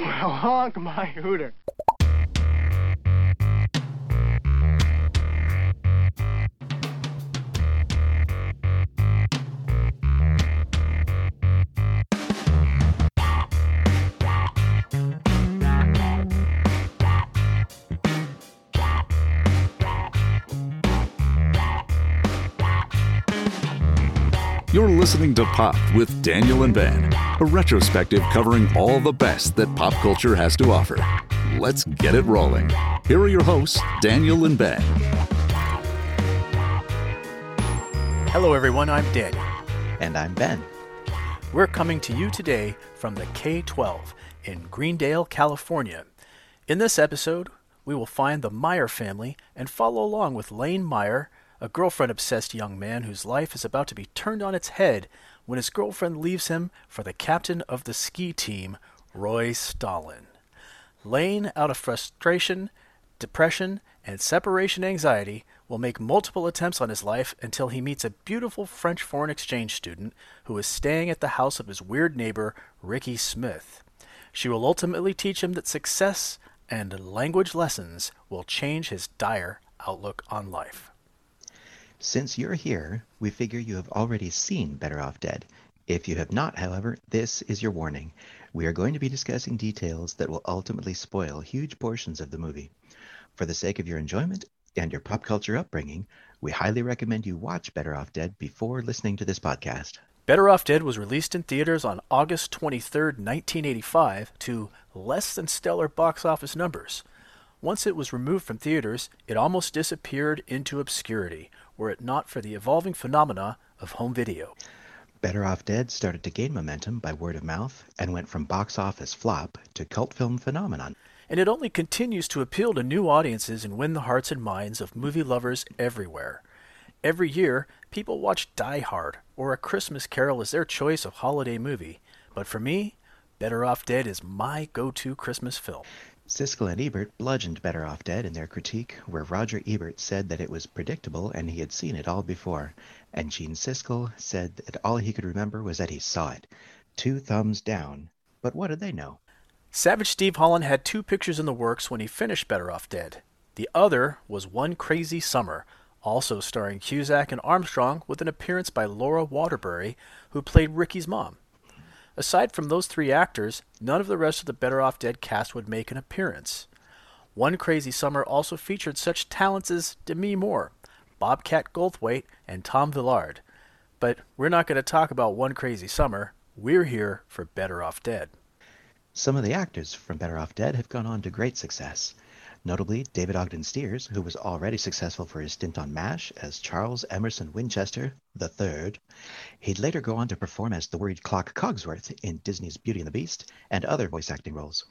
Well, honk my hooter. Listening to Pop with Daniel and Ben, a retrospective covering all the best that pop culture has to offer. Let's get it rolling. Here are your hosts, Daniel and Ben. Hello, everyone. I'm Daniel. And I'm Ben. We're coming to you today from the K 12 in Greendale, California. In this episode, we will find the Meyer family and follow along with Lane Meyer a girlfriend obsessed young man whose life is about to be turned on its head when his girlfriend leaves him for the captain of the ski team, Roy Stalin. Lane, out of frustration, depression, and separation anxiety, will make multiple attempts on his life until he meets a beautiful French foreign exchange student who is staying at the house of his weird neighbor, Ricky Smith. She will ultimately teach him that success and language lessons will change his dire outlook on life. Since you're here, we figure you have already seen Better Off Dead. If you have not, however, this is your warning. We are going to be discussing details that will ultimately spoil huge portions of the movie. For the sake of your enjoyment and your pop culture upbringing, we highly recommend you watch Better Off Dead before listening to this podcast. Better Off Dead was released in theaters on August 23, 1985, to less than stellar box office numbers. Once it was removed from theaters, it almost disappeared into obscurity, were it not for the evolving phenomena of home video. Better Off Dead started to gain momentum by word of mouth and went from box office flop to cult film phenomenon. And it only continues to appeal to new audiences and win the hearts and minds of movie lovers everywhere. Every year, people watch Die Hard or A Christmas Carol as their choice of holiday movie. But for me, Better Off Dead is my go to Christmas film. Siskel and Ebert bludgeoned Better Off Dead in their critique, where Roger Ebert said that it was predictable and he had seen it all before, and Gene Siskel said that all he could remember was that he saw it. Two thumbs down. But what did they know? Savage Steve Holland had two pictures in the works when he finished Better Off Dead. The other was One Crazy Summer, also starring Cusack and Armstrong, with an appearance by Laura Waterbury, who played Ricky's mom. Aside from those three actors, none of the rest of the Better Off Dead cast would make an appearance. One Crazy Summer also featured such talents as Demi Moore, Bobcat Goldthwait, and Tom Villard. But we're not going to talk about One Crazy Summer. We're here for Better Off Dead. Some of the actors from Better Off Dead have gone on to great success notably David Ogden Stiers, who was already successful for his stint on MASH as Charles Emerson Winchester III. He'd later go on to perform as the worried Clock Cogsworth in Disney's Beauty and the Beast and other voice acting roles.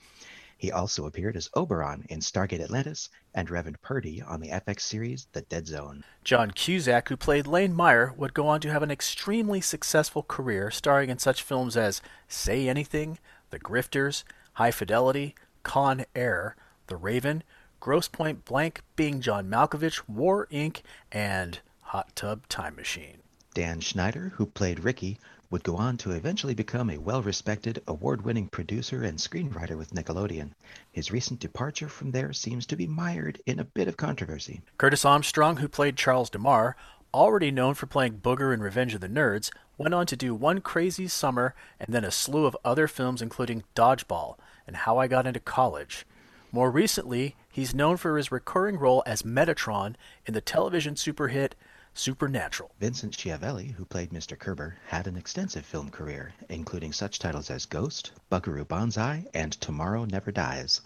He also appeared as Oberon in Stargate Atlantis and Reverend Purdy on the FX series The Dead Zone. John Cusack, who played Lane Meyer, would go on to have an extremely successful career starring in such films as Say Anything, The Grifters, High Fidelity, Con Air, The Raven, Grosse Pointe Blank being John Malkovich, War Inc., and Hot Tub Time Machine. Dan Schneider, who played Ricky, would go on to eventually become a well respected, award winning producer and screenwriter with Nickelodeon. His recent departure from there seems to be mired in a bit of controversy. Curtis Armstrong, who played Charles DeMar, already known for playing Booger in Revenge of the Nerds, went on to do One Crazy Summer and then a slew of other films, including Dodgeball and How I Got Into College. More recently, he's known for his recurring role as Metatron in the television super hit Supernatural. Vincent Schiavelli, who played Mr. Kerber, had an extensive film career, including such titles as Ghost, Buckaroo Banzai, and Tomorrow Never Dies.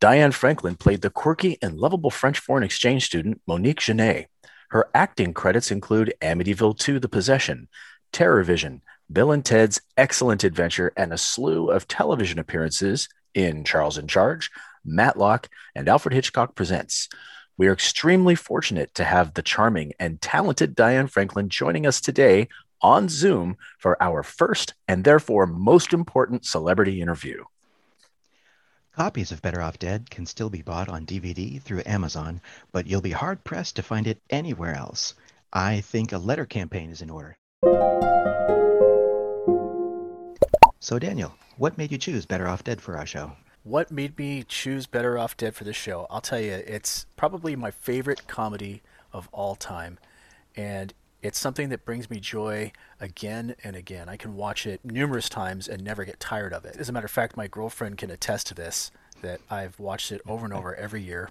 Diane Franklin played the quirky and lovable French foreign exchange student Monique Junet. Her acting credits include Amityville 2 The Possession, Terror Vision, Bill and Ted's Excellent Adventure, and a slew of television appearances in Charles in Charge, Matlock, and Alfred Hitchcock Presents. We are extremely fortunate to have the charming and talented Diane Franklin joining us today on Zoom for our first and therefore most important celebrity interview. Copies of Better Off Dead can still be bought on DVD through Amazon, but you'll be hard pressed to find it anywhere else. I think a letter campaign is in order. So, Daniel, what made you choose Better Off Dead for our show? What made me choose Better Off Dead for this show? I'll tell you, it's probably my favorite comedy of all time, and it's something that brings me joy again and again. I can watch it numerous times and never get tired of it. As a matter of fact, my girlfriend can attest to this that I've watched it over and over every year.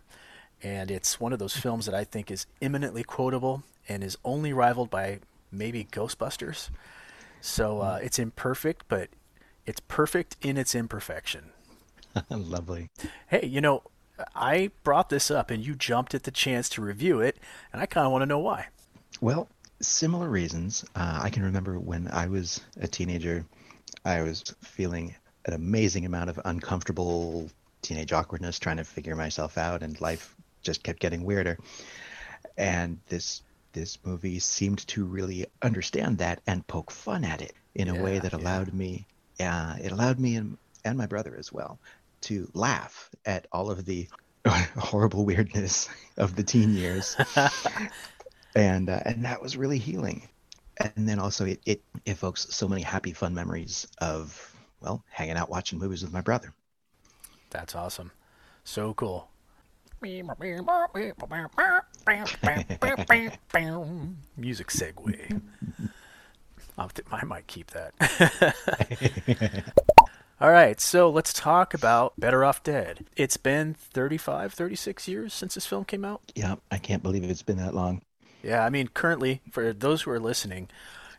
And it's one of those films that I think is eminently quotable and is only rivaled by maybe Ghostbusters. So uh, it's imperfect, but it's perfect in its imperfection. Lovely. Hey, you know, I brought this up and you jumped at the chance to review it, and I kind of want to know why. Well, similar reasons. Uh, I can remember when I was a teenager, I was feeling an amazing amount of uncomfortable teenage awkwardness, trying to figure myself out, and life just kept getting weirder. And this this movie seemed to really understand that and poke fun at it in a Yeah, way that yeah. allowed me, uh, it allowed me and, and my brother as well to laugh at all of the horrible weirdness of the teen years, and uh, and that was really healing. And then also it, it evokes so many happy, fun memories of well, hanging out watching movies with my brother. That's awesome. So cool. Music segue. I might keep that. All right, so let's talk about Better Off Dead. It's been 35, 36 years since this film came out. Yeah, I can't believe it's been that long. Yeah, I mean, currently, for those who are listening,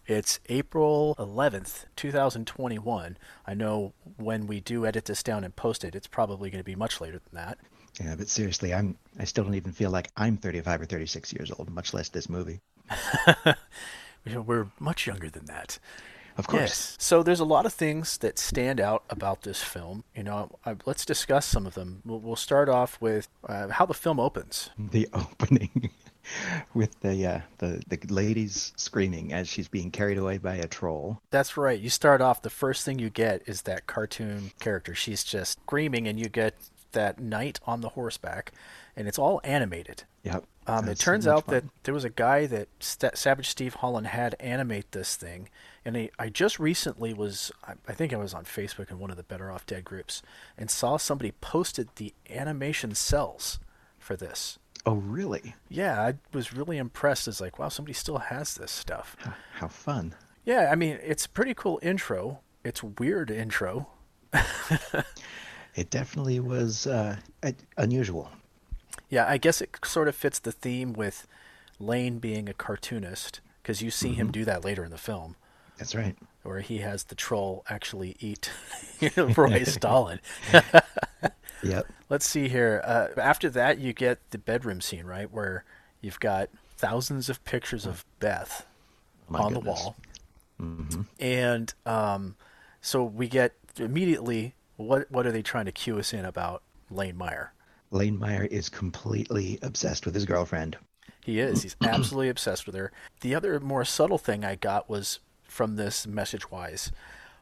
it's April 11th, 2021. I know when we do edit this down and post it, it's probably going to be much later than that. Yeah, but seriously, I'm I still don't even feel like I'm 35 or 36 years old, much less this movie. We're much younger than that. Of course. Yes. So there's a lot of things that stand out about this film. You know, I, let's discuss some of them. We'll, we'll start off with uh, how the film opens. The opening with the uh, the the ladies screaming as she's being carried away by a troll. That's right. You start off, the first thing you get is that cartoon character. She's just screaming, and you get that knight on the horseback, and it's all animated. Yep. Um, it That's so turns out fun. that there was a guy that St- Savage Steve Holland had animate this thing, and he, I just recently was, I, I think I was on Facebook in one of the Better Off Dead groups, and saw somebody posted the animation cells for this. Oh, really? Yeah, I was really impressed. It's like, wow, somebody still has this stuff. How, how fun. Yeah, I mean, it's a pretty cool intro. It's weird intro. It definitely was uh, uh, unusual. Yeah, I guess it sort of fits the theme with Lane being a cartoonist, because you see him do that later in the film. That's right. where he has the troll actually eat Roy Stalin. Yep. Let's see here. Uh, after that, you get the bedroom scene, right, where you've got thousands of pictures of Beth Oh My on goodness. the wall, and um, so we get immediately what what are they trying to cue us in about Lane Meyer? Lane Meyer is completely obsessed with his girlfriend. He is. He's absolutely obsessed with her. The other more subtle thing I got was from this message wise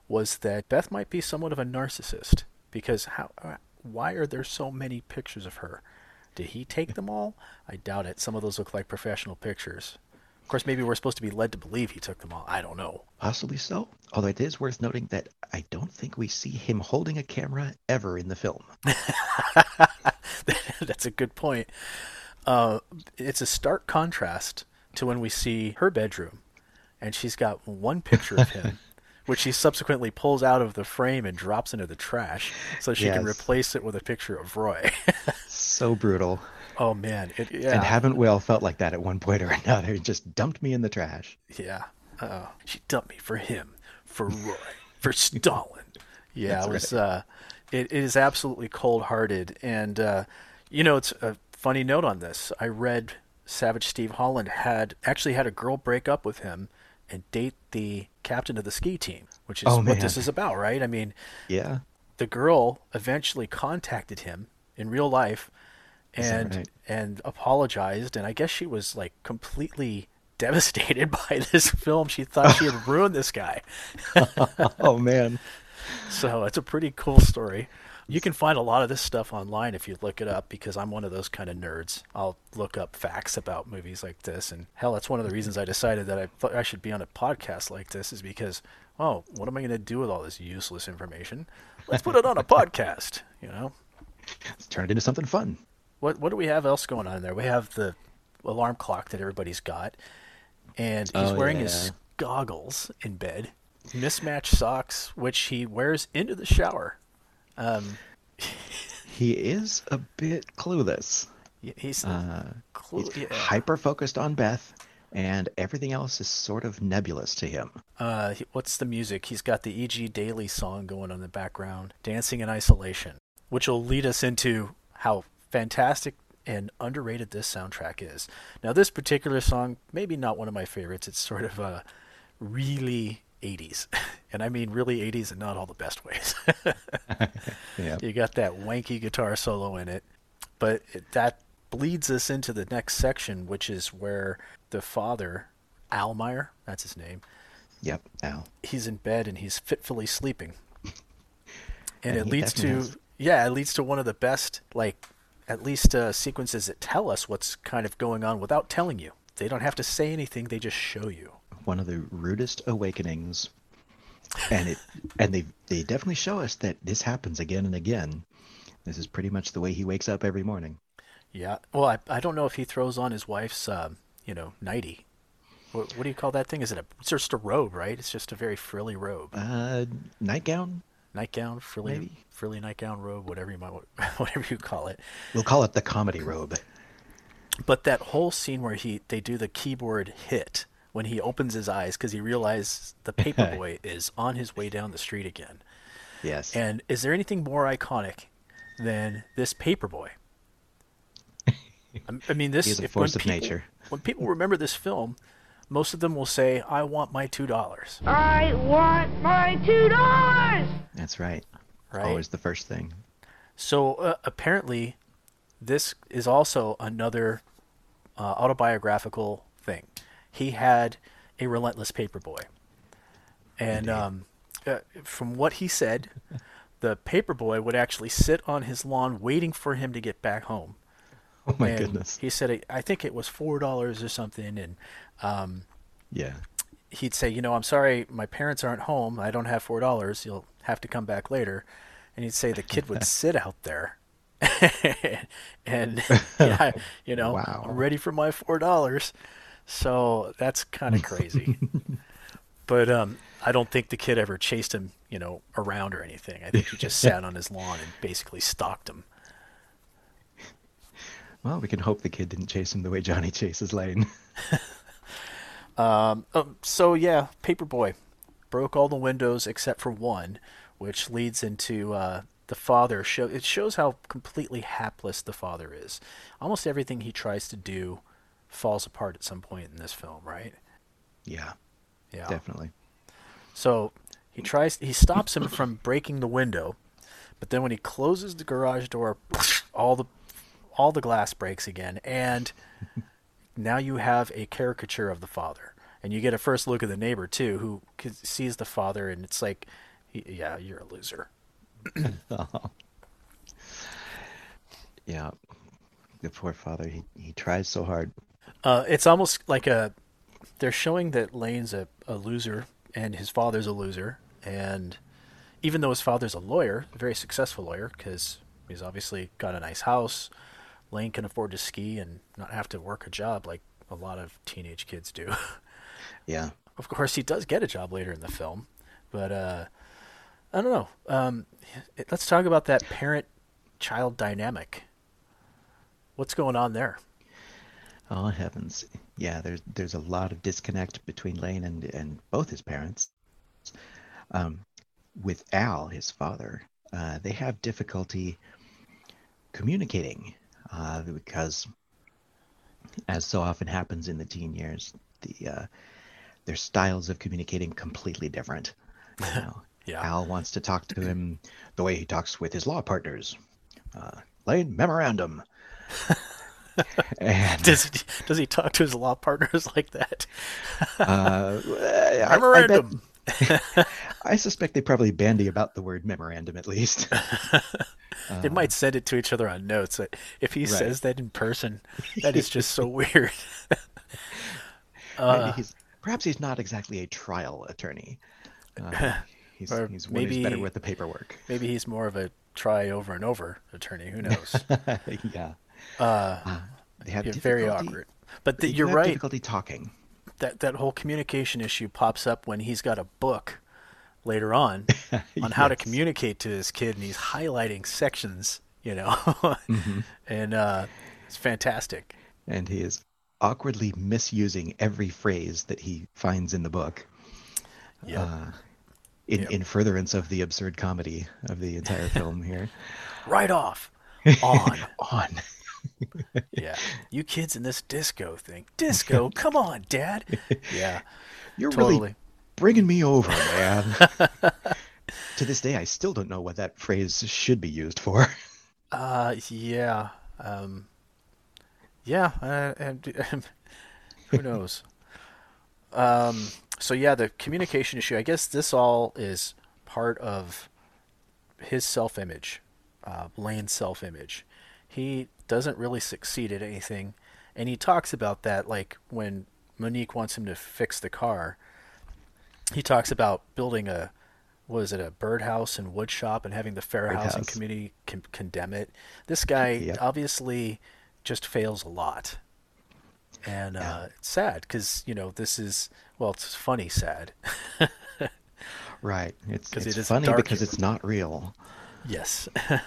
was that Beth might be somewhat of a narcissist because how uh, why are there so many pictures of her? Did he take them all? I doubt it. Some of those look like professional pictures. Of course, maybe we're supposed to be led to believe he took them all. I don't know. Possibly so. Although it is worth noting that I don't think we see him holding a camera ever in the film. That's a good point. Uh, it's a stark contrast to when we see her bedroom, and she's got one picture of him, which she subsequently pulls out of the frame and drops into the trash, so she can replace it with a picture of Roy. So brutal. oh man, it, yeah, And haven't we all felt like that at one point or another? Just dumped me in the trash. yeah. Uh, she dumped me for him, for Roy, for Stalin. Yeah, That's it was. Uh, it, it is absolutely cold-hearted, and uh, you know, it's a funny note on this. I read Savage Steve Holland had actually had a girl break up with him and date the captain of the ski team, which is Oh, what this is about, right? I mean, Yeah. the girl eventually contacted him in real life and right? and apologized and I guess she was like completely devastated by this film. She thought she had ruined this guy. Oh man. So it's a pretty cool story. You can find a lot of this stuff online if you look it up because I'm one of those kind of nerds. I'll look up facts about movies like this and hell that's one of the mm-hmm. reasons I decided that I thought I should be on a podcast like this is because oh, what am I going to do with all this useless information? Let's put it on a podcast. You know, Let's turn it into something fun. what what do we have else going on there? We have the alarm clock that everybody's got, and he's Oh, wearing yeah. his goggles in bed, mismatched socks, which he wears into the shower. Um, He is a bit clueless. he's Uh, clue- he's yeah. hyper focused on Beth, and everything else is sort of nebulous to him. Uh, what's the music? He's got the E.G. Daily song going on in the background, "Dancing in Isolation," which will lead us into how fantastic and underrated this soundtrack is. Now, this particular song, maybe not one of my favorites. It's sort of a really 80s, and I mean really 80s and not all the best ways. Yeah. you got that wanky guitar solo in it, but it, that bleeds us into the next section, which is where the father, Al Meyer, that's his name, Yep. Al. he's in bed and he's fitfully sleeping. And And it leads to has- yeah, it leads to one of the best like at least uh, sequences that tell us what's kind of going on without telling you. They don't have to say anything; they just show you. One of the rudest awakenings, and it and they they definitely show us that this happens again and again. This is pretty much the way he wakes up every morning. Yeah. Well, I I don't know if he throws on his wife's um, you know nightie. What, what do you call that thing? Is it a it's just a robe, right? It's just a very frilly robe, Uh, nightgown. nightgown, frilly maybe. frilly nightgown robe, whatever you might whatever you call it. We'll call it the comedy robe. But that whole scene where he they do the keyboard hit when he opens his eyes because he realizes the paperboy is on his way down the street again. Yes. And is there anything more iconic than this paperboy? I- I mean, this He is a if- force of people- nature. When people remember this film, most of them will say, "I want my two dollars." I want my two dollars! That's right. Right. Always the first thing. So uh, apparently, this is also another uh, autobiographical thing. He had a relentless paperboy, and um, uh, from what he said, the paperboy would actually sit on his lawn waiting for him to get back home. Oh my And goodness. He said, I think it was four dollars or something, and um, Yeah. he'd say, you know, I'm sorry, my parents aren't home. I don't have four dollars. You'll have to come back later. And he'd say the kid would sit out there, and yeah, you know, Wow. I'm ready for my four dollars. So that's kind of crazy. but um, I don't think the kid ever chased him, you know, around or anything. I think he just sat on his lawn and basically stalked him. Well, we can hope the kid didn't chase him the way Johnny chases Lane. Um, so yeah, Paperboy broke all the windows except for one, which leads into uh, the father. Show it shows how completely hapless the father is. Almost everything he tries to do falls apart at some point in this film, right? yeah, Yeah. definitely. So he tries. He stops him from breaking the window, but then when he closes the garage door, all the all the glass breaks again, and now you have a caricature of the father, and you get a first look at the neighbor too, who sees the father, and it's like, yeah, you're a loser. Yeah. The poor father, he, he tries so hard. Uh, it's almost like a they're showing that Lane's a, a loser and his father's a loser, and even though his father's a lawyer, a very successful lawyer, because he's obviously got a nice house, Lane can afford to ski and not have to work a job like a lot of teenage kids do. Yeah. of course, he does get a job later in the film, but uh, I don't know. Um, let's talk about that parent-child dynamic. What's going on there? Oh heavens. Yeah, there's there's a lot of disconnect between Lane and and both his parents. Um, with Al, his father, uh, they have difficulty communicating uh, because, as so often happens in the teen years, the uh, their styles of communicating completely different. You know, Yeah. Al wants to talk to him the way he talks with his law partners. Uh, Lane, memorandum. and Does he, does he talk to his law partners like that? Uh, I- I, Memorandum. bet- I suspect they probably bandy about the word memorandum at least. they might send it to each other on notes. Uh, If he Right. says that in person, that is just so weird. Maybe he's, perhaps he's not exactly a trial attorney. Uh, he's, he's one who's better with the paperwork. Maybe he's more of a try over and over, attorney. Who knows? yeah. Uh, They have very awkward. But the, you're right. Difficulty talking. That that whole communication issue pops up when he's got a book later on on how to communicate to his kid, and he's highlighting sections, you know, Mm-hmm. and uh, it's fantastic. and he is awkwardly misusing every phrase that he finds in the book Yeah. uh, in, Yep. in furtherance of the absurd comedy of the entire film here. right off, on. On. Yeah. You kids in this disco thing. Disco, come on, Dad. Yeah. You're Totally. really bringing me over, man. to this day, I still don't know what that phrase should be used for. Uh, yeah. Um, yeah. Uh, and, who knows? Um, so yeah, the communication issue. I guess this all is part of his self-image, uh, Lane's self-image. He doesn't really succeed at anything, and he talks about that. Like when Monique wants him to fix the car, he talks about building a was it a birdhouse and wood shop and having the fair housing Birdhouse. committee con- condemn it. This guy Yep. obviously just fails a lot, and Yeah. uh, it's sad because you know this is well, it's funny sad. right. It's, it's it funny because it's not real. yes.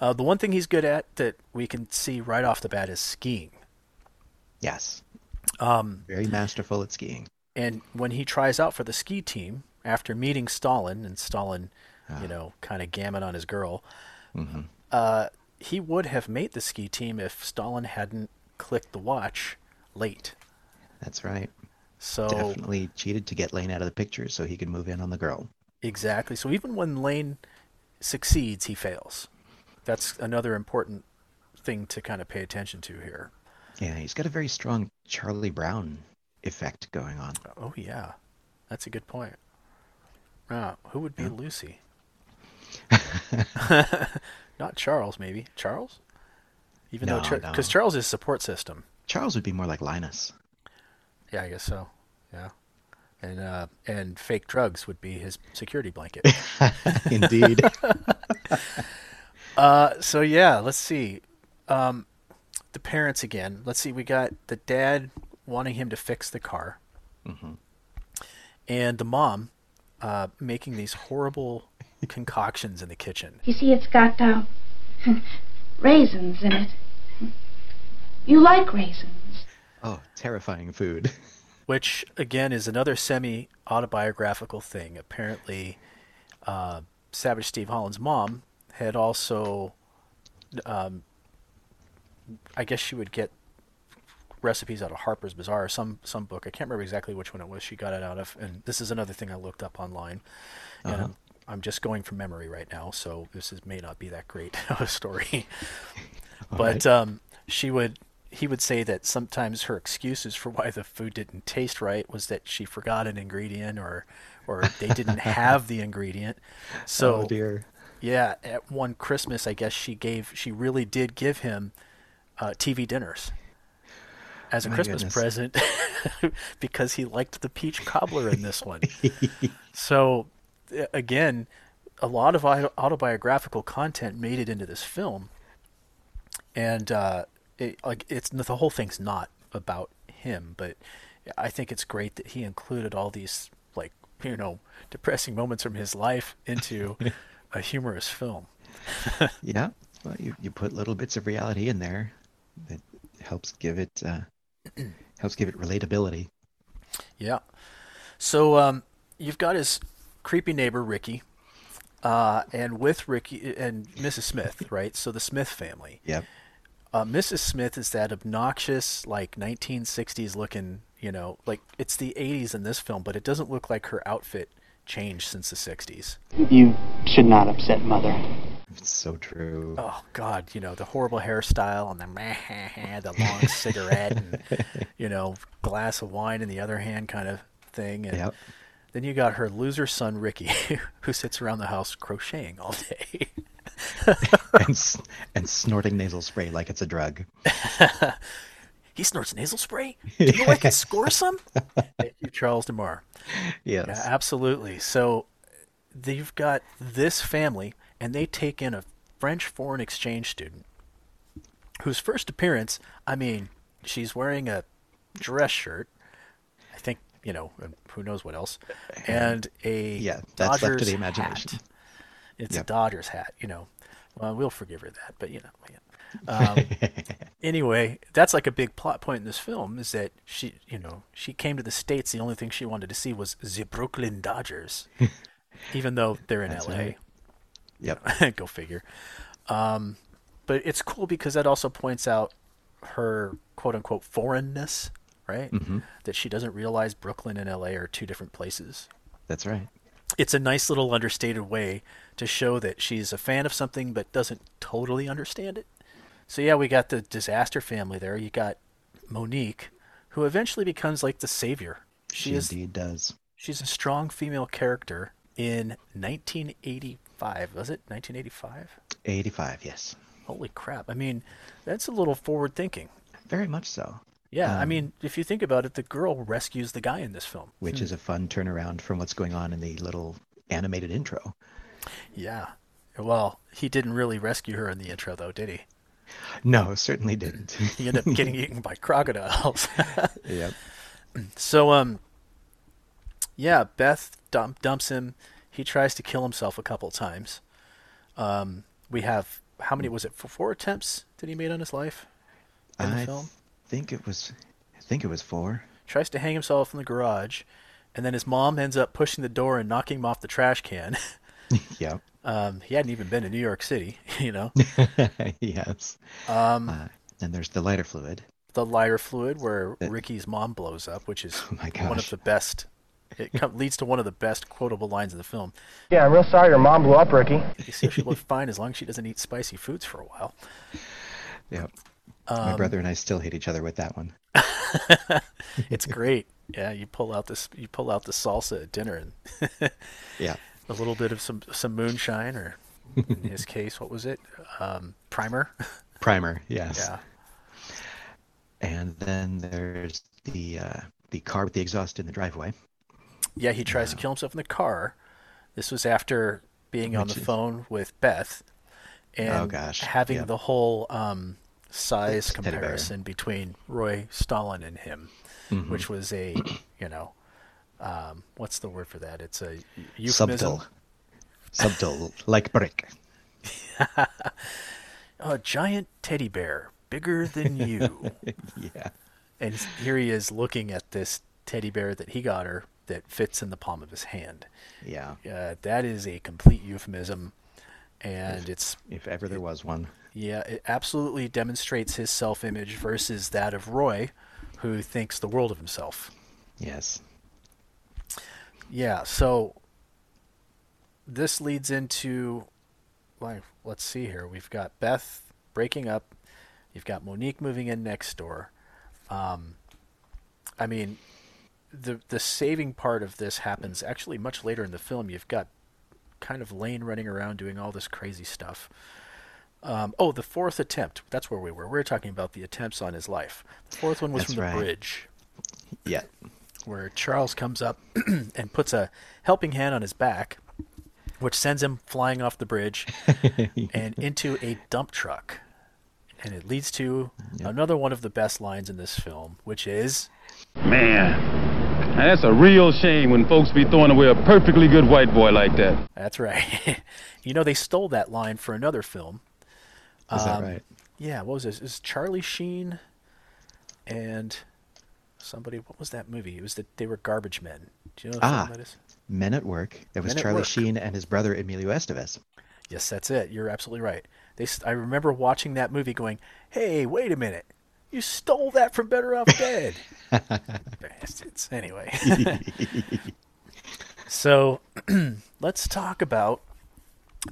uh, the one thing he's good at that we can see right off the bat is skiing. Yes. Um, Very masterful at skiing. and when he tries out for the ski team after meeting Stalin and Stalin, Ah. you know, kind of gammon on his girl, hmm uh, he would have made the ski team if Stalin hadn't clicked the watch late. That's right. So Definitely cheated to get Lane out of the picture so he could move in on the girl. exactly. So even when Lane succeeds, he fails. That's another important thing to kind of pay attention to here. Yeah, he's got a very strong Charlie Brown effect going on. Oh yeah, that's a good point. Ah, who would be Yeah. Lucy? Not Charles, maybe Charles. Even though No, Char- no. because Charles is a support system. Charles would be more like Linus. Yeah, I guess so. Yeah, and uh, and fake drugs would be his security blanket. Indeed. Uh, so yeah, let's see. Um, the parents again. Let's see. We got the dad wanting him to fix the car, Mhm. and the mom uh, making these horrible concoctions in the kitchen. You see, it's got uh, raisins in it. You like raisins. Oh, terrifying food. which again is another semi autobiographical thing. Apparently, uh, Savage Steve Holland's mom had also, um, I guess she would get recipes out of Harper's Bazaar or some some book. I can't remember exactly which one it was. She got it out of, and this is another thing I looked up online, Uh-huh. I'm, I'm just going from memory right now, so this is, may not be that great of a story. But right. um, she would he would say that sometimes her excuses for why the food didn't taste right was that she forgot an ingredient or or they didn't have the ingredient. So oh dear. Yeah, at one Christmas, I guess she gave she really did give him uh, TV dinners as a My Christmas goodness. present because he liked the peach cobbler in this one. so again, a lot of autobiographical content made it into this film, and uh, it, like it's the whole thing's not about him, but I think it's great that he included all these like you know depressing moments from his life into a humorous film. Yeah. Well, you, you put little bits of reality in there that helps give it uh, helps give it relatability. Yeah. So um, you've got his creepy neighbor Ricky, uh, and with Ricky and Mrs. Smith, right? So the Smith family. Yep. Uh, Mrs. Smith is that obnoxious, like 1960s looking, you know, like it's the 80s in this film, but it doesn't look like her outfit changed since the 60s. You should not upset Mother. It's so true. Oh God, you know the horrible hairstyle and the the long cigarette and you know glass of wine in the other hand kind of thing. And Yep. then you got her loser son Ricky, who sits around the house crocheting all day. and and snorting nasal spray like it's a drug. He snorts nasal spray. Do you know I can score some? Thank you, Charles DeMar. Yes. Yeah, absolutely. So you've got this family, and they take in a French foreign exchange student whose first appearance, I mean, she's wearing a dress shirt. I think, you know, who knows what else. And a Yeah, that's left to the imagination. hat. It's Yep. a Dodgers hat, you know. Well, we'll forgive her that, but you know. yeah. Um, anyway, that's like a big plot point in this film is that she, you know, she came to the states. The only thing she wanted to see was the Brooklyn Dodgers, even though they're in That's L.A. right. Yep. Go figure. Um, but it's cool because that also points out her quote unquote foreignness, right? Mhm. That she doesn't realize Brooklyn and LA are two different places. That's right. It's a nice little understated way to show that she's a fan of something but doesn't totally understand it. So yeah, we got the disaster family there. You got Monique, who eventually becomes like the savior. She, She is indeed does. she's a strong female character in 1985. Was it 1985? 85, yes. Holy crap. I mean, that's a little forward thinking. Very much so. Yeah, I Um, mean, if you think about it, the girl rescues the guy in this film. Which is a fun turnaround from what's going on in the little animated intro. Yeah. Well, he didn't really rescue her in the intro, though, did he? No, certainly didn't. He ended up getting eaten by crocodiles. yep. so, um, yeah, Beth dump, dumps him. He tries to kill himself a couple times. Um, we have how many was it? Four, four attempts that he made on his life in the I film. think it was I think it was four. Tries to hang himself in the garage, and then his mom ends up pushing the door and knocking him off the trash can. Yep. Um, he hadn't even been to New York City, you know. yes. Um, Uh, then there's the lighter fluid. the lighter fluid where That- Ricky's mom blows up, which is Oh my one of the best. It com- leads to one of the best quotable lines in the film. Yeah, I'm real sorry your mom blew up, Ricky. You see, she looked fine as long as she doesn't eat spicy foods for a while. Yep. Um, My brother and I still hate each other with that one. It's great. Yeah, you pull out this, you pull out the salsa at dinner and Yeah. A little bit of some some moonshine, or in his case, what was it? Um, primer. Primer, yes. yeah. And then there's the uh, the car with the exhaust in the driveway. Yeah, he tries to kill himself in the car. This was after being on the is- phone with Beth and Oh, gosh, having yep. the whole um, size comparison between Roy Stalin and him, Mhm. which was a, you know, um, what's the word for that? It's a euphemism. Subtle. Subtle, like brick. A giant teddy bear, bigger than you. yeah. and here he is looking at this teddy bear that he got her that fits in the palm of his hand. Yeah. Uh, that is a complete euphemism, and it's If ever there was one. yeah, it absolutely demonstrates his self-image versus that of Roy, who thinks the world of himself. Yes. Yeah, so this leads into like let's see here. We've got Beth breaking up. You've got Monique moving in next door. Um, I mean, the the saving part of this happens actually much later in the film. You've got kind of Lane running around doing all this crazy stuff. Um, oh, the fourth attempt. That's where we were. We were talking about the attempts on his life. The fourth one was That's from the right. bridge Yeah. Where Charles comes up and puts a helping hand on his back, which sends him flying off the bridge and into a dump truck. And it leads to another one of the best lines in this film, which is Man, now that's a real shame when folks be throwing away a perfectly good white boy like that. that's right. you know, they stole that line for another film. Is that Um, right? Yeah, what was this? It was Charlie Sheen and somebody. What was that movie? It was that they were garbage men. Do you know what Ah. film that is? Men at Work. It was Men Charlie Sheen and his brother Emilio Estevez. Yes, that's it. You're absolutely right. They, s- I remember watching that movie, going, "Hey, wait a minute! You stole that from Better Off Dead." Bastards. Anyway, so let's talk about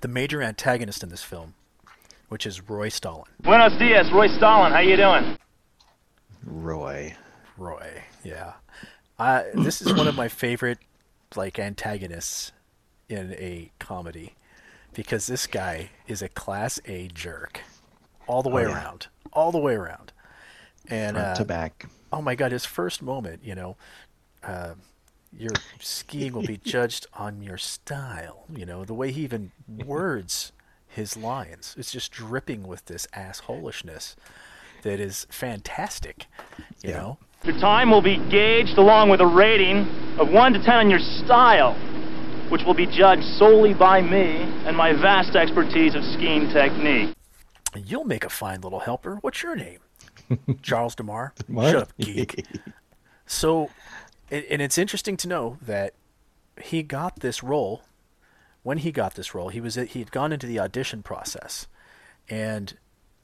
the major antagonist in this film, which is Roy Stalin. Buenos dias, Roy Stalin. How you doing? Roy. Roy, yeah. Uh, this is one of my favorite like antagonists in a comedy because this guy is a class A jerk all the way Oh, yeah. around, all the way around. And Front uh, to back. oh my god, his first moment, you know, uh, your skiing will be judged on your style. You know, the way he even words his lines. It's just dripping with this assholishness that is fantastic. You Yeah. know? Your time will be gauged along with a rating of 1 to 10 on your style, which will be judged solely by me and my vast expertise of skiing technique. You'll make a fine little helper. What's your name? Charles DeMar? What? Shut up, geek. So, and and it's interesting to know that he got this role. When he got this role, he was he had gone into the audition process, and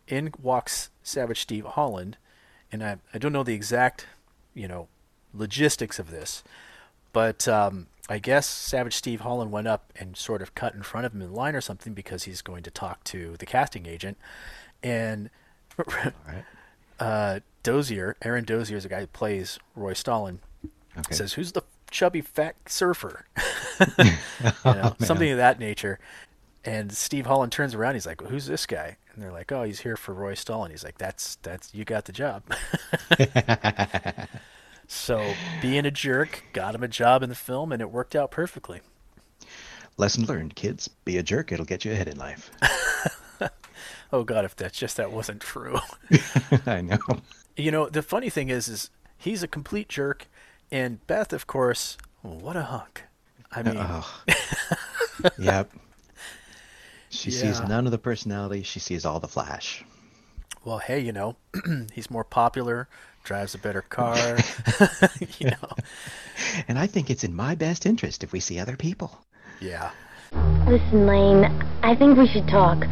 in walks Savage Steve Holland, and I I don't know the exact, you know, logistics of this, but um, I guess Savage Steve Holland went up and sort of cut in front of him in line or something because he's going to talk to the casting agent, and uh, Dozier, Aaron Dozier is the guy who plays Roy Stalin, Okay. says, "Who's the chubby fat surfer?" you know, something of that nature. And Steve Holland turns around. He's like, "Who's this guy?" And they're like, "Oh, he's here for Roy Stall." And He's like, "That's that's you got the job." so being a jerk got him a job in the film, and it worked out perfectly. Lesson learned, kids. Be a jerk. It'll get you ahead in life. Oh God, if that's just that wasn't true. I know. You know, the funny thing is, is he's a complete jerk, and Beth, of course, what a hunk. I mean, yep. She sees none of the personality. She sees all the flash. well, hey, you know, he's more popular, drives a better car, you know, And I think it's in my best interest if we see other people. yeah, Listen, Lane, I think we should talk.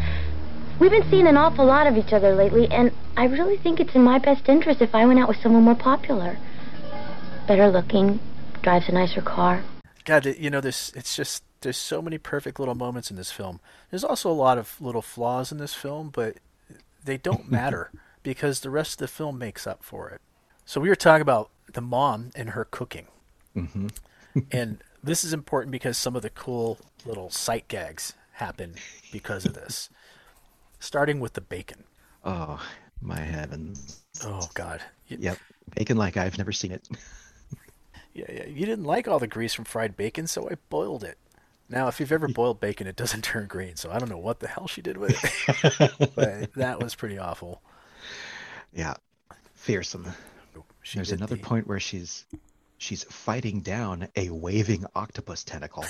We've been seeing an awful lot of each other lately, and I really think it's in my best interest if I went out with someone more popular. Better looking, drives a nicer car. God, you know, this it's just there's so many perfect little moments in this film. There's also a lot of little flaws in this film, but they don't matter because the rest of the film makes up for it. So we were talking about the mom and her cooking, hmm and this is important because some of the cool little sight gags happen because of this. Starting with the bacon. Oh, my heavens. Oh God. Yep. Bacon like I've never seen it. Yeah, yeah. You didn't like all the grease from fried bacon, so I boiled it. Now, if you've ever hmm. boiled bacon, it doesn't turn green, so I don't know what the hell she did with it. but that was pretty awful. yeah. Fearsome. She There's another the- point where she's she's fighting down a waving octopus tentacle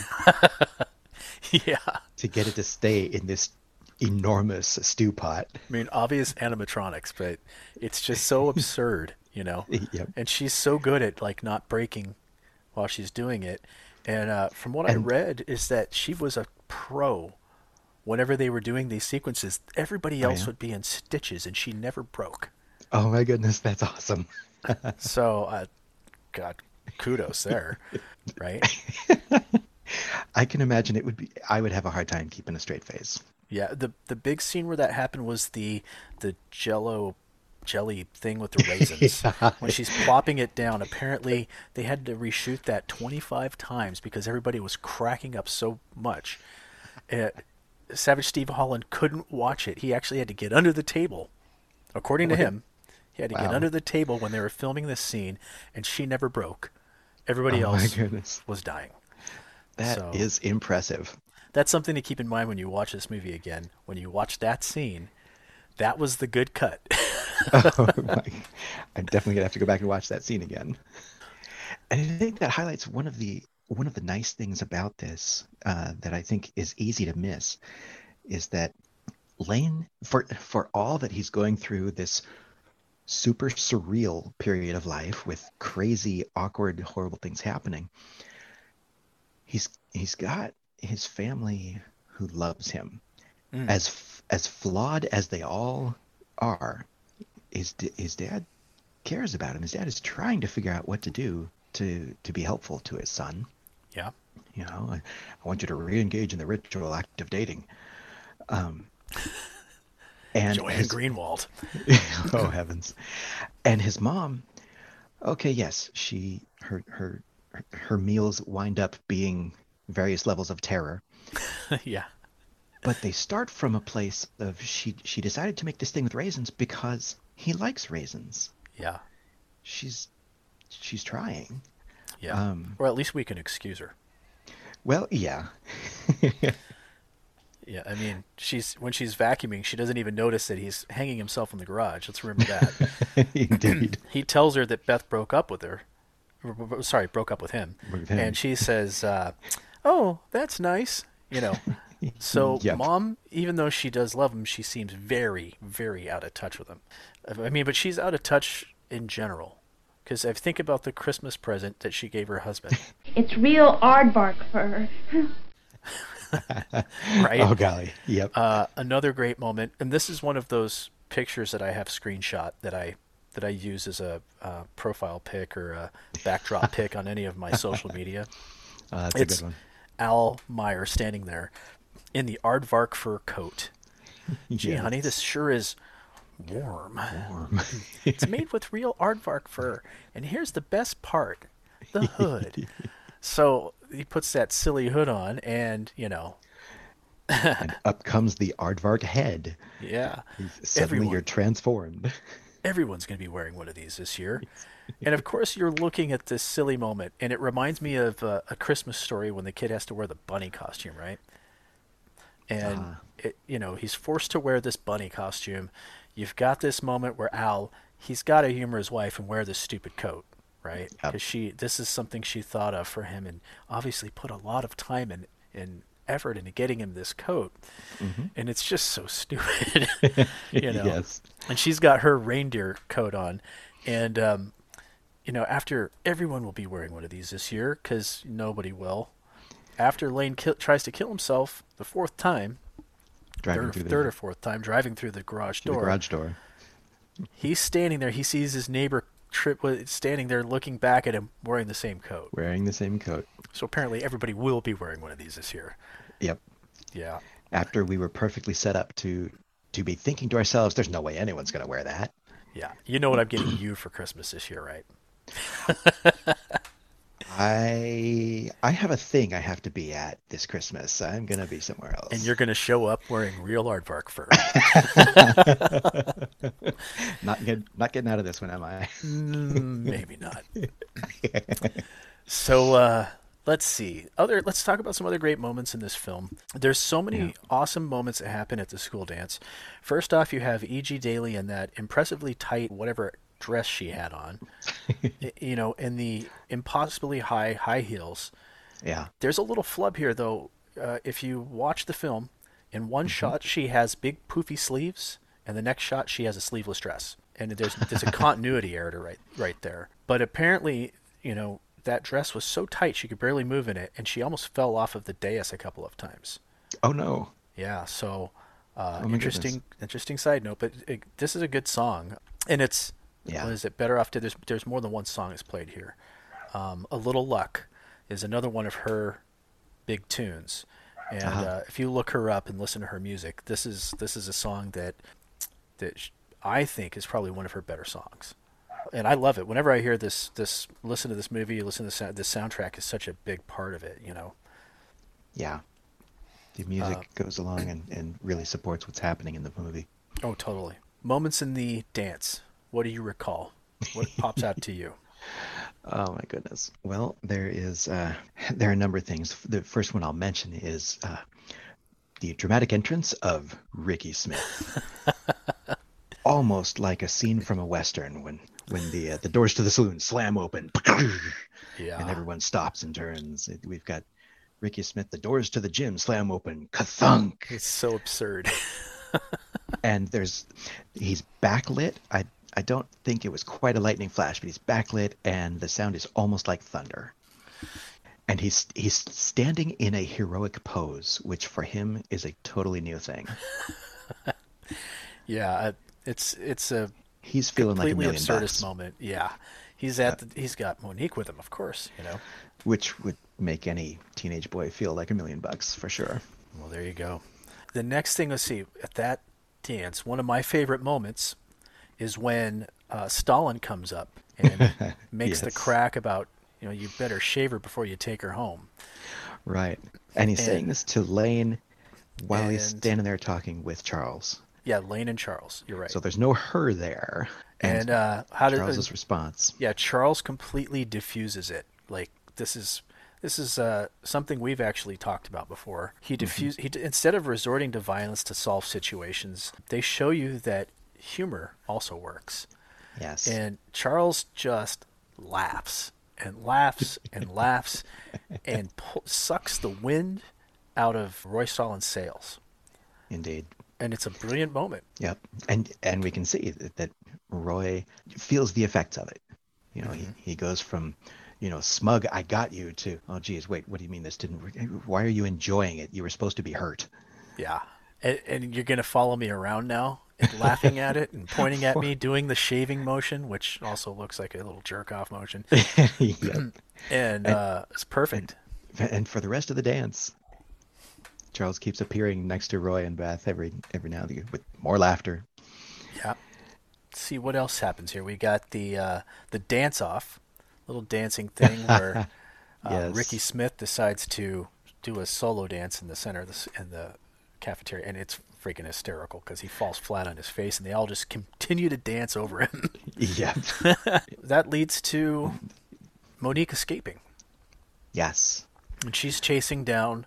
yeah. to get it to stay in this enormous stew pot. I mean, obvious animatronics, but it's just so absurd, you know. Yep. And she's so good at like not breaking while she's doing it. And uh, from what I read, is that she was a pro. Whenever they were doing these sequences, everybody Oh, else yeah? would be in stitches, and she never broke. Oh my goodness, that's awesome. So, uh, God, kudos there, right? I can imagine it would be I would have a hard time keeping a straight face. Yeah, the the big scene where that happened was the the Jello jelly thing with the raisins Yeah. when she's plopping it down. Apparently, they had to reshoot that 25 times because everybody was cracking up so much. Uh, Savage Steve Holland couldn't watch it. He actually had to get under the table. According to him, he had to get under the table when they were filming this scene, and she never broke. Everybody Oh else was dying. That is So- impressive. That's something to keep in mind when you watch this movie again. When you watch that scene, that was the good cut. oh. I'm definitely gonna have to go back and watch that scene again. And I think that highlights one of the one of the nice things about this uh, that I think is easy to miss is that Lane, for for all that he's going through this super surreal period of life with crazy, awkward, horrible things happening, he's he's got his family who loves him Mm. as as flawed as they all are his his dad cares about him his dad is trying to figure out what to do to to be helpful to his son yeah. you know i, I want you to re-engage in the ritual act of dating um and Joanne his- Greenwald. oh heavens and his mom okay yes she her her her meals wind up being various levels of terror yeah. but they start from a place of she she decided to make this thing with raisins because he likes raisins Yeah. she's she's trying Yeah. um or at least we can excuse her. well yeah Yeah, I mean, she's when she's vacuuming, she doesn't even notice that he's hanging himself in the garage. Let's remember that. Indeed. he tells her that Beth broke up with her. Sorry, broke up with him. With him. And she says, uh, "Oh, that's nice." You know. So Yep. mom, even though she does love him, she seems very, very out of touch with him. I mean, but she's out of touch in general. Because I think about the Christmas present that she gave her husband, It's real aardvark fur. right? Oh golly. Yep. Uh, another great moment, and this is one of those pictures that I have screenshot that I that I use as a uh, profile pic or a backdrop pic on any of my social media. Uh, that's it's a good one. Al Meyer standing there in the aardvark fur coat. Gee, Yes. honey, this sure is warm. Warm. It's made with real aardvark fur, and here's the best part: the hood. so he puts that silly hood on, and you know, and up comes the aardvark head. yeah, Suddenly everyone, you're transformed. everyone's going to be wearing one of these this year. And of course, you're looking at this silly moment, and it reminds me of uh, a Christmas story when the kid has to wear the bunny costume, right? And Ah. it, you know he's forced to wear this bunny costume. You've got this moment where Al, he's got to humor his wife and wear this stupid coat, right? Yep. Because she, this is something she thought of for him, and obviously put a lot of time and and effort into getting him this coat. And it's just so stupid, you know yes. and she's got her reindeer coat on and um, you know after everyone will be wearing one of these this year because nobody will after lane kill, tries to kill himself the fourth time Driving third, through the, third or fourth time driving through the garage through the door garage door. he's standing there he sees his neighbor trip standing there looking back at him wearing the same coat Wearing the same coat. so apparently everybody will be wearing one of these this year Yep. yeah After we were perfectly set up to to be thinking to ourselves, there's no way anyone's gonna wear that. yeah you know what i'm getting you for christmas this year right I I have a thing I have to be at this Christmas. I'm gonna be somewhere else. and you're going to show up wearing real aardvark fur not get, not getting out of this one, am I? Mm, maybe not. so uh, let's see. Other let's talk about some other great moments in this film. There's so many awesome moments that happen at the school dance. First off, you have E.G. Daily in that impressively tight whatever dress she had on. You know, and the impossibly high high heels. Yeah. There's a little flub here though. Uh, if you watch the film, in one shot she has big poofy sleeves, and the next shot she has a sleeveless dress, and there's there's a continuity error to right right there. But apparently, you know, that dress was so tight she could barely move in it, and she almost fell off of the dais a couple of times. Oh no. Yeah, so uh, Oh interesting goodness. interesting side note, but it, this is a good song, and it's Yeah. what is it better off? To, there's there's more than one song that's played here. Um, a little luck is another one of her big tunes, and Uh-huh. uh, if you look her up and listen to her music, this is this is a song that that sh- I think is probably one of her better songs. And I love it. Whenever I hear this, this listen to this movie, listen to the sound, this soundtrack is such a big part of it. You know, Yeah. The music Uh, goes along and, and really supports what's happening in the movie. Oh, totally. Moments in the dance. What do you recall? What pops out to you? Oh my goodness. Well, there is uh, there are a number of things. The first one I'll mention is uh, the dramatic entrance of Ricky Smith. Almost like a scene from a western when when the uh, the doors to the saloon slam open Yeah. and everyone stops and turns. We've got Ricky Smith. The doors to the gym slam open. Kathunk. It's so absurd. and there's he's backlit. I I don't think it was quite a lightning flash, but he's backlit, and the sound is almost like thunder. And he's he's standing in a heroic pose, which for him is a totally new thing. yeah, it's it's a He's feeling like a million absurdist bucks, moment. Yeah, he's at the, he's got Monique with him, of course. You know. which would make any teenage boy feel like a million bucks for sure. Well, there you go. The next thing, let's see, at that dance, one of my favorite moments is when uh, Stalin comes up and makes the crack about, you know, you better shave her before you take her home. Right, and he's saying this to Lane while he's standing there talking with Charles. Yeah, Lane and Charles. You're right. So there's no her there. and uh, how did Charles's response? Yeah, Charles completely diffuses it. Like this is This is uh, something we've actually talked about before. He diffuse he instead of resorting to violence to solve situations, they show you that humor also works. Yes. And Charles just laughs and laughs and laughs and pu- sucks the wind out of Roy Stalin's sails. Indeed. And it's a brilliant moment. Yep. And and we can see that, that Roy feels the effects of it. You know, he, mm-hmm. he goes from, you know, smug, I got you to, oh, geez, wait, what do you mean this didn't work? Why are you enjoying it? You were supposed to be hurt. Yeah. And, and you're going to follow me around now and laughing at it and pointing at me, doing the shaving motion, which also looks like a little jerk off motion. Yep. And uh, it's perfect. And for the rest of the dance, Charles keeps appearing next to Roy and Beth every every now and again with more laughter. Yeah. Let's see what else happens here. We got the uh, the dance off, little dancing thing where uh, Yes. Ricky Smith decides to do a solo dance in the center of the in the cafeteria, and it's freaking hysterical because he falls flat on his face, and they all just continue to dance over him. Yep. that leads to Monique escaping. yes. and she's chasing down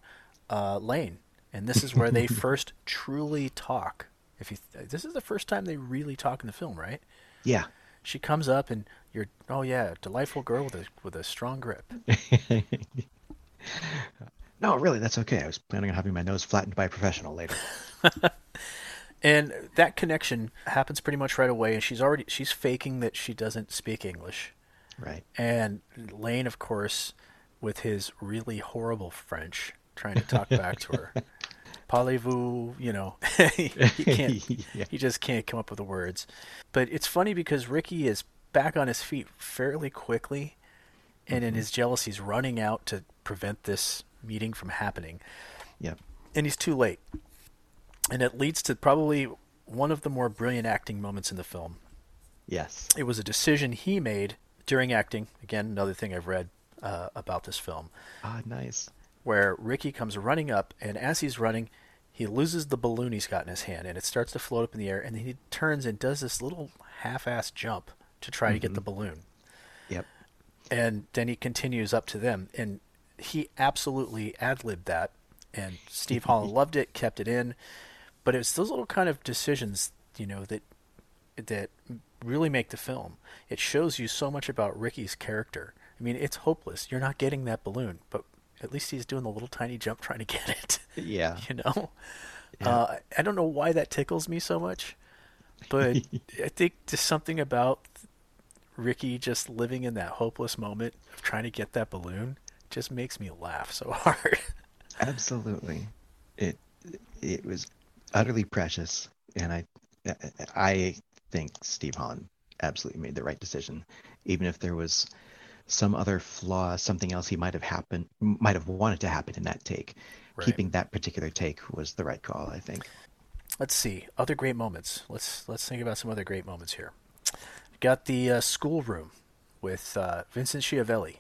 uh, Lane, and this is where they first truly talk. If you, this is the first time they really talk in the film, right? Yeah. She comes up and you're, oh yeah, delightful girl with a with a strong grip. No, really, that's okay. I was planning on having my nose flattened by a professional later. And that connection happens pretty much right away, and she's already she's faking that she doesn't speak English. Right. And Lane, of course, with his really horrible French, trying to talk back to her. Parlez-vous, you know, he, he can't, Yeah. he just can't come up with the words. But it's funny because Ricky is back on his feet fairly quickly, and in mm-hmm. his jealousy, he's running out to prevent this meeting from happening. Yep. And he's too late. And it leads to probably one of the more brilliant acting moments in the film. Yes. It was a decision he made during acting. Again, another thing I've read uh, about this film, Ah, nice. where Ricky comes running up, and as he's running, he loses the balloon he's got in his hand, and it starts to float up in the air, and then he turns and does this little half-assed jump to try to get the balloon, Yep. and then he continues up to them, and he absolutely ad-libbed that, and Steve Holland loved it, kept it in, but it's those little kind of decisions, you know, that that really make the film. It shows you so much about Ricky's character. I mean, it's hopeless. You're not getting that balloon, but at least he's doing the little tiny jump trying to get it. Yeah. you know, uh, I don't know why that tickles me so much, but I think just something about Ricky just living in that hopeless moment of trying to get that balloon just makes me laugh so hard. Absolutely. It it was utterly precious, and I I think Steve Hahn absolutely made the right decision, even if there was some other flaw, something else he might have happened, might have wanted to happen in that take. Right. Keeping that particular take was the right call, I think. let's see other great moments. Let's let's think about some other great moments here. Got the uh, schoolroom with uh, Vincent Schiavelli,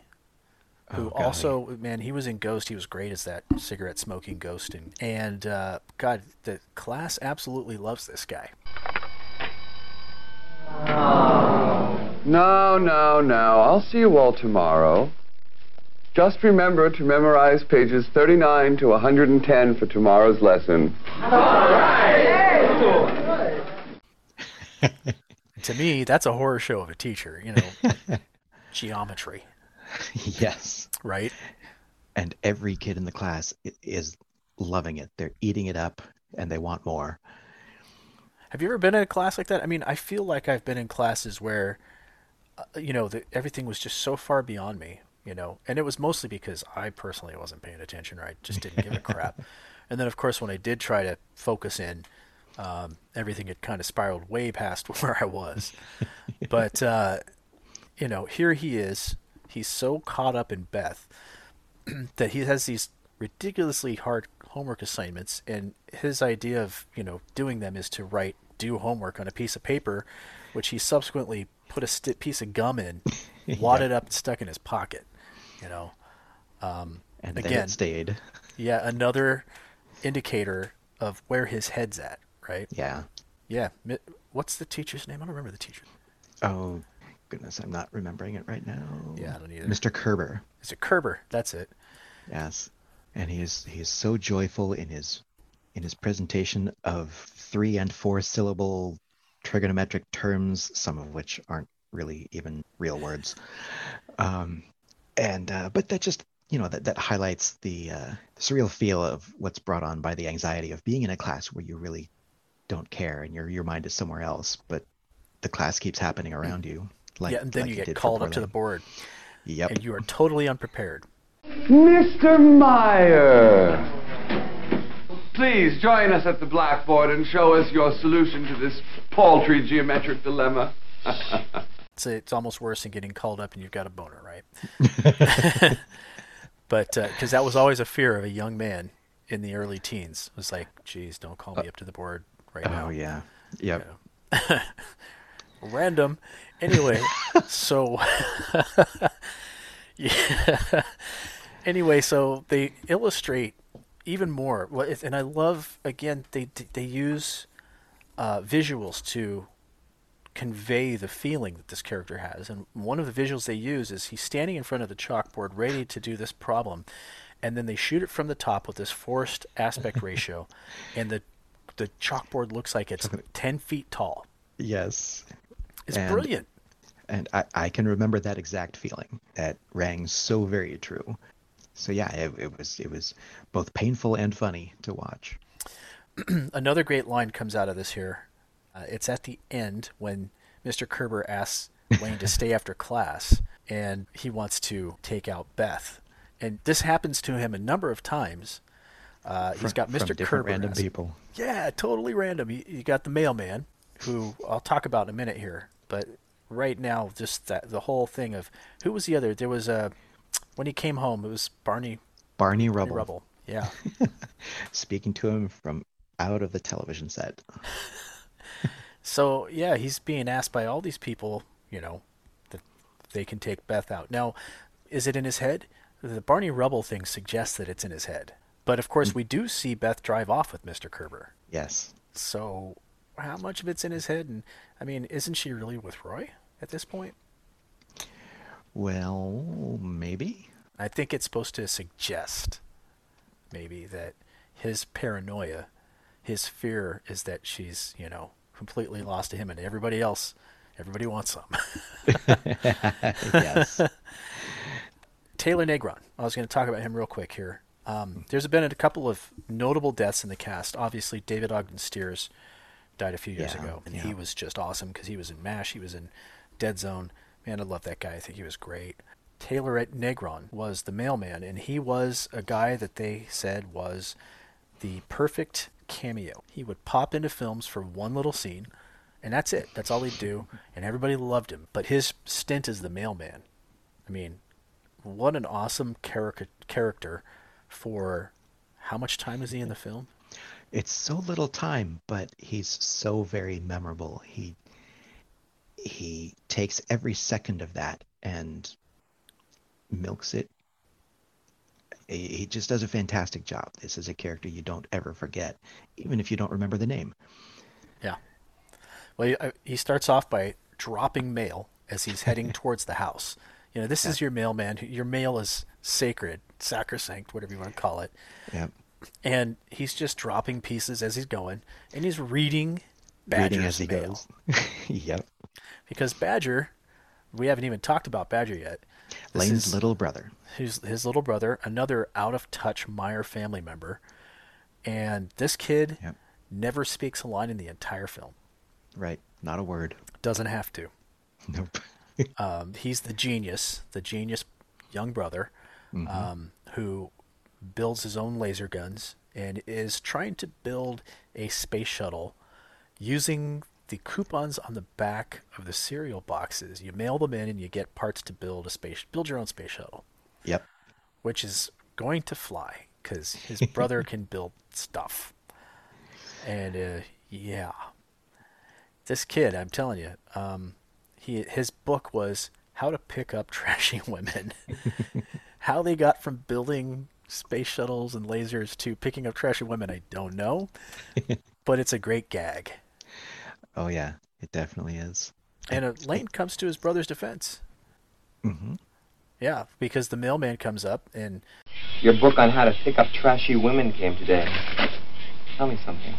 who Oh, golly. also man he was in Ghost. He was great as that cigarette smoking ghost, and and uh, God, the class absolutely loves this guy. No, no, no. I'll see you all tomorrow. Just remember to memorize pages 39 to 110 for tomorrow's lesson. all right. To me, that's a horror show of a teacher. You know, geometry, yes. right? And every kid in the class is loving it. They're eating it up, and they want more. Have you ever been in a class like that? I mean, I feel like I've been in classes where, uh, you know, the, everything was just so far beyond me, you know, and it was mostly because I personally wasn't paying attention or I just didn't give a crap. And then, of course, when I did try to focus in, um, everything had kind of spiraled way past where I was. but, uh, you know, here he is. He's so caught up in Beth that he has these ridiculously hard homework assignments and his idea of you know doing them is to write do homework on a piece of paper which he subsequently put a st- piece of gum in wadded up and stuck in his pocket you know? Um, And then again it stayed. yeah another indicator of where his head's at right? Yeah. yeah what's the teacher's name? I don't remember the teacher. Oh, goodness, I'm not remembering it right now. Yeah, I don't either. Mr. Kerber. it kerber that's it Yes, and he is he is so joyful in his in his presentation of three and four syllable trigonometric terms, some of which aren't really even real words. Um, and uh, but that just you know that that highlights the uh, surreal feel of what's brought on by the anxiety of being in a class where you really don't care and your your mind is somewhere else, but the class keeps happening around you. Like, yeah, and then like you get called up to the board, Yep. and you are totally unprepared. Mr. Meyer! Please join us at the blackboard and show us your solution to this paltry geometric dilemma. It's, it's almost worse than getting called up and you've got a boner, right? but uh, because that was always a fear of a young man in the early teens. It was like, geez, don't call me up to the board right now. oh yeah. Yep. Random. Anyway, so yeah. Anyway, so they illustrate even more. And I love again they they use uh, visuals to convey the feeling that this character has. And one of the visuals they use is he's standing in front of the chalkboard ready to do this problem, and then they shoot it from the top with this forced aspect ratio, and the the chalkboard looks like it's ten feet tall. Yes. It's And- brilliant. And I, I can remember that exact feeling. That rang so very true. So yeah, it, it was it was both painful and funny to watch. Another great line comes out of this here. Uh, it's at the end when Mr. Kerber asks Wayne to stay after class, and he wants to take out Beth. And this happens to him a number of times. Uh, he's got Mr. Kerber. random as- people. Yeah, totally random. You, you got the mailman, who I'll talk about in a minute here. But right now, just that the whole thing of who was the other? There was a when he came home. It was Barney Barney Barney Rubble, Rubble. Yeah. speaking to him from out of the television set. So yeah, he's being asked by all these people, you know, that they can take Beth out. Now, is it in his head? The Barney Rubble thing suggests that it's in his head. But of course, mm. we do see Beth drive off with Mr. Kerber. Yes. So how much of it's in his head? And I mean, isn't she really with Roy at this point? Well, maybe. I think it's supposed to suggest maybe that his paranoia, his fear is that she's, you know, completely lost to him and everybody else, everybody wants some. yes. Taylor Negron. I was going to talk about him real quick here. Um, there's been a couple of notable deaths in the cast. Obviously, David Ogden Stiers died a few years Yeah, ago, and yeah. he was just awesome because he was in MASH, he was in Dead Zone. Man, I love that guy. I think he was great. Taylor at Negron was the mailman, and he was a guy that they said was the perfect cameo. He would pop into films for one little scene, and that's it. That's all he'd do, and everybody loved him. But his stint as the mailman, I mean, what an awesome charac- character for how much time is he in the film? It's so little time, but he's so very memorable. He he takes every second of that and milks it. He just does a fantastic job. This is a character you don't ever forget, even if you don't remember the name. Yeah. Well, he, uh, he starts off by dropping mail as he's heading towards the house. You know, this is your mailman. Your mail is sacred, sacrosanct, whatever you want to call it. Yep. And he's just dropping pieces as he's going, and he's reading Badger's Reading as he mail. goes. yep. Because Badger, we haven't even talked about Badger yet. This Lane's is- little brother. His, his little brother, another out of touch Meyer family member. And this kid Yep. never speaks a line in the entire film. Right. Not a word. Doesn't have to. Nope. Um, he's the genius, the genius young brother, um, who builds his own laser guns and is trying to build a space shuttle using the coupons on the back of the cereal boxes. You mail them in and you get parts to build a space, build your own space shuttle, Yep. which is going to fly because his brother can build stuff. And uh, yeah, this kid, I'm telling you, um, he his book was how to pick up trashy women. how they got from building space shuttles and lasers to picking up trashy women, I don't know, but it's a great gag. Oh yeah, it definitely is. And uh, Lane comes to his brother's defense. hmm Yeah, because the mailman comes up and Your book on how to pick up trashy women came today. Tell me something.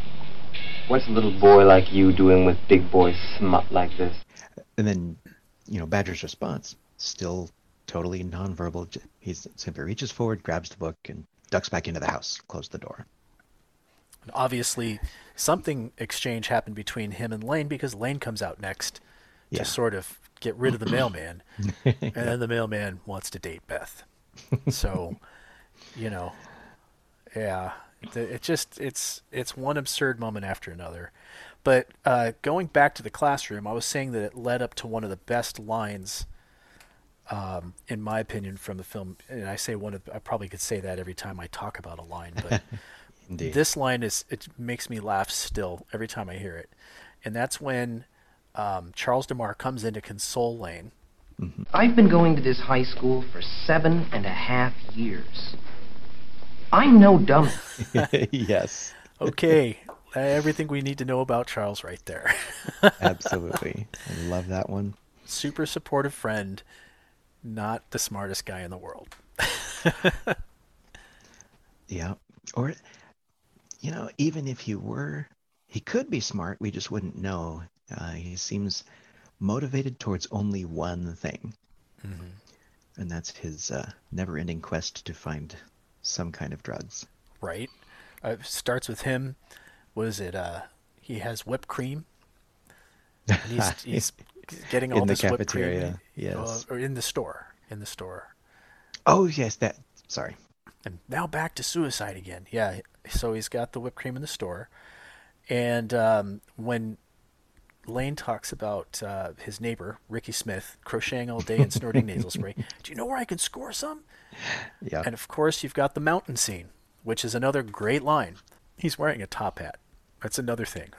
What's a little boy like you doing with big boy smut like this? And then, you know, Badger's response, still totally nonverbal. He simply reaches forward, grabs the book, and ducks back into the house, closed the door. Obviously something exchange happened between him and Lane because Lane comes out next Yeah. to sort of get rid of the mailman, and then the mailman wants to date Beth. So, you know, yeah, it, it just it's it's one absurd moment after another. But uh, going back to the classroom, I was saying that it led up to one of the best lines, um, in my opinion, from the film. And I say one of I probably could say that every time I talk about a line, but Indeed. this line is it makes me laugh still every time I hear it, and that's when um, Charles DeMar comes in to console Lane. I've been going to this high school for seven and a half years. I'm no dummy. yes, Okay, everything we need to know about Charles right there. absolutely. I love that one. Super supportive friend, not the smartest guy in the world. Yeah. Or, you know, even if he were, he could be smart. We just wouldn't know. Uh, he seems motivated towards only one thing, and that's his uh, never-ending quest to find some kind of drugs. right? Uh, it starts with him. What is it? Uh, he has whipped cream. And he's, he's getting all In the this whipped cream. cafeteria, yes. or in the store. In the store. Oh yes, that. Sorry. And now back to suicide again. Yeah. So he's got the whipped cream in the store, and um, when Lane talks about uh, his neighbor Ricky Smith crocheting all day and snorting nasal spray, do you know where I can score some? Yeah. And of course, you've got the mountain scene, which is another great line. He's wearing a top hat. That's another thing.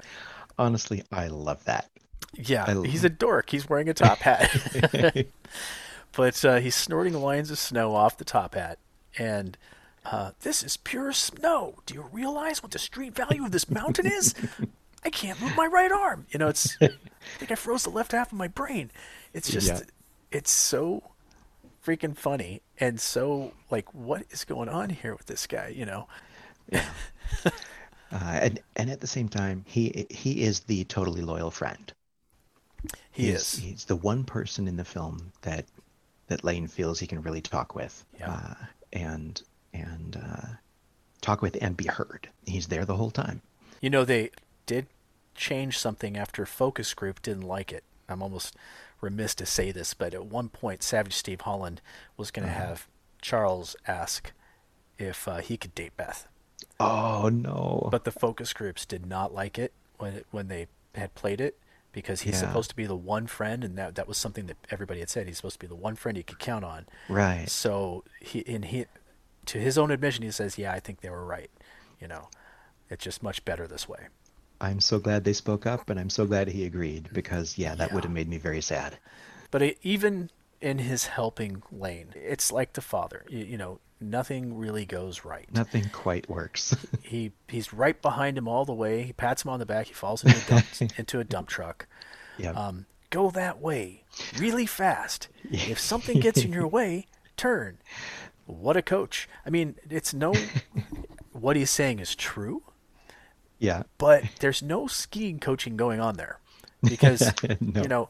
Honestly, I love that. Yeah, I- he's a dork. He's wearing a top hat. but uh, he's snorting lines of snow off the top hat. And uh, this is pure snow. Do you realize what the street value of this mountain is? I can't move my right arm. You know, it's. I think I froze the left half of my brain. It's just. Yeah. It's so freaking funny and so like what is going on here with this guy you know Uh, and and at the same time, he he is the totally loyal friend. He He's- is. He's the one person in the film that that Lane feels he can really talk with, Yeah. uh, and and uh, talk with and be heard. He's there the whole time. You know, they did change something after Focus Group didn't like it. I'm almost remiss to say this, but at one point, Savage Steve Holland was going to Uh-huh. have Charles ask if uh, he could date Beth. Oh no! But the focus groups did not like it when it, when they had played it because he's Yeah. supposed to be the one friend, and that that was something that everybody had said. He's supposed to be the one friend he could count on. Right. So he in he to his own admission, he says, "Yeah, I think they were right." You know, it's just much better this way. I'm so glad they spoke up, and I'm so glad he agreed because yeah, that Yeah. would have made me very sad. But it, even in his helping lane, it's like the father. You, you know, nothing really goes right. Nothing quite works. He he's right behind him all the way. He pats him on the back. He falls into a dump, into a dump truck. yeah. Um, go that way, really fast. If something gets in your way, turn. What a coach! I mean, it's no. what he's saying is true, yeah. but there's no skiing coaching going on there because No. you know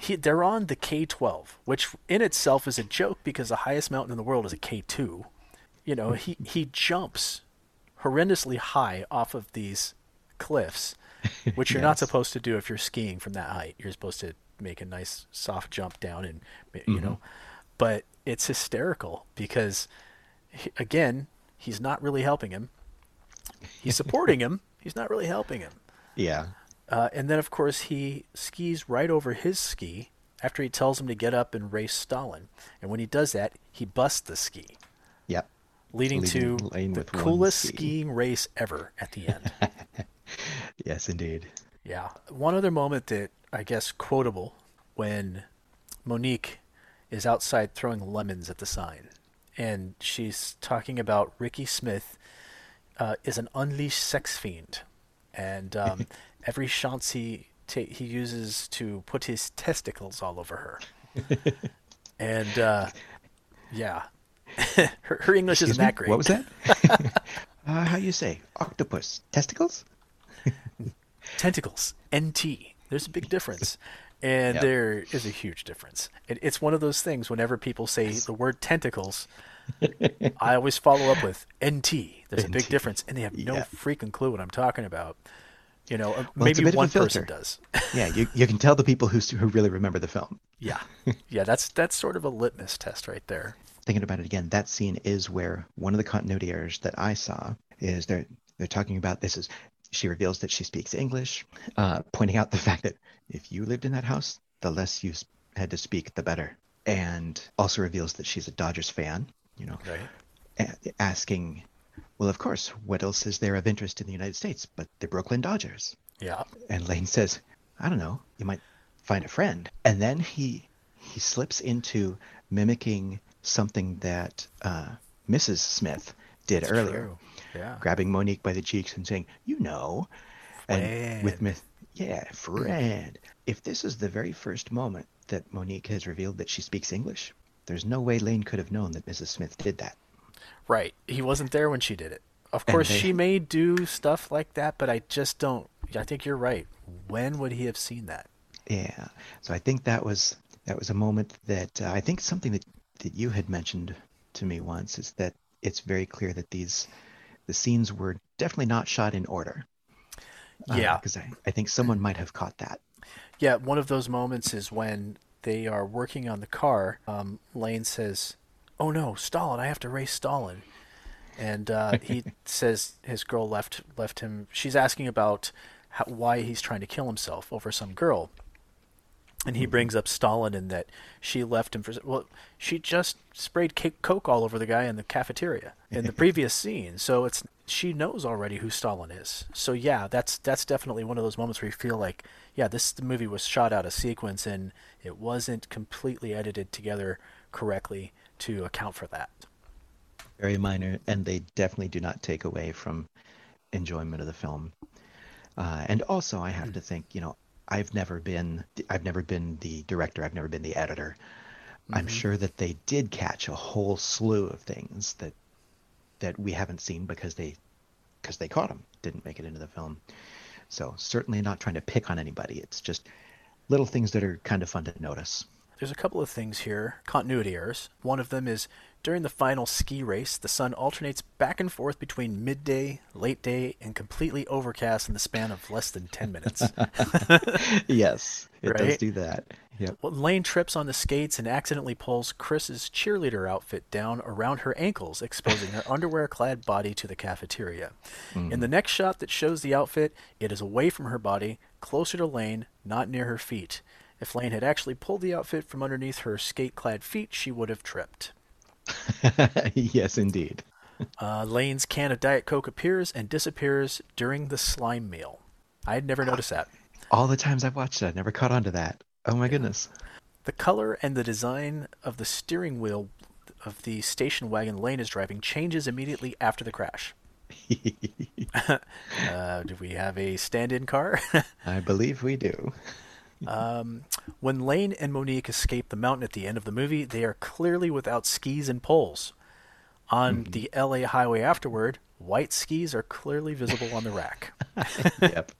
he, they're on the K12, which in itself is a joke because the highest mountain in the world is a K2. You know, he he jumps horrendously high off of these cliffs, which you're not supposed to do if you're skiing from that height. You're supposed to make a nice soft jump down and you mm-hmm. know, but it's hysterical because again, he's not really helping him. He's supporting him. He's not really helping him. Yeah. Uh, and then, of course, he skis right over his ski after he tells him to get up and race Stalin. And when he does that, he busts the ski, Yep. leading, Leading to the coolest ski. skiing race ever at the end. Yes, indeed. yeah. One other moment that I guess quotable when Monique is outside throwing lemons at the sign, and she's talking about Ricky Smith uh, is an unleashed sex fiend, and um, every chance he ta- he uses to put his testicles all over her. and uh, Yeah. her, her English Excuse isn't me? that great. What was that? uh, how you say? Octopus. Testicles? Tentacles. NT. There's a big difference. And Yep. there is a huge difference. It, it's one of those things whenever people say the word tentacles, I always follow up with NT. There's a big difference. And they have no Yeah. freaking clue what I'm talking about. You know, uh, Well, maybe bit of a one person does. yeah, you, you can tell the people who, who really remember the film. Yeah. Yeah, that's that's sort of a litmus test right there. Thinking about it again, that scene is where one of the continuity errors that I saw is they're they're talking about this is she reveals that she speaks English, uh, pointing out the fact that if you lived in that house, the less you had to speak, the better, and also reveals that she's a Dodgers fan. You know, Right. a- asking, well, of course, what else is there of interest in the United States but the Brooklyn Dodgers? Yeah. And Lane says, I don't know, you might find a friend. And then he he slips into mimicking something that uh, Mrs. Smith did It's earlier. Yeah. grabbing Monique by the cheeks and saying, "You know," and with Friend. Myth, yeah, friend. If this is the very first moment that Monique has revealed that she speaks English, there's no way Lane could have known that Mrs. Smith did that. Right. He wasn't there when she did it. Of course, they- she may do stuff like that, but I just don't. I think you're right. When would he have seen that? Yeah. So I think that was that was a moment that uh, I think something that that you had mentioned to me once is that it's very clear that these the scenes were definitely not shot in order. Yeah. Because I, I think someone might have caught that. Yeah, one of those moments is when they are working on the car. Um, Lane says, "Oh no, Stalin! I have to race Stalin," and uh, he says his girl left left him. She's asking about how, why he's trying to kill himself over some girl, and he brings up Stalin and that she left him for well, she just sprayed ca- coke all over the guy in the cafeteria in the previous scene. So it's she knows already who Stalin is. So yeah, that's that's definitely one of those moments where you feel like, yeah, this movie was shot out of sequence and it wasn't completely edited together correctly to account for that. Very minor, and they definitely do not take away from enjoyment of the film. Uh, and also, I have to think, you know, I've never been, I've never been the director, I've never been the editor. I'm Mhm. sure that they did catch a whole slew of things that that we haven't seen because they because they caught them, didn't make it into the film. So certainly not trying to pick on anybody. It's just little things that are kind of fun to notice. There's a couple of things here, continuity errors. One of them is during the final ski race, the sun alternates back and forth between midday, late day, and completely overcast in the span of less than 10 minutes. yes, it does do that. Yep. Well, Lane trips on the skates and accidentally pulls Chris's cheerleader outfit down around her ankles, exposing her underwear clad body to the cafeteria. In mm. the next shot that shows the outfit, it is away from her body, closer to Lane, not near her feet. If Lane had actually pulled the outfit from underneath her skate clad feet, she would have tripped. yes, indeed. Uh, Lane's can of Diet Coke appears and disappears during the slime meal. I had never noticed that. All the times I've watched it, I never caught on to that. Oh my goodness. The color and the design of the steering wheel of the station wagon Lane is driving changes immediately after the crash. uh, do we have a stand-in car? I believe we do. Um, when Lane and Monique escape the mountain at the end of the movie, they are clearly without skis and poles. On the LA highway afterward, white skis are clearly visible on the rack. yep.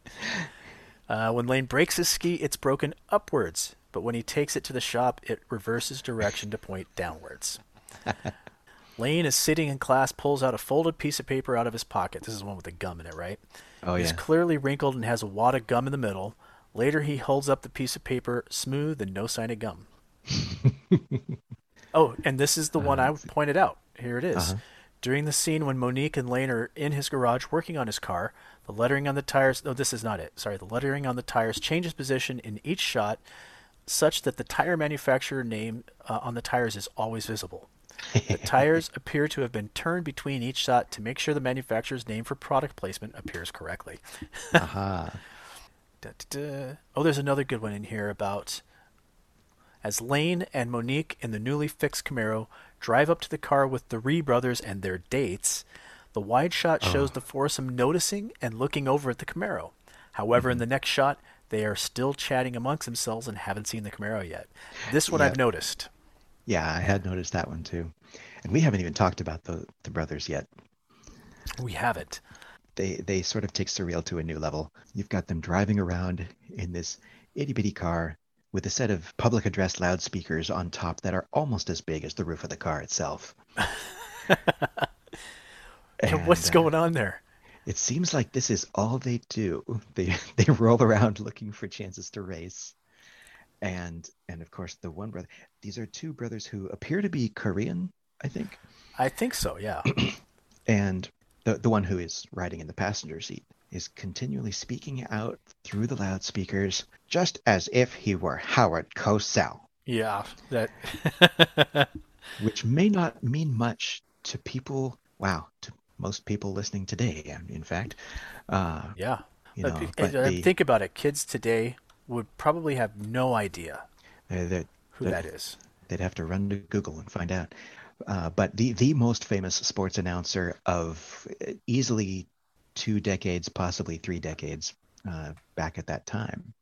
Uh, when Lane breaks his ski, it's broken upwards, but when he takes it to the shop, it reverses direction to point downwards. Lane is sitting in class, pulls out a folded piece of paper out of his pocket. This is one with the gum in it, right? Oh, It's yeah. clearly wrinkled and has a wad of gum in the middle. Later, he holds up the piece of paper, smooth and no sign of gum. oh, and this is the one I pointed out. Here it is. Uh-huh. During the scene when Monique and Lane are in his garage working on his car, the lettering on the tires. No, this is not it. Sorry. The lettering on the tires changes position in each shot such that the tire manufacturer name uh, on the tires is always visible. The tires appear to have been turned between each shot to make sure the manufacturer's name for product placement appears correctly. Aha. Da, da, da. Oh, there's another good one in here about as Lane and Monique in the newly fixed Camaro drive up to the car with the Ree brothers and their dates. The wide shot oh. shows Oh. the foursome noticing and looking over at the Camaro. However, in mm-hmm. the next shot, they are still chatting amongst themselves and haven't seen the Camaro yet. This one I've noticed. Yeah, I had noticed that one too. And we haven't even talked about the the brothers yet. We haven't. They they sort of take surreal to a new level. You've got them driving around in this itty bitty car with a set of public address loudspeakers on top that are almost as big as the roof of the car itself. And, What's uh, going on there? It seems like this is all they do. They they roll around looking for chances to race. And and of course the one brother these are two brothers who appear to be Korean, I think. I think so, yeah. And the the one who is riding in the passenger seat is continually speaking out through the loudspeakers just as if he were Howard Cosell, yeah, that which may not mean much to people wow, to most people listening today, in fact. Uh, yeah. You know, but uh, the- think about it. Kids today would probably have no idea Uh, that, who that is. They'd have to run to Google and find out. Uh, but the, the most famous sports announcer of easily two decades, possibly three decades uh, back at that time.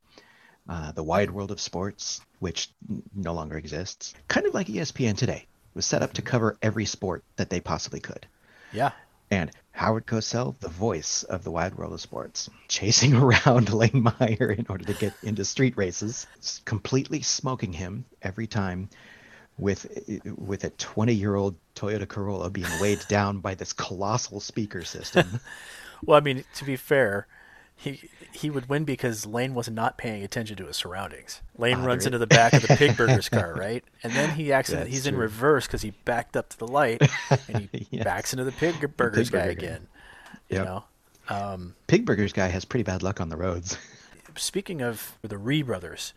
Uh, the wide world of sports, which n- no longer exists, kind of like ESPN today, was set up to cover every sport that they possibly could. Yeah. And Howard Cosell, the voice of the wide world of sports, chasing around Lane Meyer in order to get into street races, completely smoking him every time with with a 20-year-old Toyota Corolla being weighed down by this colossal speaker system. Well, I mean, to be fair, he he would win because Lane was not paying attention to his surroundings. Lane Ah, runs into the back of the Pig Burgers car, right? And then he That's he's in reverse because he backed up to the light and he Yes. backs into the Pig Burgers guy Burger guy. again. You know. Um, Pig Burgers guy has pretty bad luck on the roads. speaking of the Ree brothers,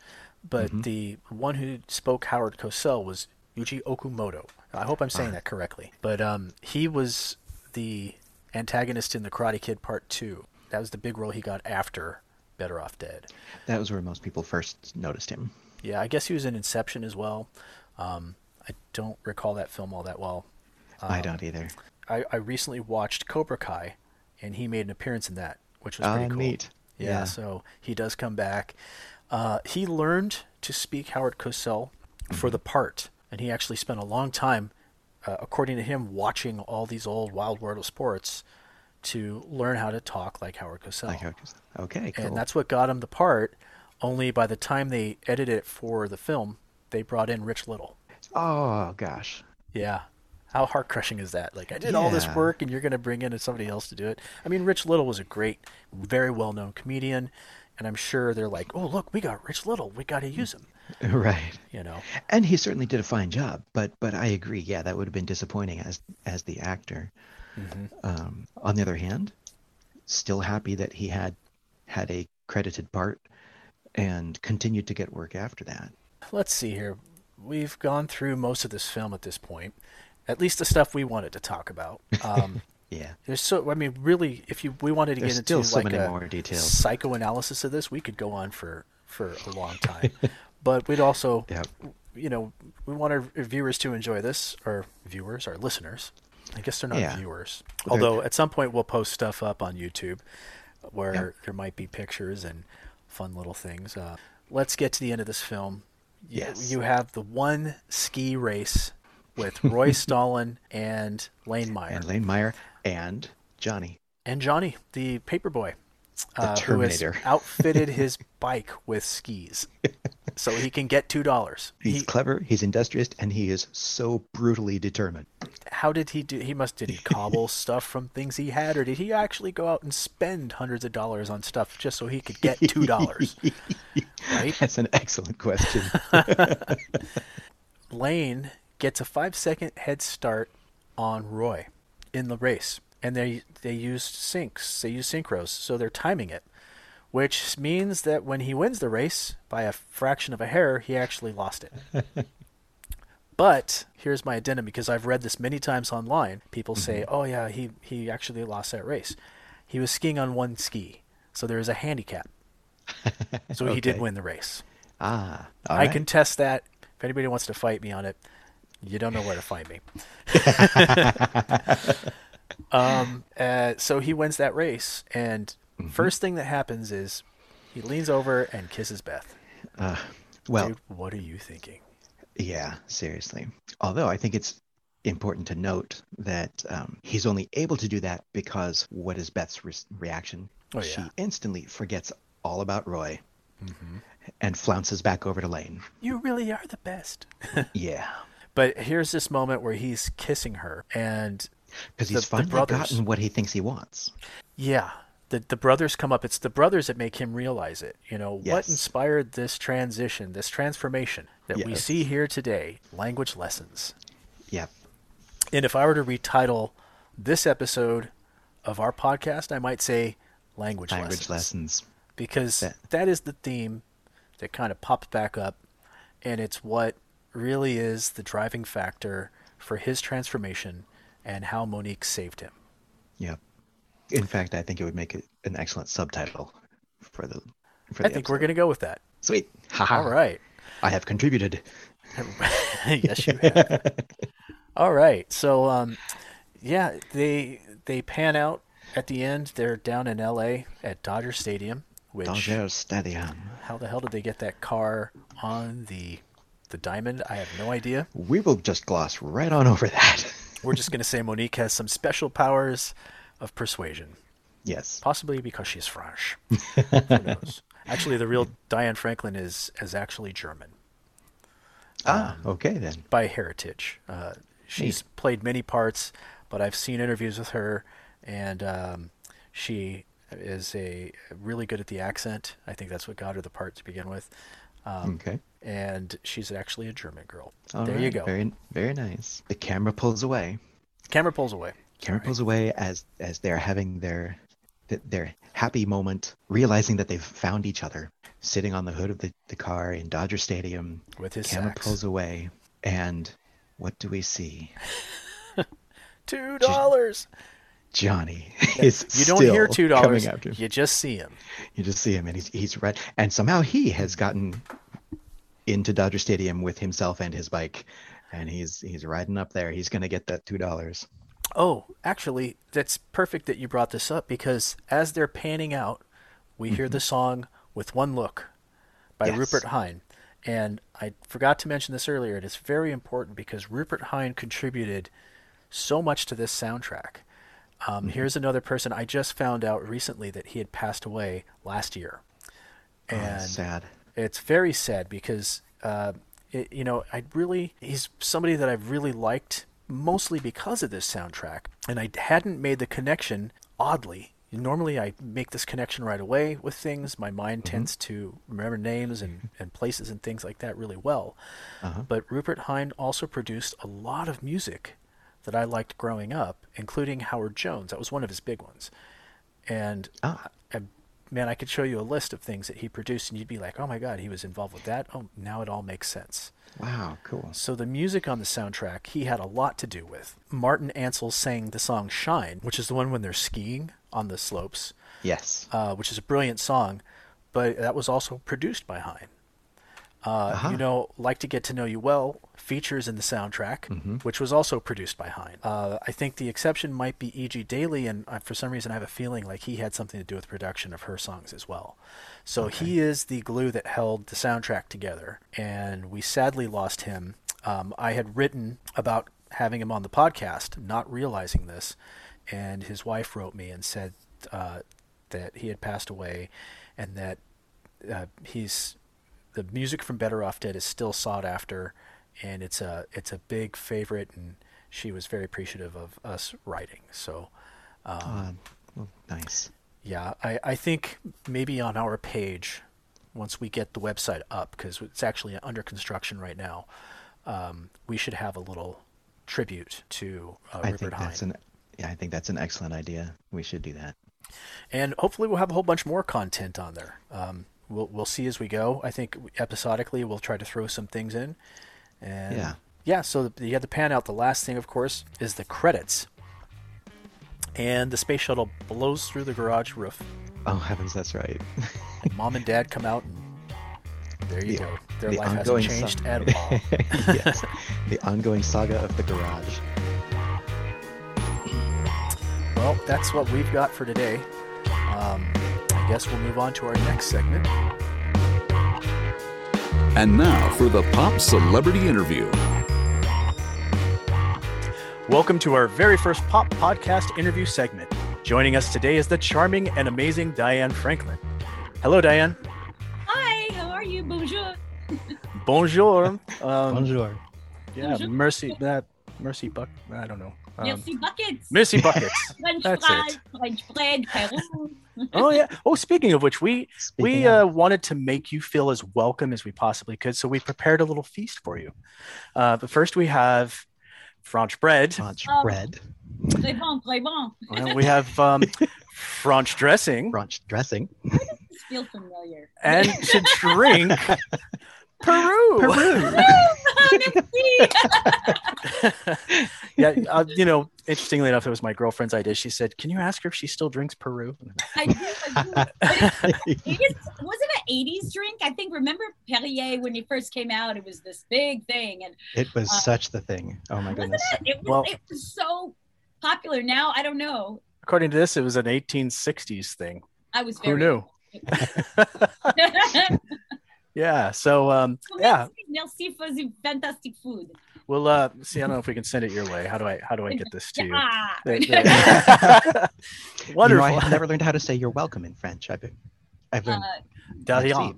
but Mm-hmm. the one who spoke Howard Cosell was Yuji Okumoto. I hope I'm saying that correctly. But um, he was the antagonist in The Karate Kid Part 2. That was the big role he got after Better Off Dead. That was where most people first noticed him. Yeah, I guess he was in Inception as well. Um, I don't recall that film all that well. I Um, don't either. I, I recently watched Cobra Kai, and he made an appearance in that, which was Ah, pretty cool. neat. Yeah, Yeah. so he does come back. Uh, he learned to speak Howard Cosell for Mm-hmm. the part, and he actually spent a long time, uh, according to him, watching all these old Wild World of Sports to learn how to talk like Howard Cosell. Like Howard Cosell. Okay, cool. And that's what got him the part. Only by the time they edited it for the film, they brought in Rich Little. Oh gosh. Yeah. How heart crushing is that? Like I did all this work and you're going to bring in somebody else to do it. I mean, Rich Little was a great, very well known comedian, and I'm sure they're like, "Oh, look, we got Rich Little. We got to use him." Right. You know. And he certainly did a fine job, but but I agree. Yeah, that would have been disappointing as as the actor. Um, on the other hand, still happy that he had had a credited part and continued to get work after that. Let's see here. We've gone through most of this film at this point, at least the stuff we wanted to talk about. Um, Yeah. There's so I mean, really, if you we wanted to There's get into so like a more details. psychoanalysis of this, we could go on for for a long time. but we'd also, you know, we want our viewers to enjoy this, or viewers, our listeners. I guess they're not Yeah. viewers. Well, they're- Although at some point we'll post stuff up on YouTube where Yep. there might be pictures and fun little things. Uh, let's get to the end of this film. You- Yes. You have the one ski race with Roy Stalin and Lane Meyer. And Lane Meyer and Johnny. And Johnny, the paperboy, The uh, who has outfitted his bike with skis, so he can get two dollars. He's clever, he's industrious, and he is so brutally determined. How did he do? He must did he cobble stuff from things he had, or did he actually go out and spend hundreds of dollars on stuff just so he could get two dollars? right. That's an excellent question. Lane gets a five second head start on Roy in the race, and they they used syncs, they used synchros, so they're timing it, which means that when he wins the race by a fraction of a hair, he actually lost it. but here's my addendum because I've read this many times online. People say, "Oh yeah, he he actually lost that race. He was skiing on one ski, so there is a handicap." so he did win the race. Ah, all I right. can test that. If anybody wants to fight me on it, you don't know where to find me. um, uh, so he wins that race, and Mm-hmm. first thing that happens is he leans over and kisses Beth. Uh, well, Dude, what are you thinking? yeah, seriously. Although I think it's important to note that um, he's only able to do that because what is Beth's re- reaction? Oh, yeah. She instantly forgets all about Roy and flounces back over to Lane. You really are the best. Yeah. But here's this moment where he's kissing her, and Because the- he's the finally brothers- gotten what he thinks he wants. Yeah. The, the brothers come up. It's the brothers that make him realize it. You know, what inspired this transition, this transformation that we see here today? Language lessons. Yep. And if I were to retitle this episode of our podcast, I might say language, Language lessons. lessons. Because That- that is the theme that kind of pops back up, and it's what really is the driving factor for his transformation and how Monique saved him. Yeah. In fact, I think it would make it an excellent subtitle for the. For the I think we're going to go with that. Sweet. Haha. All right. I have contributed. yes, you have. All right. So, um, yeah, they they pan out at the end. They're down in L.A. at Dodger Stadium. Which Dodger Stadium. how the hell did they get that car on the the diamond? I have no idea. We will just gloss right on over that. We're just going to say Monique has some special powers of persuasion, yes. possibly because she's French. Who knows? Actually, the real Diane Franklin is is actually German. Ah, okay then. by heritage. Uh, she's played many parts, but I've seen interviews with her, and um, she is a really good at the accent. I think that's what got her the part to begin with. Um, Okay. And she's actually a German girl. All there you go. Very, very nice. The camera pulls away. Camera pulls away. Camera pulls away as as they're having their their happy moment, realizing that they've found each other, sitting on the hood of the, the car in Dodger Stadium. With his camera sax. pulls away, and what do we see? Two dollars. Johnny is You don't hear two dollars. after him. You just see him. You just see him, and he's he's right, and somehow he has gotten into Dodger Stadium with himself and his bike, and he's he's riding up there. He's gonna get that two dollars. Oh, actually, that's perfect that you brought this up because as they're panning out, we hear mm-hmm. the song "With One Look" by Yes. Rupert Hine, and I forgot to mention this earlier. It is very important because Rupert Hine contributed so much to this soundtrack. Um, Here's another person I just found out recently that he had passed away last year, Oh, and sad. it's very sad because uh, it, you know I really he's somebody that I've really liked mostly because of this soundtrack, and I hadn't made the connection. Oddly, normally I make this connection right away with things. My mind tends to remember names and, and places and things like that really well. Uh-huh. But Rupert Hine also produced a lot of music that I liked growing up, including Howard Jones. That was one of his big ones. And Ah. I, man, I could show you a list of things that he produced, and you'd be like, "Oh my God, he was involved with that." Oh, now it all makes sense. Wow, cool. So the music on the soundtrack, he had a lot to do with. Martin Ansel sang the song "Shine," which is the one when they're skiing on the slopes, Yes. uh, which is a brilliant song, but that was also produced by Hine. Uh, Uh-huh. You know, like to get to know you well features in the soundtrack, Mm-hmm. which was also produced by Hine. Uh, I think the exception might be E.G. Daily, and uh, for some reason I have a feeling like he had something to do with production of her songs as well. So he is the glue that held the soundtrack together, and we sadly lost him. Um, I had written about having him on the podcast, not realizing this, and his wife wrote me and said uh, that he had passed away, and that uh, he's the music from Better Off Dead is still sought after, and it's a it's a big favorite, and she was very appreciative of us writing. So, um, Ah, well, nice. yeah, I, I think maybe on our page, once we get the website up, because it's actually under construction right now, um, we should have a little tribute to uh, I Rupert think Hine. that's an yeah, I think that's an excellent idea. We should do that. and hopefully we'll have a whole bunch more content on there. Um, we'll we'll see as we go. I think episodically we'll try to throw some things in, and Yeah. yeah. So the, you have to pan out. The last thing, of course, is the credits, and the space shuttle blows through the garage roof. Oh heavens, that's right. Mom and Dad come out, and there you The- go. Their the life hasn't changed saga. at all. yes, the ongoing saga of the garage. Well, that's what we've got for today. Um, guess we'll move on to our next segment. And now for the Pop Celebrity Interview. Welcome to our very first Pop Podcast interview segment. Joining us today is the charming and amazing Diane Franklin. Hello, Diane. Hi, how are you? Bonjour. Bonjour. Um, Bonjour. Yeah, Bonjour. mercy. That mercy buck. I don't know. Um, Merci buckets. Merci buckets. French That's fries, it. French bread, Peru. oh yeah. Oh, speaking of which, we we Speaking uh, wanted to make you feel as welcome as we possibly could, so we prepared a little feast for you. Uh, but first, we have French bread. French Oh. bread, Très bon, très bon. Well, we have um, French dressing, French dressing. This feels familiar. and to drink Peru. Peru. yeah, uh, you know, interestingly enough, it was my girlfriend's idea. She said, "Can you ask her if she still drinks Peru?" I do, I do. It, it is, was it an 80s drink? I think, remember Perrier when he first came out? It was this big thing. And It was Uh, such the thing. Oh my goodness. it? It was, Well- it was so popular. Now, I don't know. According to this, it was an 1860s thing. I was Who knew? Yeah. So, um, yeah, Merci for the fantastic food. we'll uh, see. I don't know if we can send it your way. How do I? How do I get this to you? There- there. You know, Wonderful. I have never learned how to say you're welcome in French. I've, I've learned. Uh, merci,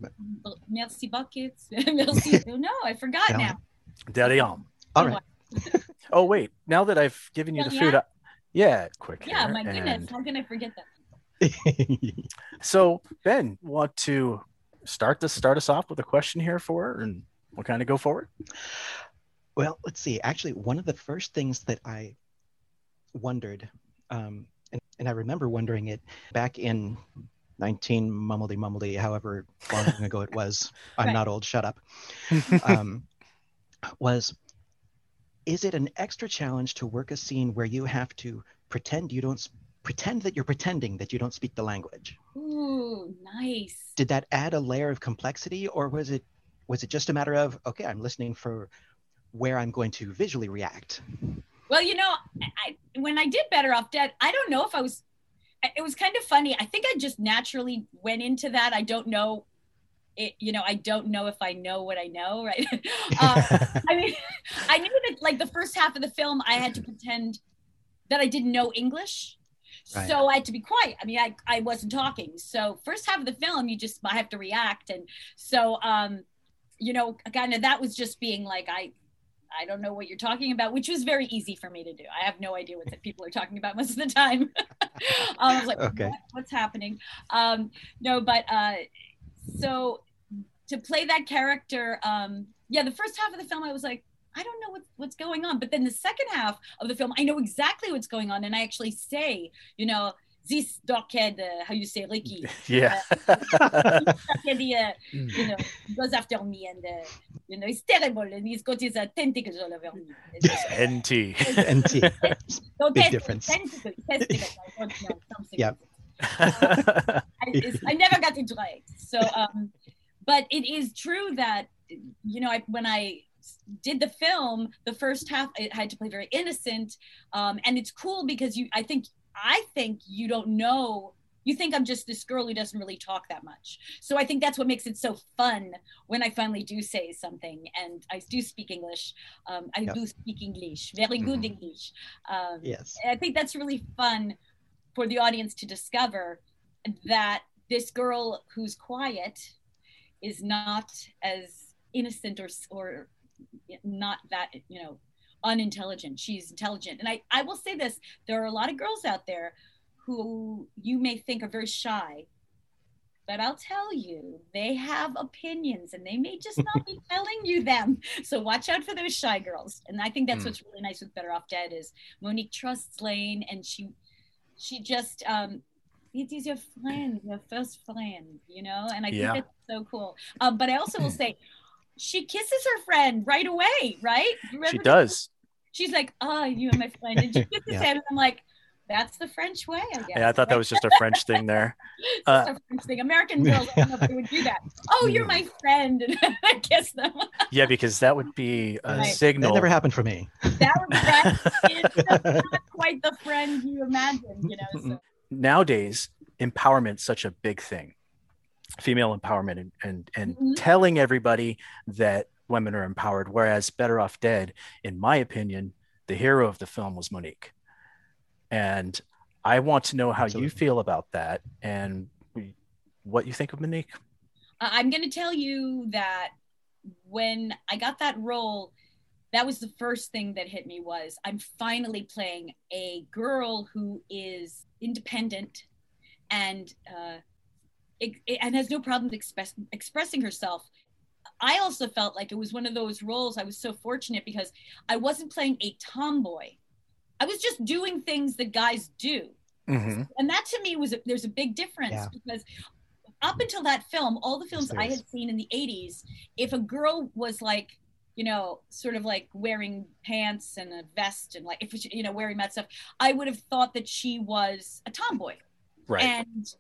merci buckets. merci. No, I forgot Yeah. now. Derrière. All right. Oh wait, now that I've given you the food, I, yeah, quick. Yeah, my goodness. and- How can I forget that? So Ben, want to start this start us off with a question here for her, and we'll kind of go forward. Well, let's see. Actually, one of the first things that I wondered, um, and, and I remember wondering it back in 19 mumbledy mumbledy, however long ago it was. I'm Right. not old. Shut up. Um, was is it an extra challenge to work a scene where you have to pretend you don't pretend that you're pretending that you don't speak the language? Ooh, nice. Did that add a layer of complexity, or was it was it just a matter of okay, I'm listening for where I'm going to visually react? Well, you know, I, when I did Better Off Dead, I don't know if I was. It was kind of funny. I think I just naturally went into that. I don't know. It, you know, I don't know if I know what I know, right? uh, I mean, I knew that like the first half of the film, I had to pretend that I didn't know English. Right. So I had to be quiet. I mean, I, I wasn't talking. So first half of the film, you just I have to react, and so um, you know, kind of that was just being like I I don't know what you're talking about, which was very easy for me to do. I have no idea what the people are talking about most of the time. I was like, Okay. what, what's happening? Um, no, but uh, so to play that character, um, yeah, the first half of the film, I was like, I don't know what, what's going on. But then the second half of the film, I know exactly what's going on. And I actually say, you know, this dockhead, uh, how you say, Ricky. Yeah. Uh, he, uh, you know, goes after me and, uh, you know, it's terrible. And he's got his uh, tentacles all over me. NT. NT. No, Big difference. tentacles, testicles, I don't know, something. Yep. I, I never got it right. So, um, but it is true that you know, I, when I did the film, the first half I had to play very innocent, um, and it's cool because you, I think, I think you don't know. You think I'm just this girl who doesn't really talk that much. So I think that's what makes it so fun when I finally do say something, and I do speak English. Um, I Yep. do speak English, very good Mhm. English. Um, Yes. I think that's really fun for the audience to discover that this girl who's quiet is not as innocent or or not that you know unintelligent she's intelligent and i i will say this there are a lot of girls out there who you may think are very shy but I'll tell you, they have opinions and they may just not be telling you them. So watch out for those shy girls. And I think that's Mm. what's really nice with Better Off Dead is Monique trusts Lane and she she just um it is your friend, your first friend, you know, and I Yeah. think that's so cool. Um, but I also will say she kisses her friend right away, right? She does. She's like, Oh, you're my friend. And she kisses Yeah. him and I'm like, that's the French way, I guess. Yeah, I thought that was just a French thing there. Uh, a French thing. American girls, I don't know if they would do that. Oh, you're my friend, and I kiss them. yeah, because that would be a Right. signal. That never happened for me. That would that is not quite the friend you imagine, you know. So. Nowadays, empowerment's such a big thing. Female empowerment and and, and Mhm. telling everybody that women are empowered. Whereas Better Off Dead, in my opinion, the hero of the film was Monique. And I want to know how you feel about that and what you think of Monique. I'm going to tell you that when I got that role, that was the first thing that hit me was I'm finally playing a girl who is independent and uh, it, it, and has no problem express, expressing herself. I also felt like it was one of those roles. I was so fortunate because I wasn't playing a tomboy. I was just doing things that guys do. Mm-hmm. And that to me was a, there's a big difference Yeah. because up until that film, all the films I had seen in the 80s, if a girl was like, you know, sort of like wearing pants and a vest and like, if she, you know, wearing that stuff, I would have thought that she was a tomboy. Right. And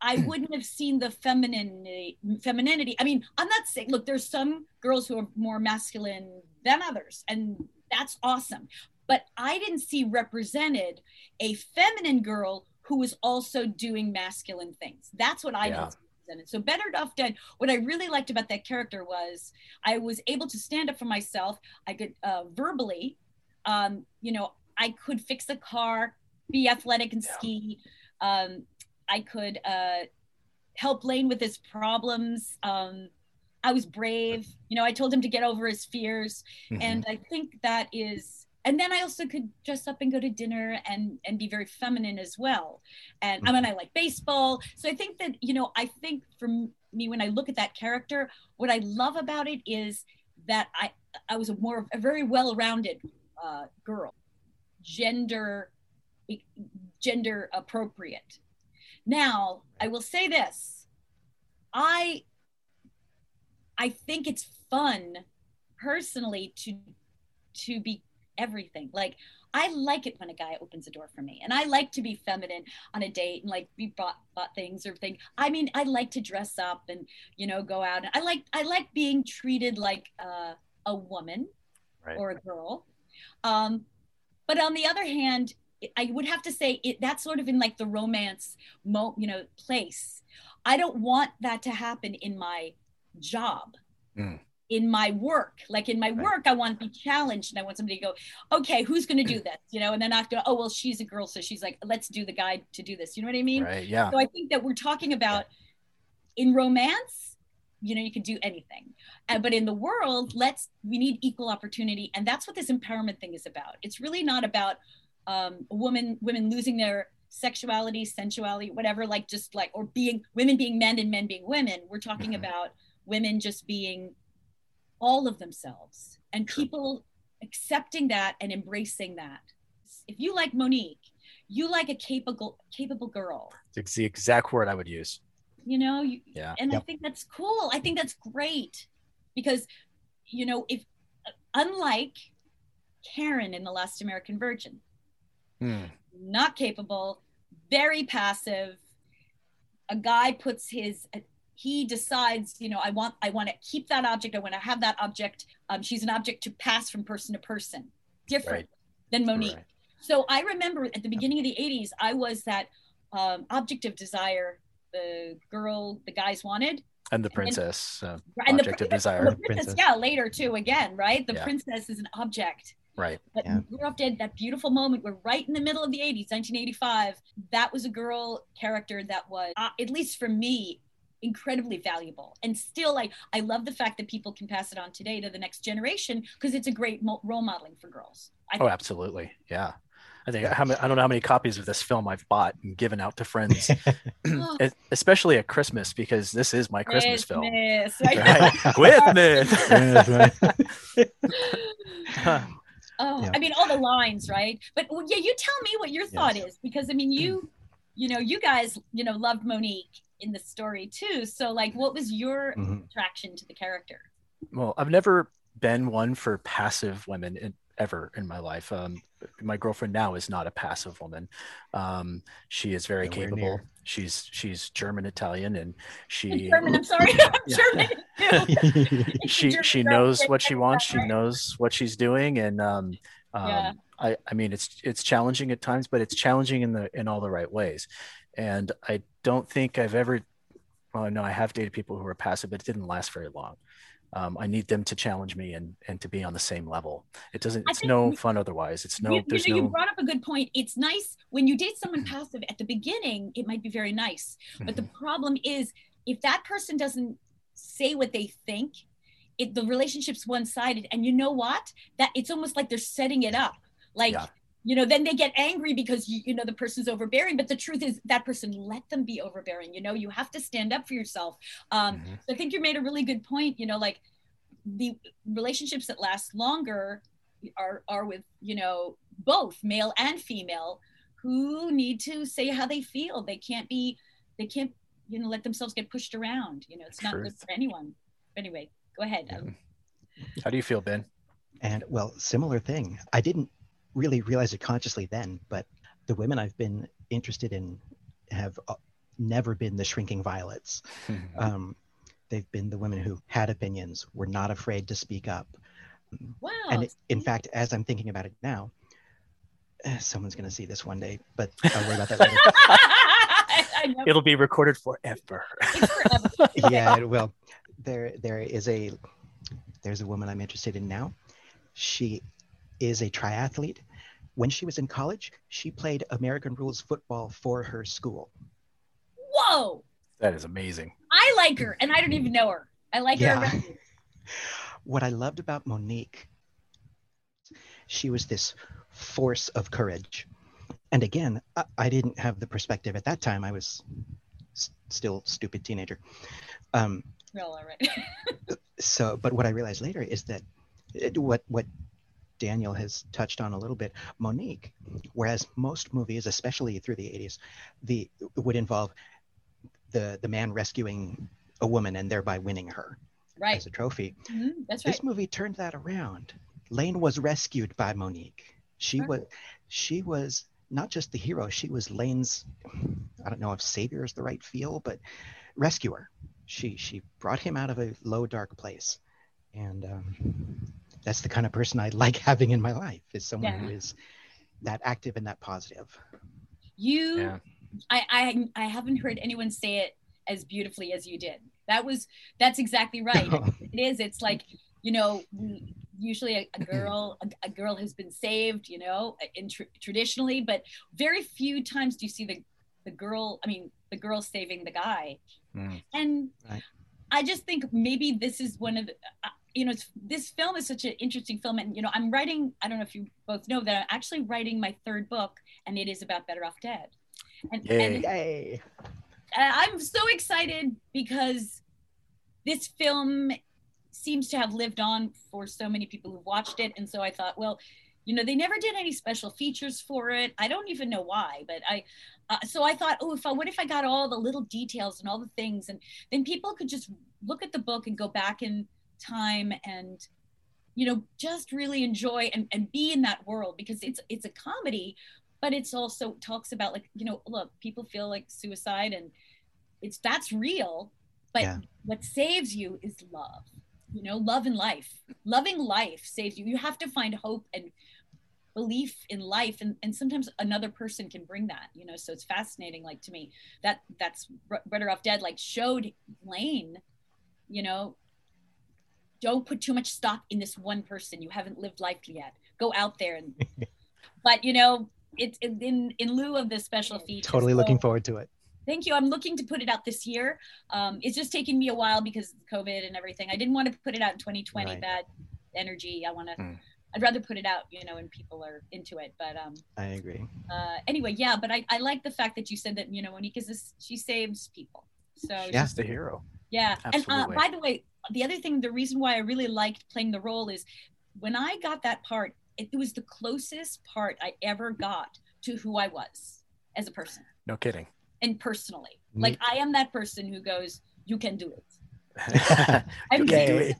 I wouldn't have seen the femininity, femininity. I mean, I'm not saying, look, there's some girls who are more masculine than others, and that's awesome. But I didn't see represented a feminine girl who was also doing masculine things. That's what I Yeah. didn't see represented. So Better Off Dead, what I really liked about that character was I was able to stand up for myself. I could uh, verbally, um, you know, I could fix a car, be athletic and ski. Um, I could uh, help Lane with his problems. Um, I was brave. You know, I told him to get over his fears. Mm-hmm. And I think that is, and then I also could dress up and go to dinner and and be very feminine as well. And I mean, I like baseball. So I think that, you know, I think for me, when I look at that character, what I love about it is that I, I was a more, a very well-rounded uh, girl, gender, gender appropriate. Now, I will say this. I I think it's fun personally to to be everything. Like I like it when a guy opens a door for me, and I like to be feminine on a date and like be bought, bought things or thing. I mean, I like to dress up and you know go out. And I like I like being treated like uh, a woman Right. or a girl. Um, but on the other hand, I would have to say it that's sort of in like the romance, mo- you know, place. I don't want that to happen in my job Mm. in my work. Like in my work, I want to be challenged and I want somebody to go, okay, who's going to do this? You know, and then I have to, oh, well, she's a girl. So she's like, let's do the guy to do this. You know what I mean? Right, yeah. So I think that we're talking about in romance, you know, you can do anything. Uh, but in the world, let's, we need equal opportunity. And that's what this empowerment thing is about. It's really not about um, women, women losing their sexuality, sensuality, whatever, like just like, or being women being men and men being women. We're talking about women just being all of themselves and people accepting that and embracing that. If you like Monique, you like a capable capable girl. It's the exact word I would use. You know, you, Yeah. and I think that's cool. I think that's great because you know, if unlike Karen in The Last American Virgin, Hmm. not capable, very passive. A guy puts his he decides, you know, I want I want to keep that object. I want to have that object. Um, she's an object to pass from person to person, different than Monique. So I remember at the beginning of the '80s, I was that um, object of desire. The girl the guys wanted, And the then- princess, uh, and the object prin- of desire. the princess, yeah, later too. Again, right? The Yeah. princess is an object. Right. But Better Off Dead, that beautiful moment, we're right in the middle of the 80s, 1985. That was a girl character that was, uh, at least for me, incredibly valuable. And still, I, I love the fact that people can pass it on today to the next generation because it's a great mo- role modeling for girls. I Oh, absolutely. Yeah. I think how many, I don't know how many copies of this film I've bought and given out to friends, especially at Christmas because this is my Christmas, film. Christmas, Right. With Oh, Yeah. I mean, all the lines, right? But well, yeah, you tell me what your thought is because I mean, you, you know, you guys, you know, loved Monique in the story too. So, like, what was your Mhm. attraction to the character? Well, I've never been one for passive women in, ever in my life. Um, my girlfriend now is not a passive woman. Um, she is very Nowhere capable. near. She's she's German Italian, and she German, I'm sorry, I'm Yeah. German too. she German she knows what she wants. She knows what she's doing, and um, um, Yeah. I I mean it's it's challenging at times, but it's challenging in the in all the right ways. And I don't think I've ever well, no, I have dated people who are passive, but it didn't last very long. Um, I need them to challenge me and and to be on the same level. It doesn't. It's no we- fun otherwise. It's no. you, you there's know, no. you brought up a good point. It's nice when you date someone passive at the beginning, it might be very nice. But the Mm-hmm. problem is if that person doesn't say what they think, it the relationship's one-sided. And you know what? That it's almost like they're setting it up. Like Yeah. You know, then they get angry because you, you know the person's overbearing. But the truth is that person let them be overbearing. You know, you have to stand up for yourself. Um, Mm-hmm. so I think you made a really good point. You know, like the relationships that last longer are are with you know both male and female who need to say how they feel they can't be they can't you know let themselves get pushed around you know it's not good for anyone anyway go ahead Um, How do you feel, Ben? And well, similar thing. I didn't really realize it consciously then, but the women I've been interested in have uh, never been the shrinking violets. Um, they've been the women who had opinions, were not afraid to speak up. wow And it, in fact, as I'm thinking about it now, eh, someone's going to see this one day, but I'll worry about that later. I know. It'll be recorded forever. yeah, it will. There, there is a, there's a woman I'm interested in now. She is a triathlete. When she was in college, she played American rules football for her school. whoa That is amazing. i like her and i don't even know her i like her Yeah. already. What I loved about Monique, she was this force of courage. And again, I, I didn't have the perspective at that time. I was s- still stupid teenager. Um, well all right so but what i realized later is that it, what what daniel has touched on a little bit monique whereas most movies especially through the 80s the would involve the the man rescuing a woman and thereby winning her right. as a trophy. Mhm, that's right. this movie turned that around. Lane was rescued by monique. She was she was not just the hero she was lane's i don't know if savior is the right feel but rescuer. She she brought him out of a low dark place. And um, that's the kind of person i like having in my life is someone who Yeah. is that active and that positive. You Yeah. I, I i haven't heard anyone say it as beautifully as you did. That was that's exactly right. It is it's like you. know we, usually a, a girl a, a girl has been saved you know in tr- traditionally but very few times do you see the the girl i mean the girl saving the guy. And Right. i just think maybe this is one of the uh, you know it's, this film is such an interesting film and you know i'm writing i don't know if you both know that i'm actually writing my third book and it is about better off dead and, and Yay. I- I'm so excited because this film seems to have lived on for so many people who've watched it. And so I thought, well, you know, they never did any special features for it. I don't even know why, but I, uh, so I thought, oh, if I, what if I got all the little details and all the things, and then people could just look at the book and go back in time and, you know, just really enjoy and, and be in that world because it's it's a comedy, but it's also talks about like, you know, look, people feel like suicide and it's that's real, but Yeah. what saves you is love you know love and life loving life saves you you have to find hope and belief in life and, and sometimes another person can bring that you know so it's fascinating like to me that that's better off dead like showed lane you know don't put too much stock in this one person you haven't lived life yet go out there and but you know it's in in lieu of this special feature totally so- looking forward to it Thank you. I'm looking to put it out this year. Um, it's just taking me a while because of COVID and everything. I didn't want to put it out in 2020. Right. Bad energy. I want to. Mm. I'd rather put it out, you know, when people are into it. But um, i agree uh, anyway, yeah. But I, I like the fact that you said that you know Monique is this, she saves people. So Yeah. She's the hero. Yeah. And uh, by the way, the other thing, the reason why I really liked playing the role is when I got that part, it, it was the closest part I ever got to who I was as a person No kidding. and personally. Like I am that person who goes, "You can do it." I'm do it.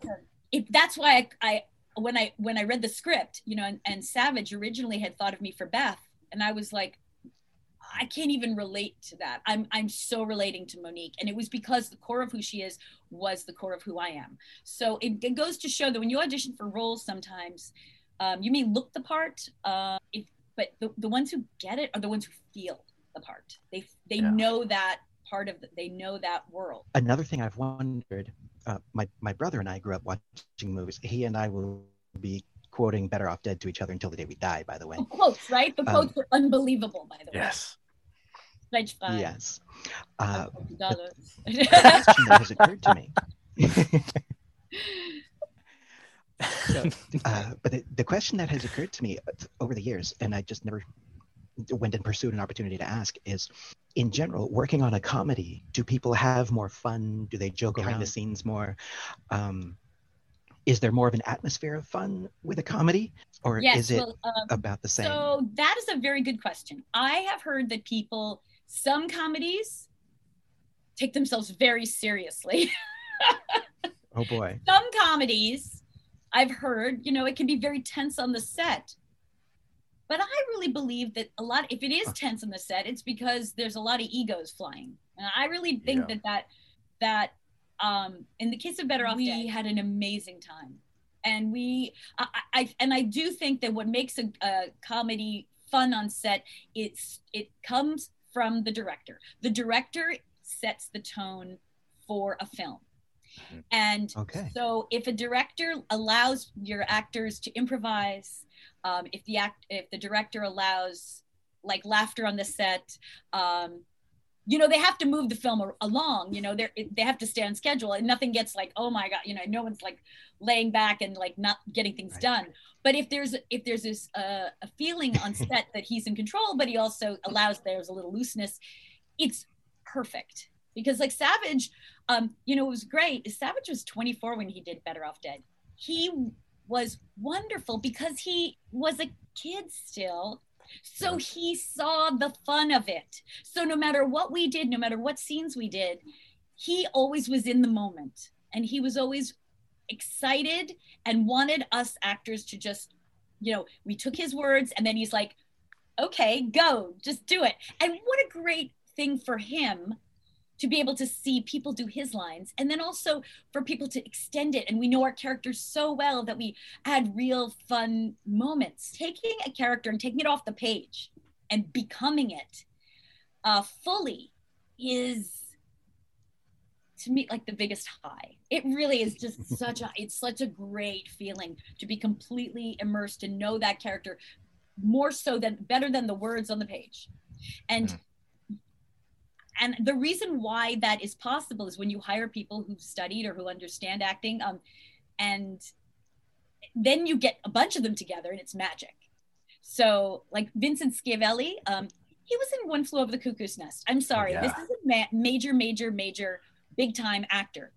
If that's why I, I when I when I read the script, you know, and, and Savage originally had thought of me for Beth, and I was like, I can't even relate to that. I'm I'm so relating to Monique, and it was because the core of who she is was the core of who I am. So it, it goes to show that when you audition for roles, sometimes um, you may look the part, uh, if, but the, the ones who get it are the ones who feel the part. They they Yeah. know that part of. The, they know that world. Another thing I've wondered. Uh, my my brother and I grew up watching movies. He and I will be quoting "Better Off Dead" to each other until the day we die. By the way, oh, quotes right. The Um, quotes are unbelievable. By the way. Yes. Yes. Uh, the question that has occurred to me. So, uh, but the, the question that has occurred to me over the years, and I just never went and pursued an opportunity to ask, is in general, working on a comedy, do people have more fun? Do they joke behind the scenes more? Um, is there more of an atmosphere of fun with a comedy, or Yes, is it well, um, about the same? So that is a very good question. I have heard that people, some comedies, take themselves very seriously. oh boy. some comedies, I've heard, you know, it can be very tense on the set. But I really believe that a lot, if it is tense on the set, it's because there's a lot of egos flying. And I really think Yeah. that that that um, in the case of Better Off, we had an amazing time, and we, I, I and I do think that what makes a, a comedy fun on set, it's it comes from the director. The director sets the tone for a film. And Okay. so if a director allows your actors to improvise, um, if the act if the director allows like laughter on the set, um, you know they have to move the film along. You know they they have to stay on schedule, and nothing gets like oh my god, you know no one's like laying back and like not getting things done. But if there's if there's this uh, a feeling on set that he's in control, but he also allows there's a little looseness, it's perfect because like Savage, um, you know, it was great. Savage was 24 when he did Better Off Dead. He was wonderful because he was a kid still. So he saw the fun of it. So no matter what we did, no matter what scenes we did, he always was in the moment and he was always excited and wanted us actors to just, you know, we took his words and then he's like, okay, go, just do it. And what a great thing for him to be able to see people do his lines. And then also for people to extend it. And we know our characters so well that we add real fun moments. Taking a character and taking it off the page and becoming it uh, fully is to me like the biggest high. It really is just such a it's such a great feeling to be completely immersed and know that character more so than better than the words on the page. And and the reason why that is possible is when you hire people who've studied or who understand acting um, and then you get a bunch of them together and it's magic. So like vincent schiavelli um, he was in one flew over the cuckoo's nest. I'm sorry Yeah. this is a ma- major major major big time actor.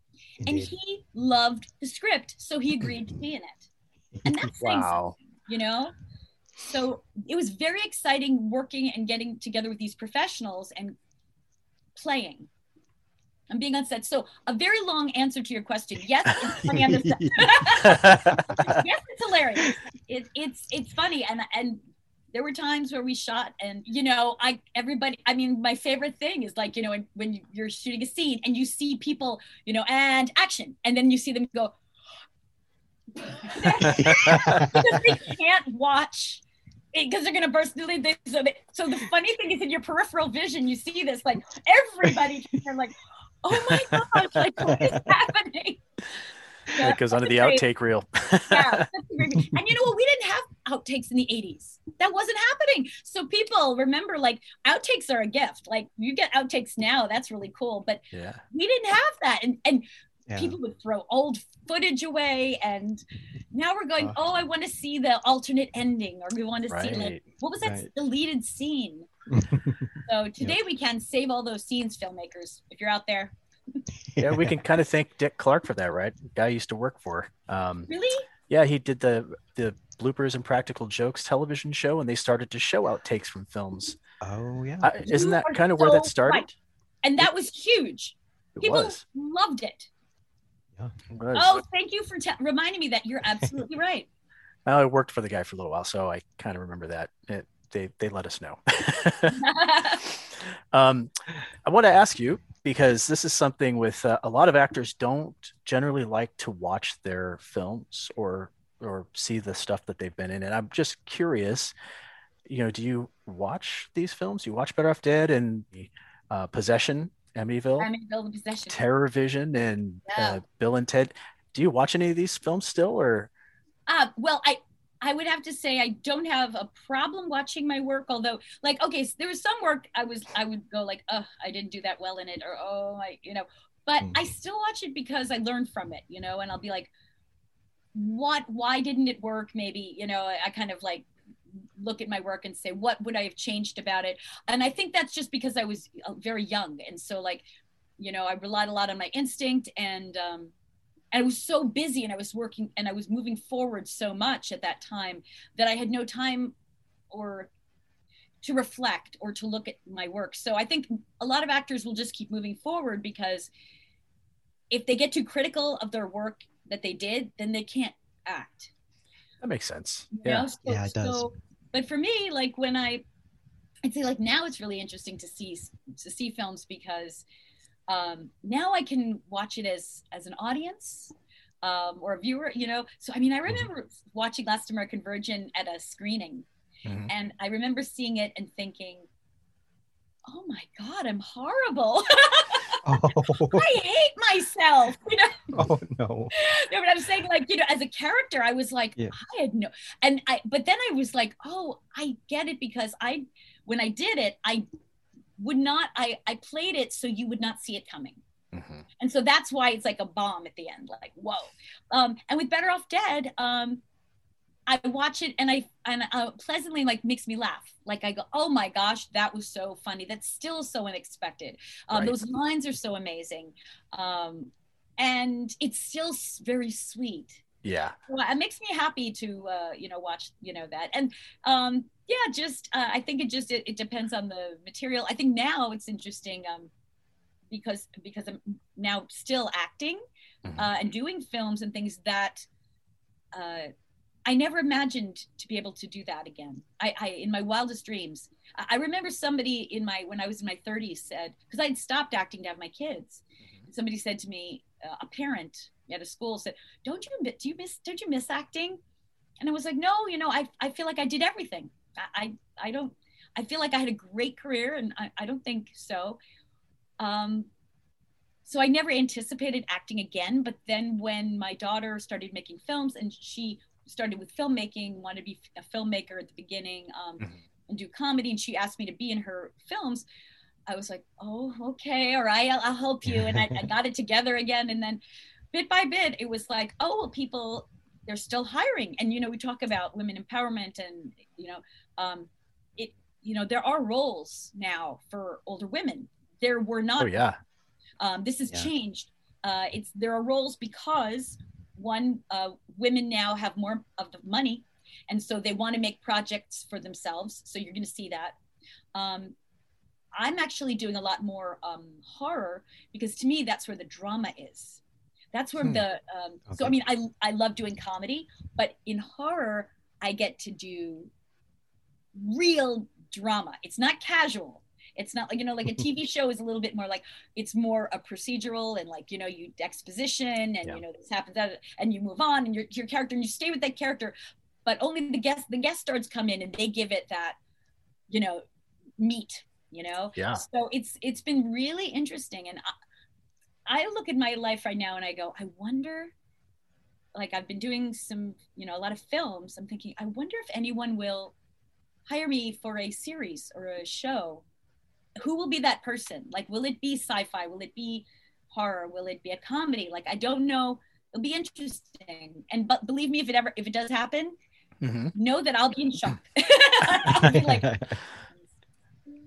And he loved the script so he agreed to be in it. And that's Wow. you know? So it was very exciting working and getting together with these professionals and playing. I'm being on set so a very long answer to your question. Yes it's funny on the set yes it's hilarious. It, it's it's funny and and there were times where we shot and you know i everybody i mean my favorite thing is like you know when, when you're shooting a scene and you see people you know and action and then you see them go because they can't watch because they're gonna burst through the so, they, so the funny thing is in your peripheral vision you see this like everybody are like oh my gosh like what is happening Yeah, it goes onto the great- outtake reel. yeah, and you know what? We didn't have outtakes in the 80s. That wasn't happening. So people remember like outtakes are a gift. Like you get outtakes now, that's really cool. But yeah. we didn't have that. And and Yeah. people would throw old footage away. And now we're going, oh, I want to see the alternate ending, or we want to see like what was that right. deleted scene? so today we can save all those scenes, filmmakers, if you're out there. yeah, we can kind of thank Dick Clark for that, right? Guy I used to work for. Um, Really? Yeah, he did the the bloopers and practical jokes television show, and they started to show outtakes from films. Oh yeah, uh, isn't You that kind of where that started? right. And that was huge. It People was. loved it. It was. Oh, thank you for te- reminding me that you're absolutely right. Well, I worked for the guy for a little while, so I kind of remember that. It, they they let us know. um, I want to ask you because this is something with uh, a lot of actors don't generally like to watch their films or or see the stuff that they've been in, and I'm just curious. You know, do you watch these films? You watch Better Off Dead and uh, Possession Amityville, Amityville, The Possession. Terror Vision, and Yeah. uh, Bill and Ted. Do you watch any of these films still, or Uh, well, I I would have to say I don't have a problem watching my work. Although, like, okay, so there was some work I was I would go like, oh, I didn't do that well in it, or oh, I you know, but I still watch it because I learned from it, you know, and I'll be like, what? Why didn't it work? Maybe you know, I, I kind of like look at my work and say what would i have changed about it and i think that's just because i was uh, very young and so like you know i relied a lot on my instinct and um I was so busy and I was working and I was moving forward so much at that time that I had no time or to reflect or to look at my work. So I think a lot of actors will just keep moving forward because if they get too critical of their work that they did, then they can't act. that makes sense? you Yeah, know? So- so- but for me, like when I, I'd say like now it's really interesting to see to see films because um, now I can watch it as as an audience um, or a viewer, you know. So I mean, I remember watching Last American Virgin at a screening, Mhm. and I remember seeing it and thinking, "Oh my God, I'm horrible. I hate myself." You know. Oh no. no, but I'm saying like, you know, as a character, I was like, Yeah. I had no and I but then I was like, oh, I get it because I when I did it, I would not I I played it so you would not see it coming. And so that's why it's like a bomb at the end, like, whoa. Um, and with Better Off Dead, um, I watch it and I and uh, pleasantly like makes me laugh. Like I go, oh my gosh, that was so funny. That's still so unexpected. Um, Right. Those lines are so amazing, um, and it's still very sweet. Yeah. Well, it makes me happy to uh, you know watch you know that and um, yeah, just uh, I think it just it, it depends on the material. I think now it's interesting um, because because I'm now still acting uh, and doing films and things that uh, I never imagined to be able to do that again. I, I in my wildest dreams, I, remember somebody in my when I was in my 30s said because I'd stopped acting to have my kids. Somebody said to me, uh, a parent at a school said, "Don't you do you miss don't you miss acting?" And I was like, "No, you know, I I feel like I did everything. I I, I don't. I feel like I had a great career, and I, I don't think so." Um, so I never anticipated acting again. But then when my daughter started making films and she started with filmmaking, wanted to be a filmmaker at the beginning um, and do comedy, and she asked me to be in her films. I was like, oh, okay, all right, I'll, I'll help you. And I, I got it together again. And then bit by bit, it was like, oh, well, people, they're still hiring. And, you know, we talk about women empowerment and, you know, um, it, you know, there are roles now for older women. There were not. Oh yeah. Um, this has Yeah. changed. Uh, it's there are roles because one, uh, women now have more of the money, and so they want to make projects for themselves. So you're going to see that. Um, I'm actually doing a lot more um, horror because to me that's where the drama is. That's where Hmm. the um, so I mean I I love doing comedy, but in horror I get to do real drama. It's not casual. It's not like you know, like a TV show is a little bit more like it's more a procedural and like you know you exposition and Yeah. you know this happens that and you move on and your your character and you stay with that character, but only the guest the guest stars come in and they give it that you know meat. You know. Yeah. So it's it's been really interesting and. I, I look at my life right now and I go, I wonder, like I've been doing some, you know, a lot of films. I'm thinking, I wonder if anyone will hire me for a series or a show. Who will be that person? Like, will it be sci-fi? Will it be horror? Will it be a comedy? Like, I don't know. It'll be interesting. And but believe me, if it ever if it does happen, Mm-hmm. know that I'll be in shock. Be like,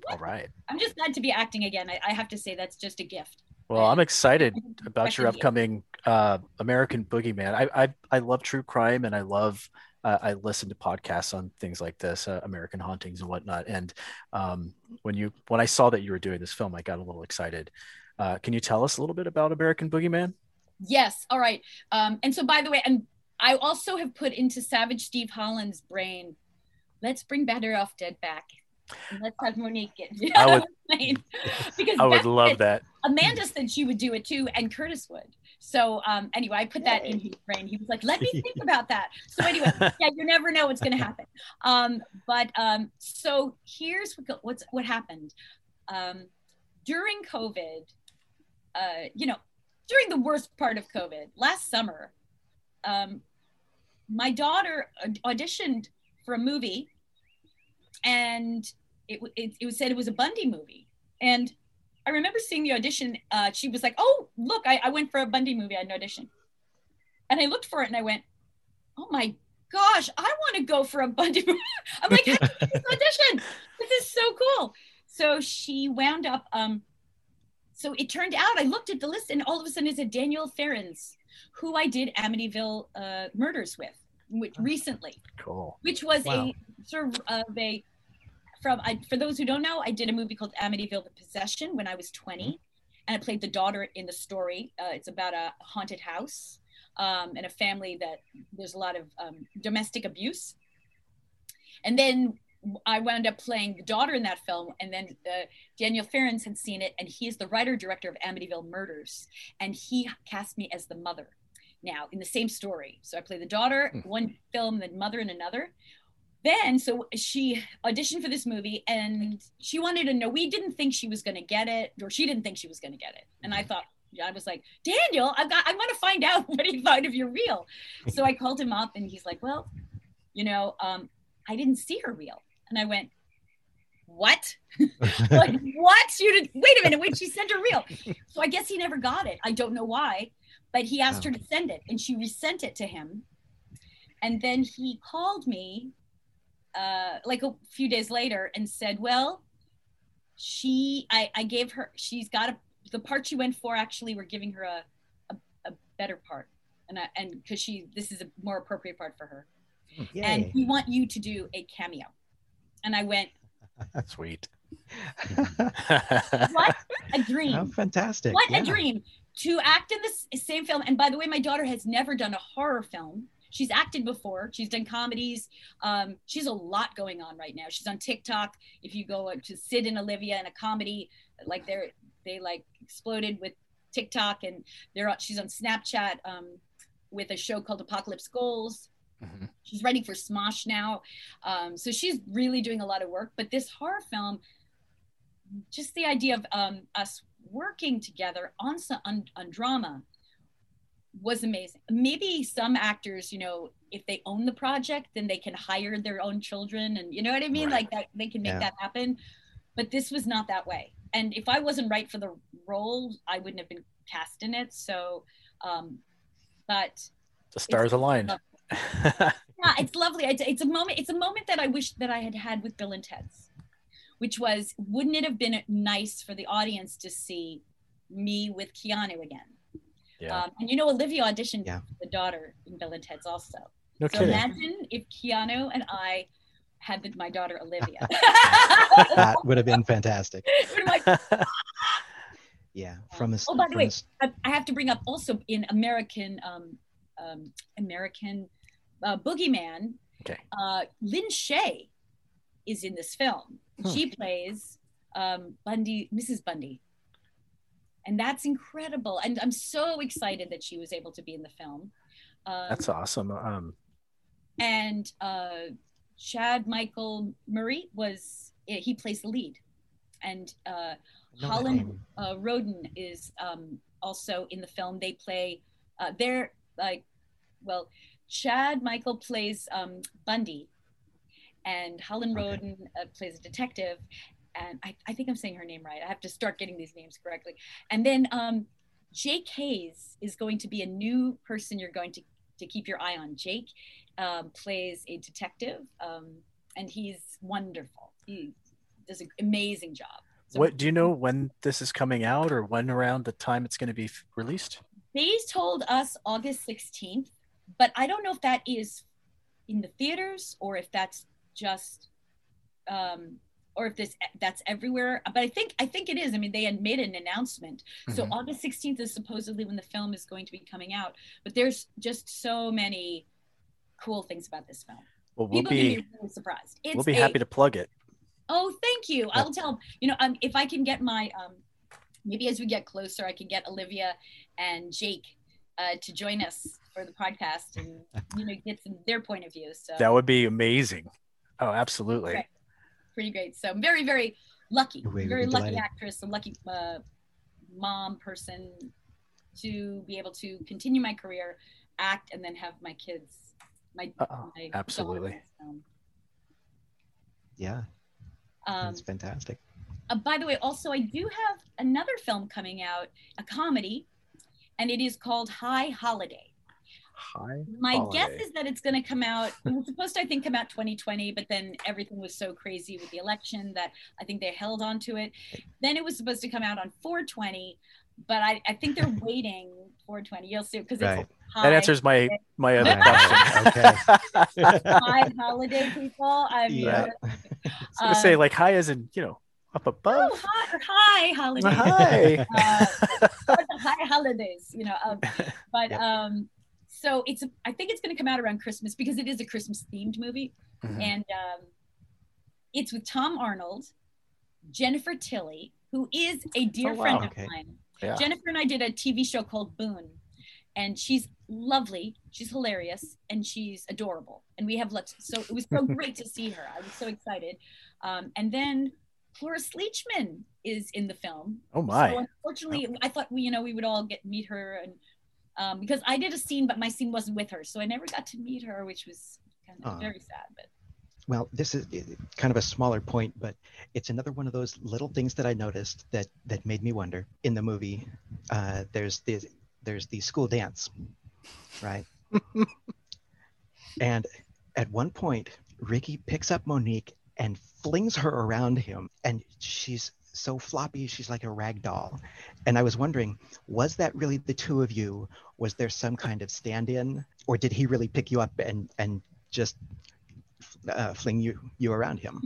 All right. I'm just glad to be acting again. I, I have to say that's just a gift. Well, I'm excited about your upcoming uh, American Boogeyman. I, I I love true crime and I love uh, I listen to podcasts on things like this, uh, American hauntings and whatnot. And um, when you when I saw that you were doing this film, I got a little excited. Uh, can you tell us a little bit about American Boogeyman? Yes. All right. Um, and so, by the way, and I also have put into Savage Steve Holland's brain, let's bring Better Off Dead back. And let's have Monique get I would- because I would love it. that. Amanda said she would do it too, and Curtis would. So um, anyway, I put that in his brain. He was like, "Let me think about that." So anyway, yeah, you never know what's going to happen. Um, but um, so here's what, what's what happened um, during COVID. uh, you know, during the worst part of COVID last summer, um, my daughter auditioned for a movie, and it, it, it was said it was a Bundy movie, and I remember seeing the audition. Uh, she was like, "Oh, look, I, I went for a Bundy movie. I had an audition," and I looked for it and I went, "Oh my gosh, I want to go for a Bundy movie." I'm like, "How did this audition? This is so cool." So she wound up. Um, so it turned out I looked at the list and all of a sudden it said Daniel Farrands, who I did Amityville uh, Murders with which, recently. Cool. Which was Wow. a sort of, of a from I, for those who don't know, I did a movie called Amityville: The Possession when I was 20, and I played the daughter in the story. Uh, it's about a haunted house um, and a family that there's a lot of um, domestic abuse. And then I wound up playing the daughter in that film, and then uh, Daniel Farrands had seen it, and he is the writer director of Amityville Murders, and he cast me as the mother. Now in the same story, so I play the daughter one film, then mother in another. Then so she auditioned for this movie, and she wanted to know. We didn't think she was going to get it, or she didn't think she was going to get it, and I thought. I was like, Daniel, I got, I want to find out what he thought of your reel. So I called him up and he's like, well, you know, um, I didn't see her reel. And I went, what? like, what? You did, wait a minute, wait, she sent her reel. So I guess he never got it. I don't know why, but he asked her to send it and she resent it to him. And then he called me uh, like a few days later and said, well, she, I, I gave her, she's got a, the part she went for actually, we're giving her a, a, a better part. And I, and cause she, this is a more appropriate part for her. And we want you to do a cameo. And I went, Sweet. what a dream. Oh, fantastic. What yeah. a dream to act in this same film. And by the way, my daughter has never done a horror film. She's acted before. She's done comedies. Um, she's a lot going on right now. She's on TikTok. If you go to Sid and Olivia in a comedy, like they're they like exploded with TikTok, and they're on- she's on Snapchat um, with a show called Apocalypse Goals. She's writing for Smosh now. Um, so she's really doing a lot of work. But this horror film, just the idea of um, us working together on, on on drama was amazing. Maybe some actors, you know, if they own the project, then they can hire their own children, and you know what I mean, like that they can make Yeah. that happen. But this was not that way. And if I wasn't right for the role, I wouldn't have been cast in it. So, um, but The stars aligned. yeah, it's lovely. It's, it's a moment. It's a moment that I wish that I had had with Bill and Ted's, which was, wouldn't it have been nice for the audience to see me with Keanu again? Yeah. Um, and you know, Olivia auditioned for the daughter in Bill and Ted's also. No so kidding. imagine if Keanu and I had been my daughter Olivia. that would have been fantastic. Yeah, from a s- oh, by the way, a s- I, I have to bring up also in American um, um, American uh, Boogeyman. Okay. Uh, Lin Shaye is in this film. Hmm. She plays um, Bundy, Mrs. Bundy, and that's incredible. And I'm so excited that she was able to be in the film. Um, That's awesome. Um, and uh, Chad Michael Murray was he plays the lead, and uh, know Holland uh, Roden is um, also in the film. They play uh, they're like well, Chad Michael plays um, Bundy, and Holland Roden uh, plays a detective. And I, I think I'm saying her name right. I have to start getting these names correctly. And then um, Jake Hayes is going to be a new person you're going to, to keep your eye on. Jake um, plays a detective, um, and he's wonderful. He does an amazing job. So what do you know when this is coming out, or when around the time it's going to be released? They told us August 16th, but I don't know if that is in the theaters or if that's just um or if this that's everywhere but i think i think it is i mean they had made an announcement so Mhm. august 16th is supposedly when the film is going to be coming out but there's just so many cool things about this film Well, we'll people be be really surprised we'll be a- happy to plug it. Oh, thank you. I'll tell you know um, if I can get my um, maybe as we get closer, I can get Olivia and Jake uh, to join us for the podcast and you know get some their point of view. So That would be amazing. Oh, absolutely. Right. Pretty great. So I'm very very lucky, We very lucky delighted. actress, a lucky uh, mom person to be able to continue my career, act, and then have my kids. My, my absolutely. daughters, um, Yeah, um, that's fantastic. uh, by the way, also, I do have another film coming out, a comedy, and it is called High Holiday. Hi. My Holiday. guess is that it's going to come out. It was supposed to, I think, come out 2020, but then everything was so crazy with the election that I think they held on to it. Then it was supposed to come out on 420, but I, I think they're waiting 420. You'll see because Right. it's That answers my my other question. high holiday people. I'm Yeah. uh, I was gonna say uh, like high as in you know up above. Oh, hi, hi holiday. Hi. Uh, high holidays, you know. Um, but um, so it's I think it's going to come out around Christmas because it is a Christmas themed movie, Mhm. and um, it's with Tom Arnold, Jennifer Tilly, who is a dear Oh, wow. friend Okay. of mine. Yeah. Jennifer and I did a TV show called Boone, and she's lovely, she's hilarious, and she's adorable. And we have lots. So it was so great to see her. I was so excited. Um, and then Cloris Leachman is in the film. Oh, my. So unfortunately, I thought we, you know, we would all get meet her, and um, because I did a scene, but my scene wasn't with her, so I never got to meet her, which was kind of Aw. very sad. But Well, this is uh, kind of a smaller point, but it's another one of those little things that I noticed that that made me wonder. In the movie, uh, there's the there's the school dance, right? and at one point, Ricky picks up Monique and flings her around him, and she's so floppy, she's like a rag doll. And I was wondering, was that really the two of you? Was there some kind of stand-in, or did he really pick you up and and just uh, fling you you around him?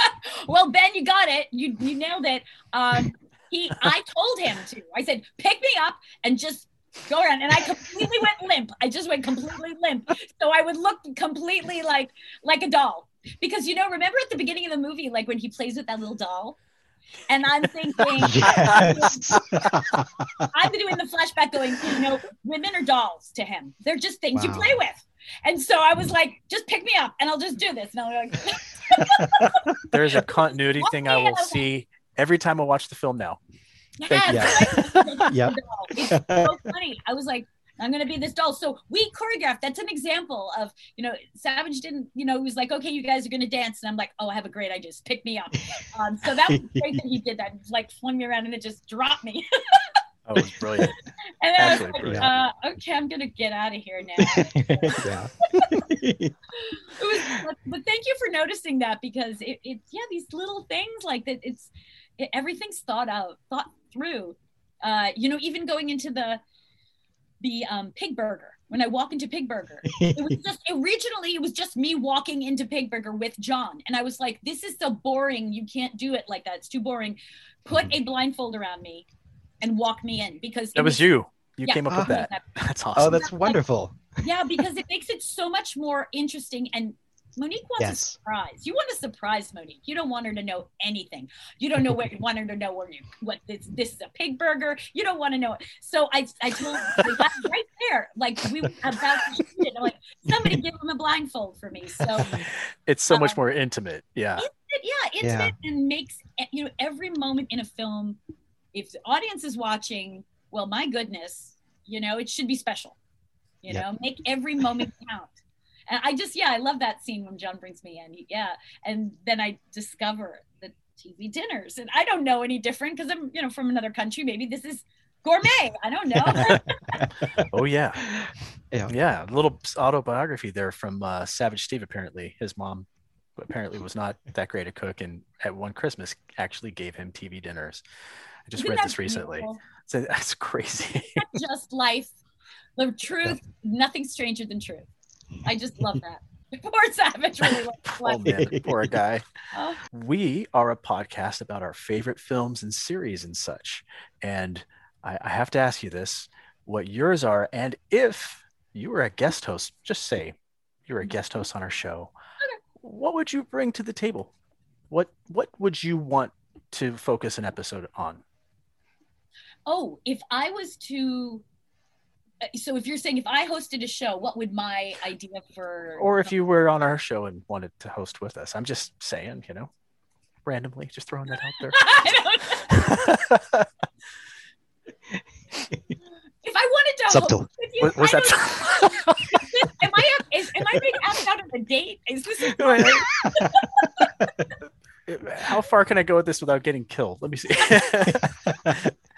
well, Ben, you got it. You you nailed it. Um, he, I told him to. I said, pick me up and just go around. And I completely went limp. I just went completely limp. So I would look completely like like a doll. Because you know, remember at the beginning of the movie, like when he plays with that little doll, and I'm thinking, Yes. I'm doing the flashback, going, you know, women are dolls to him. They're just things you play with. And so I was like, just pick me up, and I'll just do this. And I'll be like, There's a continuity thing I will see every time I watch the film now. Thank Yes, you. right? Yep. It's so funny. I was like, I'm gonna be this doll. So we choreographed. That's an example of, you know, Savage didn't, you know, he was like, okay, you guys are gonna dance, and I'm like, oh, I have a great idea. Just pick me up. Um, so that was great that he did that. He, like flung me around and it just dropped me. Oh, it was brilliant. and then I was like, brilliant. uh, okay, I'm gonna get out of here now. was, but, but thank you for noticing that because it, it yeah these little things like that it's it, everything's thought out thought through uh you know even going into the the um pig burger when i walk into pig burger it was just originally it was just me walking into pig burger with john and i was like this is so boring you can't do it like that it's too boring put a blindfold around me and walk me in because That it was you. You Yeah. came up with that. That's awesome. Oh, that's wonderful. yeah, because it makes it so much more interesting. And Monique wants a surprise. You want to surprise Monique. You don't want her to know anything. You don't know what you want her to know where you what this this is a pig burger. You don't want to know it. So I I told like, right there. Like we were about to shoot it. I'm like somebody give him a blindfold for me. So It's so much Um, more intimate. Yeah. it- yeah, intimate and makes eh, you know every moment in a film. If the audience is watching, well, my goodness, you know it should be special. You Yep. know, make every moment count. And I just, yeah, I love that scene when John brings me in. Yeah, and then I discover the TV dinners, and I don't know any different because I'm, you know, from another country. Maybe this is gourmet. I don't know. Oh yeah. Yeah. Yeah. A little autobiography there from uh, Savage Steve. Apparently, his mom apparently was not that great a cook, and at one Christmas actually gave him TV dinners. I just Isn't read this recently. beautiful? So that's crazy. Just life, the truth. Nothing stranger than truth. I just love that. Poor Savage really loves oh man, poor guy. Oh. We are a podcast about our favorite films and series and such. And I, I have to ask you this: what yours are, and if you were a guest host, just say you're a mm-hmm. guest host on our show, what would you bring to the table? What what would you want to focus an episode on? Oh, if I was to, Uh, so if you're saying if I hosted a show, what would my idea for? Or if you were on our show and wanted to host with us. I'm just saying, you know, randomly, just throwing that out there. if I wanted to Subtle. hope with you, Was- was I that- don't- Is this- am I is, am I being asked out on a date? Is this How far can I go with this without getting killed? Let me see.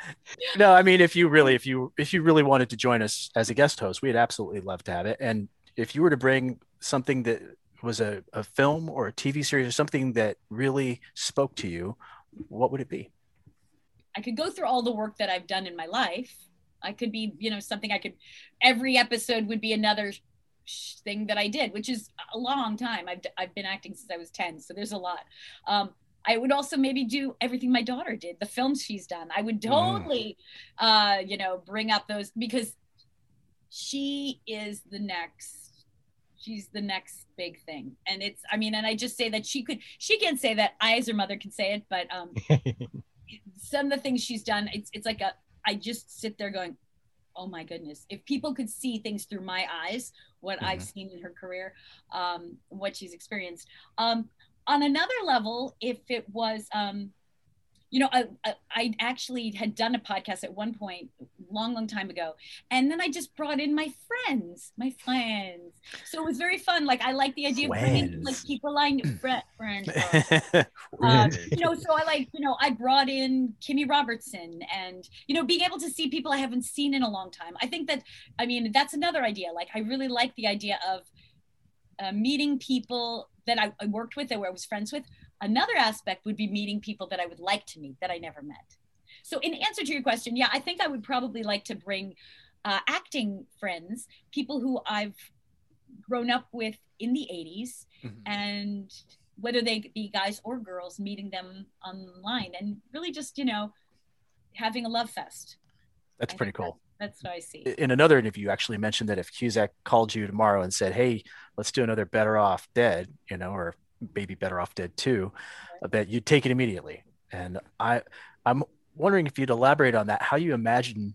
no, I mean, if you really, if you, if you really wanted to join us as a guest host, we'd absolutely love to have it. And if you were to bring something that was a, a film or a TV series or something that really spoke to you, what would it be? I could go through all the work that I've done in my life. I could be, you know, something I could. Every episode would be another thing that I did, which is a long time. I've I've been acting since I was ten, so there's a lot. Um, I would also maybe do everything my daughter did, the films she's done. I would totally, uh, you know, bring up those because she is the next. She's the next big thing, and it's. I mean, and I just say that she could. She can say that. I, as her mother, can say it, but um, some of the things she's done, it's it's like a. I just sit there going, oh my goodness if people could see things through my eyes what i've Mm-hmm. seen in her career um, what she's experienced um, on another level if it was um, you know I, I, I actually had done a podcast at one point long long time ago and then i just brought in my friends my friends. So it was very fun. Like i like the idea of bringing like people i knew friend, friends um, you know, so I like, you know, I brought in Kimmy Robertson and, you know, being able to see people I haven't seen in a long time. I think that, I mean, that's another idea. Like, I really like the idea of uh, meeting people that I, I worked with or I was friends with. Another aspect would be meeting people that I would like to meet that I never met. So, in answer to your question, yeah, I think I would probably like to bring uh, acting friends, people who I've grown up with in the 80s and whether they be guys or girls meeting them online and really just you know having a love fest That's pretty cool. that's what i see In another interview, you actually mentioned that if Cusack called you tomorrow and said, "Hey, let's do another Better Off Dead," you know, or maybe Better Off Dead Two, that you'd take it immediately. And I, I'm wondering if you'd elaborate on that. How you imagine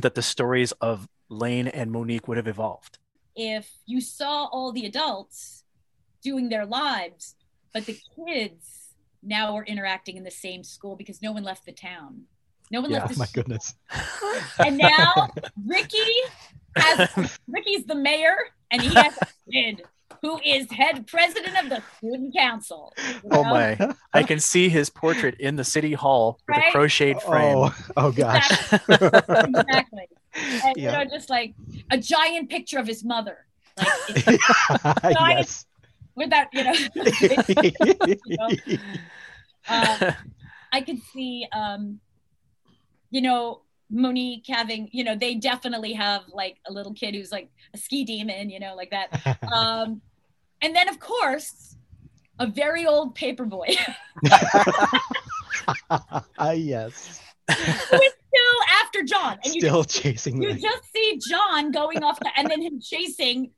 that the stories of Lane and Monique would have evolved. if you saw all the adults doing their lives but the kids now are interacting in the same school because no one left the town no one left the my goodness. and now Ricky has Ricky's the mayor and he has a kid who is head president of the student council. you Oh know? my! I can see his portrait in the city hall with a crocheted frame. Oh, oh gosh. exactly. And Yeah. you know, just like a giant picture of his mother. Like it's giant yes. without, you know, you know? Uh, I could see um, you know, Monique having, you know, they definitely have like a little kid who's like a ski demon, you know, like that. Um, and then of course, a very old paper boy Ah, yes. who is still after John. And you Still just, chasing you Lane. just see John going off, the, and then him chasing,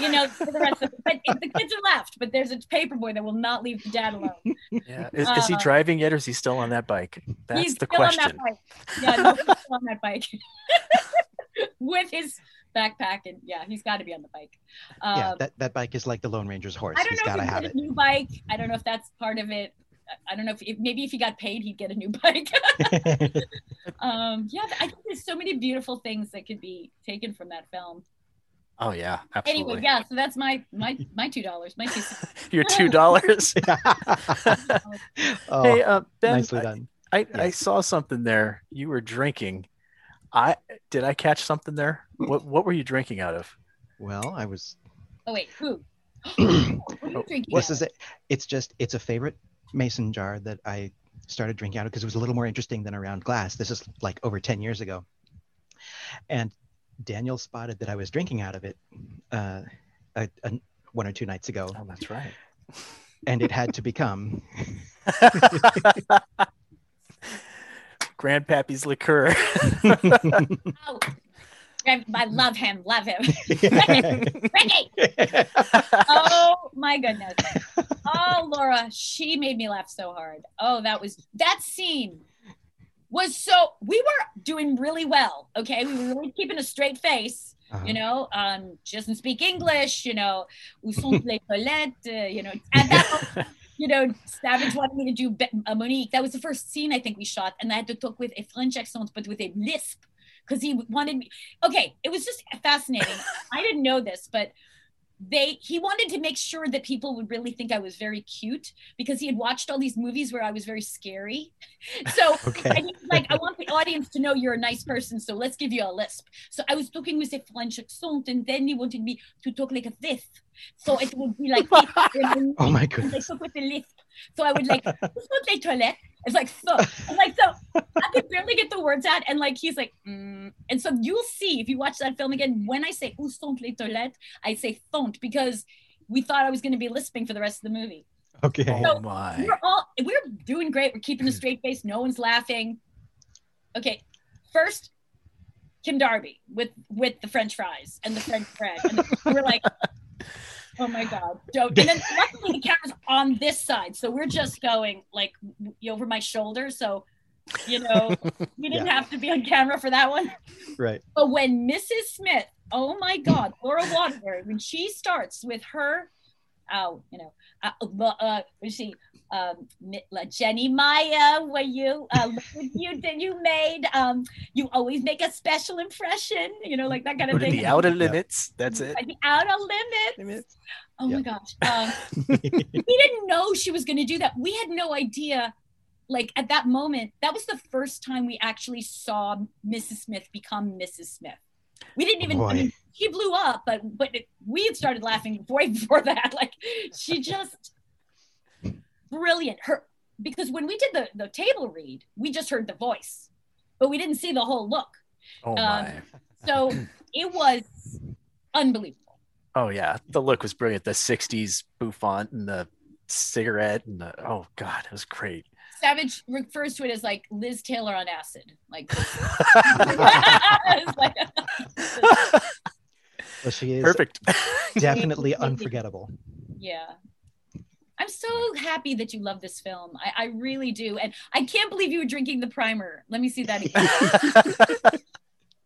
you know, for the rest of it. But the kids are left, but there's a paper boy that will not leave the dad alone. Yeah. Is, is he Uh, driving yet, or is he still on that bike? That's He's the still question. on that bike. Yeah, no, he's still on that bike with his backpack, and yeah, he's got to be on the bike. Um, yeah, that, that bike is like the Lone Ranger's horse. I don't He's know got to if he have get it. a new bike. I don't know if that's part of it. I- I don't know if, if maybe if he got paid, he'd get a new bike. um, yeah, I think there's so many beautiful things that could be taken from that film. Oh yeah, absolutely. Anyway, yeah, so that's my my my two dollars. My two. Your two dollars. Oh, hey, uh, Ben, nicely I- done. I, I saw something there. You were drinking. I did I catch something there? What what were you drinking out of? Well, I was. Oh wait, who? what are you drinking? This out is it. It's just it's a favorite mason jar that I started drinking out of because it was a little more interesting than around glass. This is like over ten years ago, and Daniel spotted that I was drinking out of it uh, a, a, one or two nights ago. Oh, that's right. And it had to become Grandpappy's liqueur. Oh, I I love him, love him. Ricky, Ricky. oh my goodness. Oh, Laura, she made me laugh so hard. Oh, that was that scene was so we were doing really well. Okay, we were really keeping a straight face. Uh-huh. You know, um, she doesn't speak English. You know, où sont les toilettes? Uh, you know, at that you know, Savage wanted me to do Be- uh, Monique. That was the first scene I think we shot, and I had to talk with a French accent, but with a lisp. because he wanted me. Okay, it was just fascinating. I didn't know this, but they he wanted to make sure that people would really think I was very cute because he had watched all these movies where I was very scary. So Okay. like, I want the audience to know you're a nice person, so let's give you a lisp. So I was talking with a French accent, and then he wanted me to talk like a this. So it would be like, Oh my I goodness. talk with a lisp. So I would like, "Où les toilettes? It's like so. I'm like so. I could barely get the words out, and like he's like, mm. and so you'll see if you watch that film again. When I say "Où sont les toilettes," I say "thont" because we thought I was going to be lisping for the rest of the movie. Okay. Oh my. We're all we're doing great. We're keeping a straight face. No one's laughing. Okay, first Kim Darby with with the French fries and the French bread, and we're like, oh my god. And then luckily the camera's on this side, so we're just going like over my shoulder. So, you know, we didn't Yeah. have to be on camera for that one. Right. But when Mrs. Smith, oh my God, Laura Waterbury, when she starts with her, oh, you know, uh, uh, uh let's um, Mi- uh, Jenny Maya, were you, uh, you did you made, um, you always make a special impression, you know, like that kind of Go to thing. the outer limits. That's it. Like the outer limits. Oh my gosh. Um, we didn't know she was going to do that. We had no idea. Like at that moment, that was the first time we actually saw Mrs. Smith become Mrs. Smith. We didn't even. I mean, she blew up, but but it, we had started laughing way before that. Like she just brilliant. Her because when we did the the table read, we just heard the voice, but we didn't see the whole look. Oh Um, my. So it was unbelievable. Oh yeah, the look was brilliant. The '60s bouffant and the cigarette and the oh god, it was great. Savage refers to it as like Liz Taylor on acid. Like, like- Well, she is Perfect. definitely unforgettable. yeah. I'm so happy that you love this film. I, I really do. And I can't believe you were drinking the primer. Let me see that again.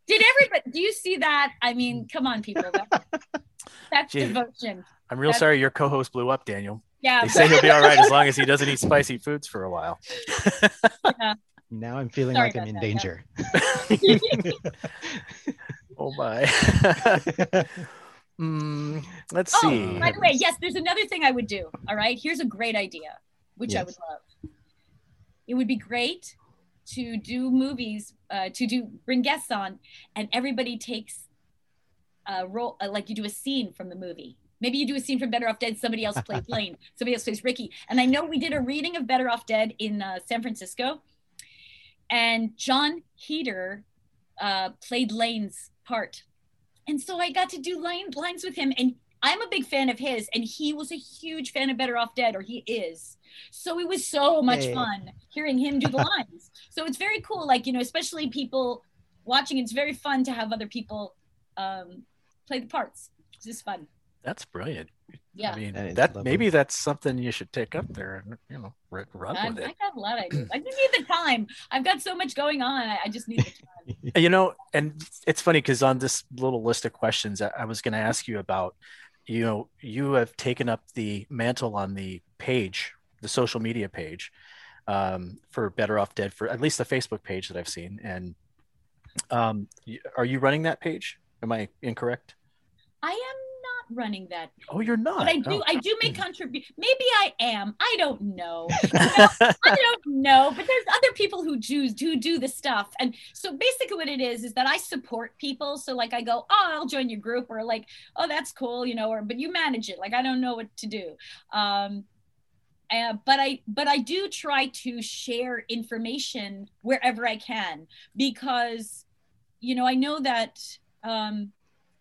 Did everybody do you see that? I mean, come on, people. That, that's Gee. devotion. I'm real That's- sorry your co-host blew up, Daniel. Yeah. They say he'll be all right as long as he doesn't eat spicy foods for a while. Yeah. Now I'm feeling Sorry like I'm in that, danger. Oh my. Mm, let's Oh, see. by the way, yes, there's another thing I would do. All right. Here's a great idea, which I would love. It would be great to do movies, uh, to do bring guests on, and everybody takes a role, uh, like you do a scene from the movie. Maybe you do a scene from Better Off Dead. Somebody else plays Lane. Somebody else plays Ricky. And I know we did a reading of Better Off Dead in uh, San Francisco, and Jon Heder uh, played Lane's part. And so I got to do line, lines with him, and I'm a big fan of his, and he was a huge fan of Better Off Dead, or he is. So it was so much Hey. fun hearing him do the lines. So it's very cool, like you know, especially people watching. It's very fun to have other people um, play the parts. It's just fun. That's brilliant. Yeah, I mean, That is that maybe that's something you should take up there and you know run I, with I got a lot of ideas. I just need the time. I've got so much going on. I, I just need the time. You know, and it's funny because on this little list of questions, I, I was going to ask you about, you know, you have taken up the mantle on the page, the social media page, um, for Better Off Dead, for at least the Facebook page that I've seen. And um, are you running that page? Am I incorrect? I am not running that. Oh, you're not. But I do. Oh. I do make contribution. Maybe I am. I don't know. You know, I don't know. But there's other people who do who do the stuff, and so basically what it is is that I support people. So like I go, oh, I'll join your group, or like, oh, that's cool, you know, or but you manage it. Like I don't know what to do. Um, uh, but I but I do try to share information wherever I can because you know I know that um,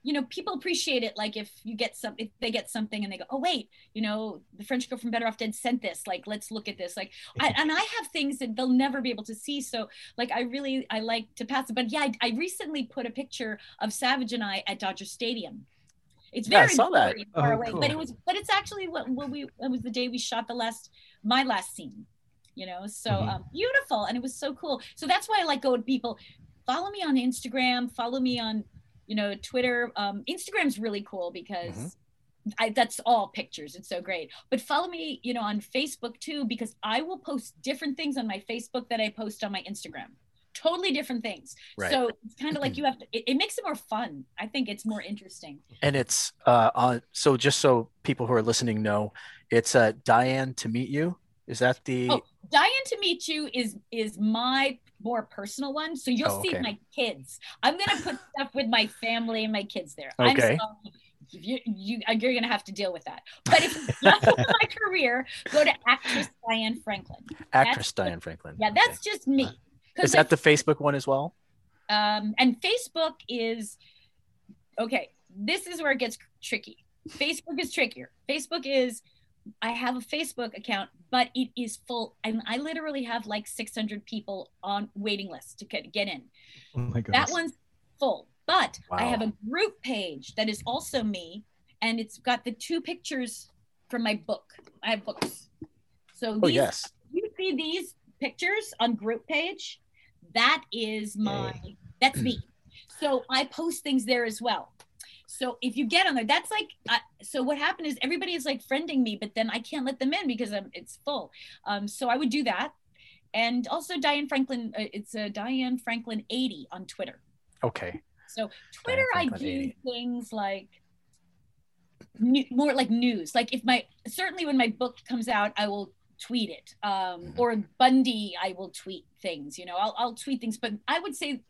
you know people appreciate it like if you get some if they get something and they go oh wait you know the French girl from Better Off Dead sent this like let's look at this like I, and I have things that they'll never be able to see so like I really I like to pass it but yeah I, I recently put a picture of Savage and I at Dodger Stadium. It's Yeah, I very, saw that. very far Oh, away, cool. but it was but it's actually what, what we it was the day we shot the last my last scene you know so Mm-hmm. Mhm. um, beautiful and it was so cool so that's why i like going people follow me on instagram follow me on you know twitter um, instagram's really cool because Mm-hmm. I, that's all pictures it's so great but follow me you know on facebook too because i will post different things on my facebook that i post on my instagram totally different things. Right. So it's kind of like you have to. It, it makes it more fun. I think it's more interesting. And it's uh on so just so people who are listening know, it's uh Diane to meet you. Is that the Oh, Diane to meet you is is my more personal one. So you'll Oh, see my kids. I'm gonna put stuff with my family and my kids there. I'm Okay. You, you you're gonna have to deal with that. But if you my career, go to actress Diane Franklin. actress That's- Diane Franklin? Yeah, that's just me. Is that the Facebook one as well? um, and Facebook is okay. This is where it gets tricky. Facebook is trickier. Facebook is I have a Facebook account, but it is full, and I literally have like 600 people on waiting lists to get, get in. Oh my That one's full, but I have a group page that is also me, and it's got the two pictures from my book. I have books, so Oh yes. you see these pictures on group page? That is my that's me. So i post things there as well so if you get on there that's like uh, so what happened is everybody is like friending me but then i can't let them in because I'm, it's full um, so i would do that and also diane franklin uh, it's a diane franklin 80 on twitter Okay. so Twitter, I do 80. things like new, more like news. Like if my certainly when my book comes out, I will tweet it. Um, Mm-hmm. Or Bundy, I will tweet things. You know, I'll I'll tweet things, but I would say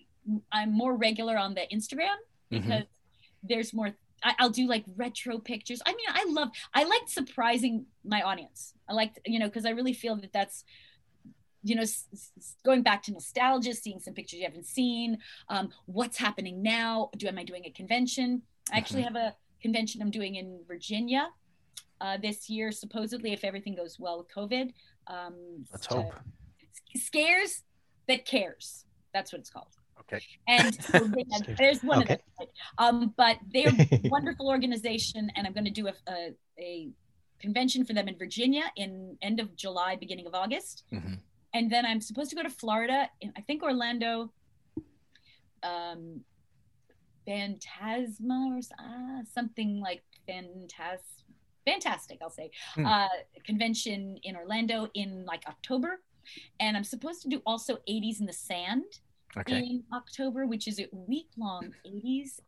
I'm more regular on the Instagram Mhm. because there's more. I, I'll do like retro pictures. I mean, I love. I like surprising my audience. I like you know because I really feel that that's you know, s- s- going back to nostalgia, seeing some pictures you haven't seen, um, what's happening now? Do am I doing a convention? I actually Mm-hmm. have a convention I'm doing in Virginia uh, this year, supposedly if everything goes well with COVID. Um, Let's hope. Scares that cares. That's what it's called. Okay. And so have- there's one Okay. of them. Um, but they're a wonderful organization, and I'm going to do a, a, a convention for them in Virginia in end of July, beginning of August Mhm. and then I'm supposed to go to Florida. In, I think Orlando, um, Phantasma or ah, something like Phantas, fantastic. I'll say Hmm. uh, convention in Orlando in like October, and I'm supposed to do also 80s in the Sand Okay. in October, which is a week long 80s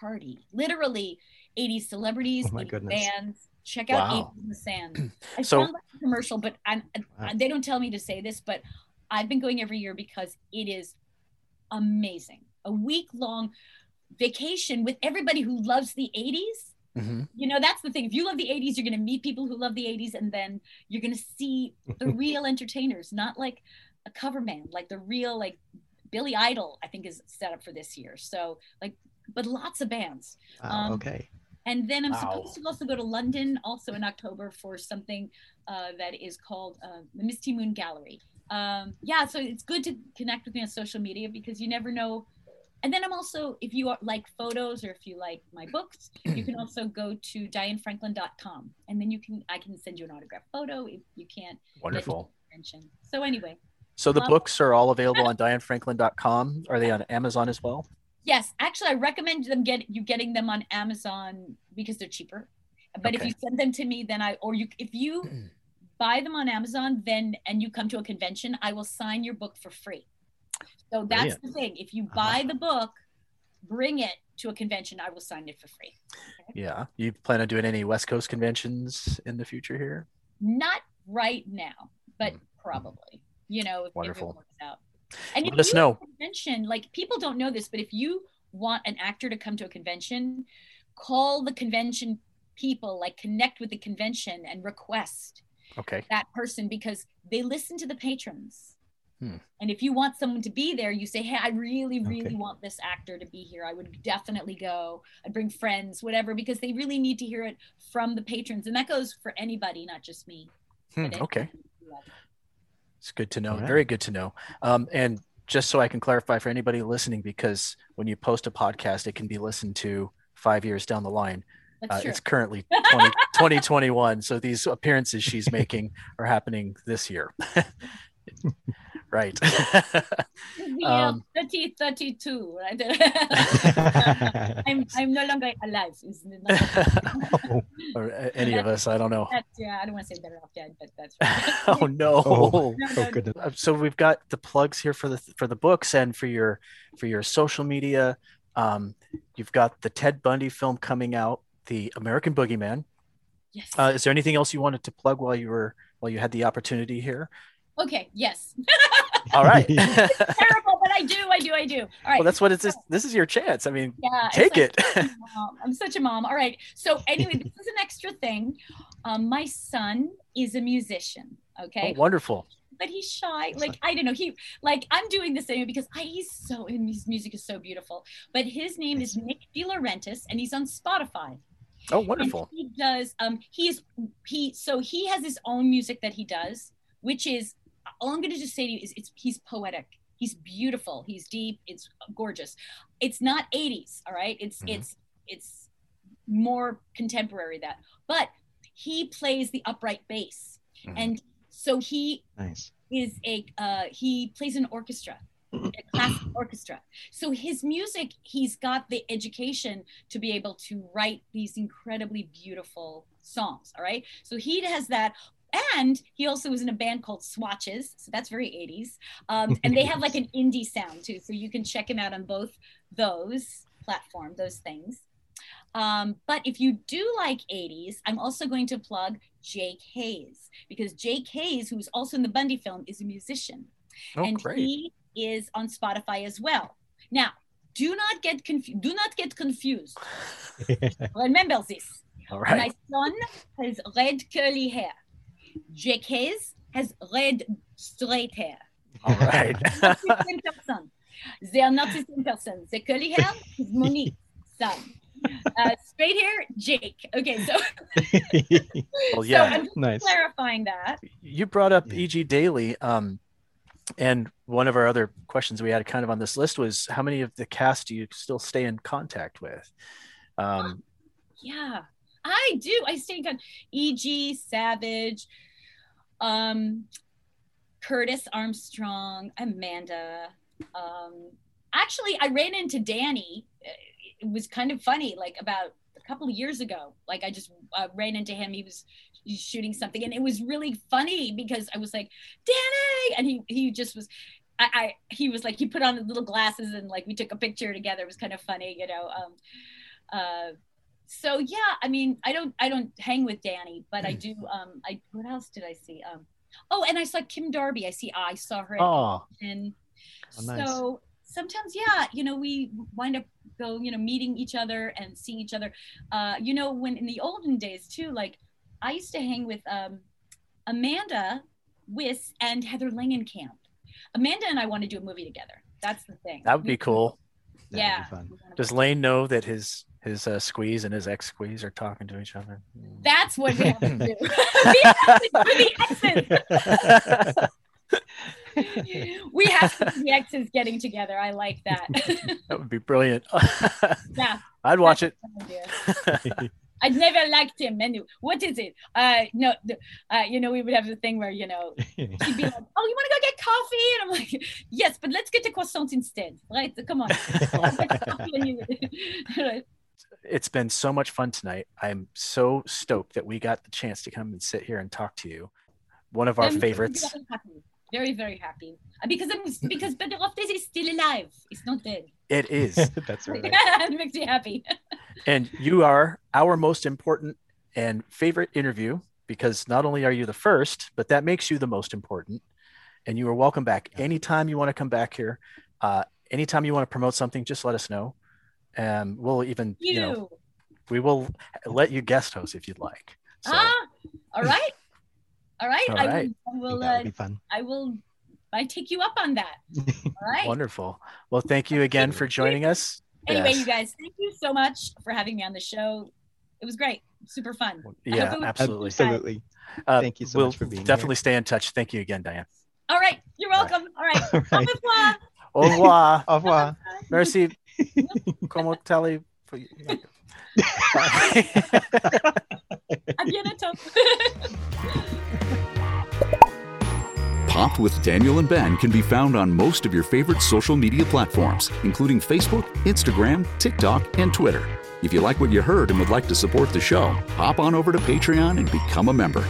party. Literally 80s celebrities, Oh my 80s goodness. bands. Check out Wow. 80s in the Sand. I So- sound like a commercial, but I'm, I- they don't tell me to say this, but I've been going every year because it is amazing. A week long vacation with everybody who loves the 80s. hmm You know, that's the thing. If you love the 80s, you're going to meet people who love the 80s, and then you're going to see the real entertainers, not like a cover band, like the real, like Billy Idol, I think is set up for this year. So, like, but lots of bands. Wow, Um, okay. And then I'm Wow. supposed to also go to London, also in October, for something uh, that is called uh, the Misty Moon Gallery. Um, yeah, so it's good to connect with me on social media because you never know. And then I'm also, if you are, like photos or if you like my books, you can also go to dianefranklin.com and then you can, I can send you an autograph photo if you can't. Wonderful. So anyway, So the books are all available on dianefranklin.com. Are they on Amazon as well? Yes, actually, I recommend them get you getting them on Amazon because they're cheaper. But if you send them to me, then I or you if you buy them on Amazon, then and you come to a convention, I will sign your book for free. So that's Brilliant. the thing. If you buy the book, bring it to a convention, I will sign it for free. Yeah. You plan on doing any West Coast conventions in the future here? Not right now, but hmm. probably. You know, if, if it Wonderful. works out. And Let us know. convention, like people don't know this, but if you want an actor to come to a convention, call the convention people, like connect with the convention and request Okay. that person because they listen to the patrons. Hmm. And if you want someone to be there, you say, Hey, I really, really Okay. want this actor to be here. I would definitely go. I'd bring friends, whatever, because they really need to hear it from the patrons. And that goes for anybody, not just me. Hmm, okay. anybody who loves it. It's good to know. All right. Very good to know. Um, and just so I can clarify for anybody listening, because when you post a podcast, it can be listened to five years down the line. That's Uh, true. it's currently 20, 2021. So these appearances she's making are happening this year. right. The year Um, 3032, right? I'm, I'm no longer alive. Is not- or a- any of us, I don't know. Yeah, I don't want to say better off dead, but that's right. oh no. Oh, No, oh goodness. Uh, so we've got the plugs here for the for the books and for your for your social media um, you've got the ted bundy film coming out the american boogeyman Yes. uh, is there anything else you wanted to plug while you were while you had the opportunity here Okay, yes. all right Terrible, but I do, I do, I do. All right. well that's what it's this, this is your chance i mean Yeah, it's take like- it Mom, I'm such a mom. All right. So anyway, this is an extra thing. Um, my son is a musician. Okay. oh, wonderful but he's shy. Like I don't know. He like I'm doing this anyway because I, he's so and his music is so beautiful. But his name is Nick De Laurentiis, and he's on Spotify. oh And wonderful he does. Um, he's he. So he has his own music that he does, which is all I'm going to just say to you is it's he's poetic. He's beautiful. He's deep. It's gorgeous. It's not 80s. All right. It's Mhm. it's it's more contemporary that, but he plays the upright bass, Mhm. and so he Nice. is a uh, he plays an orchestra a classic orchestra so his music he's got the education to be able to write these incredibly beautiful songs all right so he has that and he also was in a band called swatches so that's very 80s um, and they have like an indie sound too so you can check him out on both those platform those things um, but if you do like 80s, I'm also going to plug Jake Hayes because Jake Hayes, who's also in the Bundy film, is a musician. oh and great he is on Spotify as well. Now, do not get confused. Do not get confused. Remember this. all My son has red curly hair. Jake Hayes has red straight hair. all right Not the same person. They are not the same person. The curly hair is Monique, son. Uh, straight hair, Jake. Okay, so, well so yeah I'm just Nice. clarifying that. you brought up Yeah. E.G. Daily um, and one of our other questions we had kind of on this list was how many of the cast do you still stay in contact with um, Yeah, I do. I in contact. E.G. Savage, um, Curtis Armstrong, Amanda. Um, actually, I ran into Danny. It was kind of funny, like about a couple of years ago. Like I just uh, ran into him. He was shooting something, and it was really funny because I was like, Danny, and he he just was. I, I he was like he put on little glasses and like we took a picture together. It was kind of funny, you know. Um, uh, so yeah, I mean, I don't I don't hang with Danny, but I do. Um, I what else did I see? Um, oh, and I saw Kim Darby. I see. I saw her. oh and Oh, nice. so sometimes yeah you know we wind up go you know meeting each other and seeing each other uh you know when in the olden days too like i used to hang with um amanda Wyss and heather langenkamp amanda and i want to do a movie together that's the thing that would be cool That yeah be does lane know that his his uh, squeeze and his ex squeeze are talking to each other that's what we have to do we have the exes we have to the exes getting together i like that that would be brilliant yeah i'd watch it. I'd never liked him. And what is it? Uh, no, uh, you know, we would have the thing where, you know, he'd be like, oh, you want to go get coffee? And I'm like, yes, but let's get a croissant instead. Right? Come on. It's been so much fun tonight i'm so stoked that we got the chance to come and sit here and talk to you one of our I'm favorites Very happy. Very, very happy. Uh, Because I'm, because Better Off Dead is still alive. It's not dead. it is That's right. it makes me happy. and you are our most important and favorite interview because not only are you the first, but that makes you the most important. And you are welcome back anytime you want to come back here. Uh, anytime you want to promote something, just let us know. And we'll even, you, You. know, we will let you guest host if you'd like. So, Ah, all right. All right. All I right. will, I will, that would uh, be fun. I will, I take you up on that. All right. wonderful. Well, thank you again for joining us. Anyway, Yes. you guys, thank you so much for having me on the show. It was great. Super fun. Yeah, absolutely. Absolutely. Uh, Thank you so we'll much for being definitely stay in touch. Thank you again, Diane. All right. You're welcome. All right. All Au revoir. Au revoir. Au revoir. Merci. Como tali. À bientôt. Popped with Daniel and Ben can be found on most of your favorite social media platforms, including Facebook, Instagram, TikTok, and Twitter. If you like what you heard and would like to support the show, hop on over to Patreon and become a member.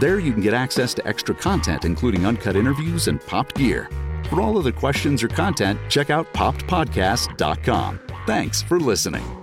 There you can get access to extra content, including uncut interviews and popped gear. For all other questions or content, check out poppedpodcast.com. Thanks for listening.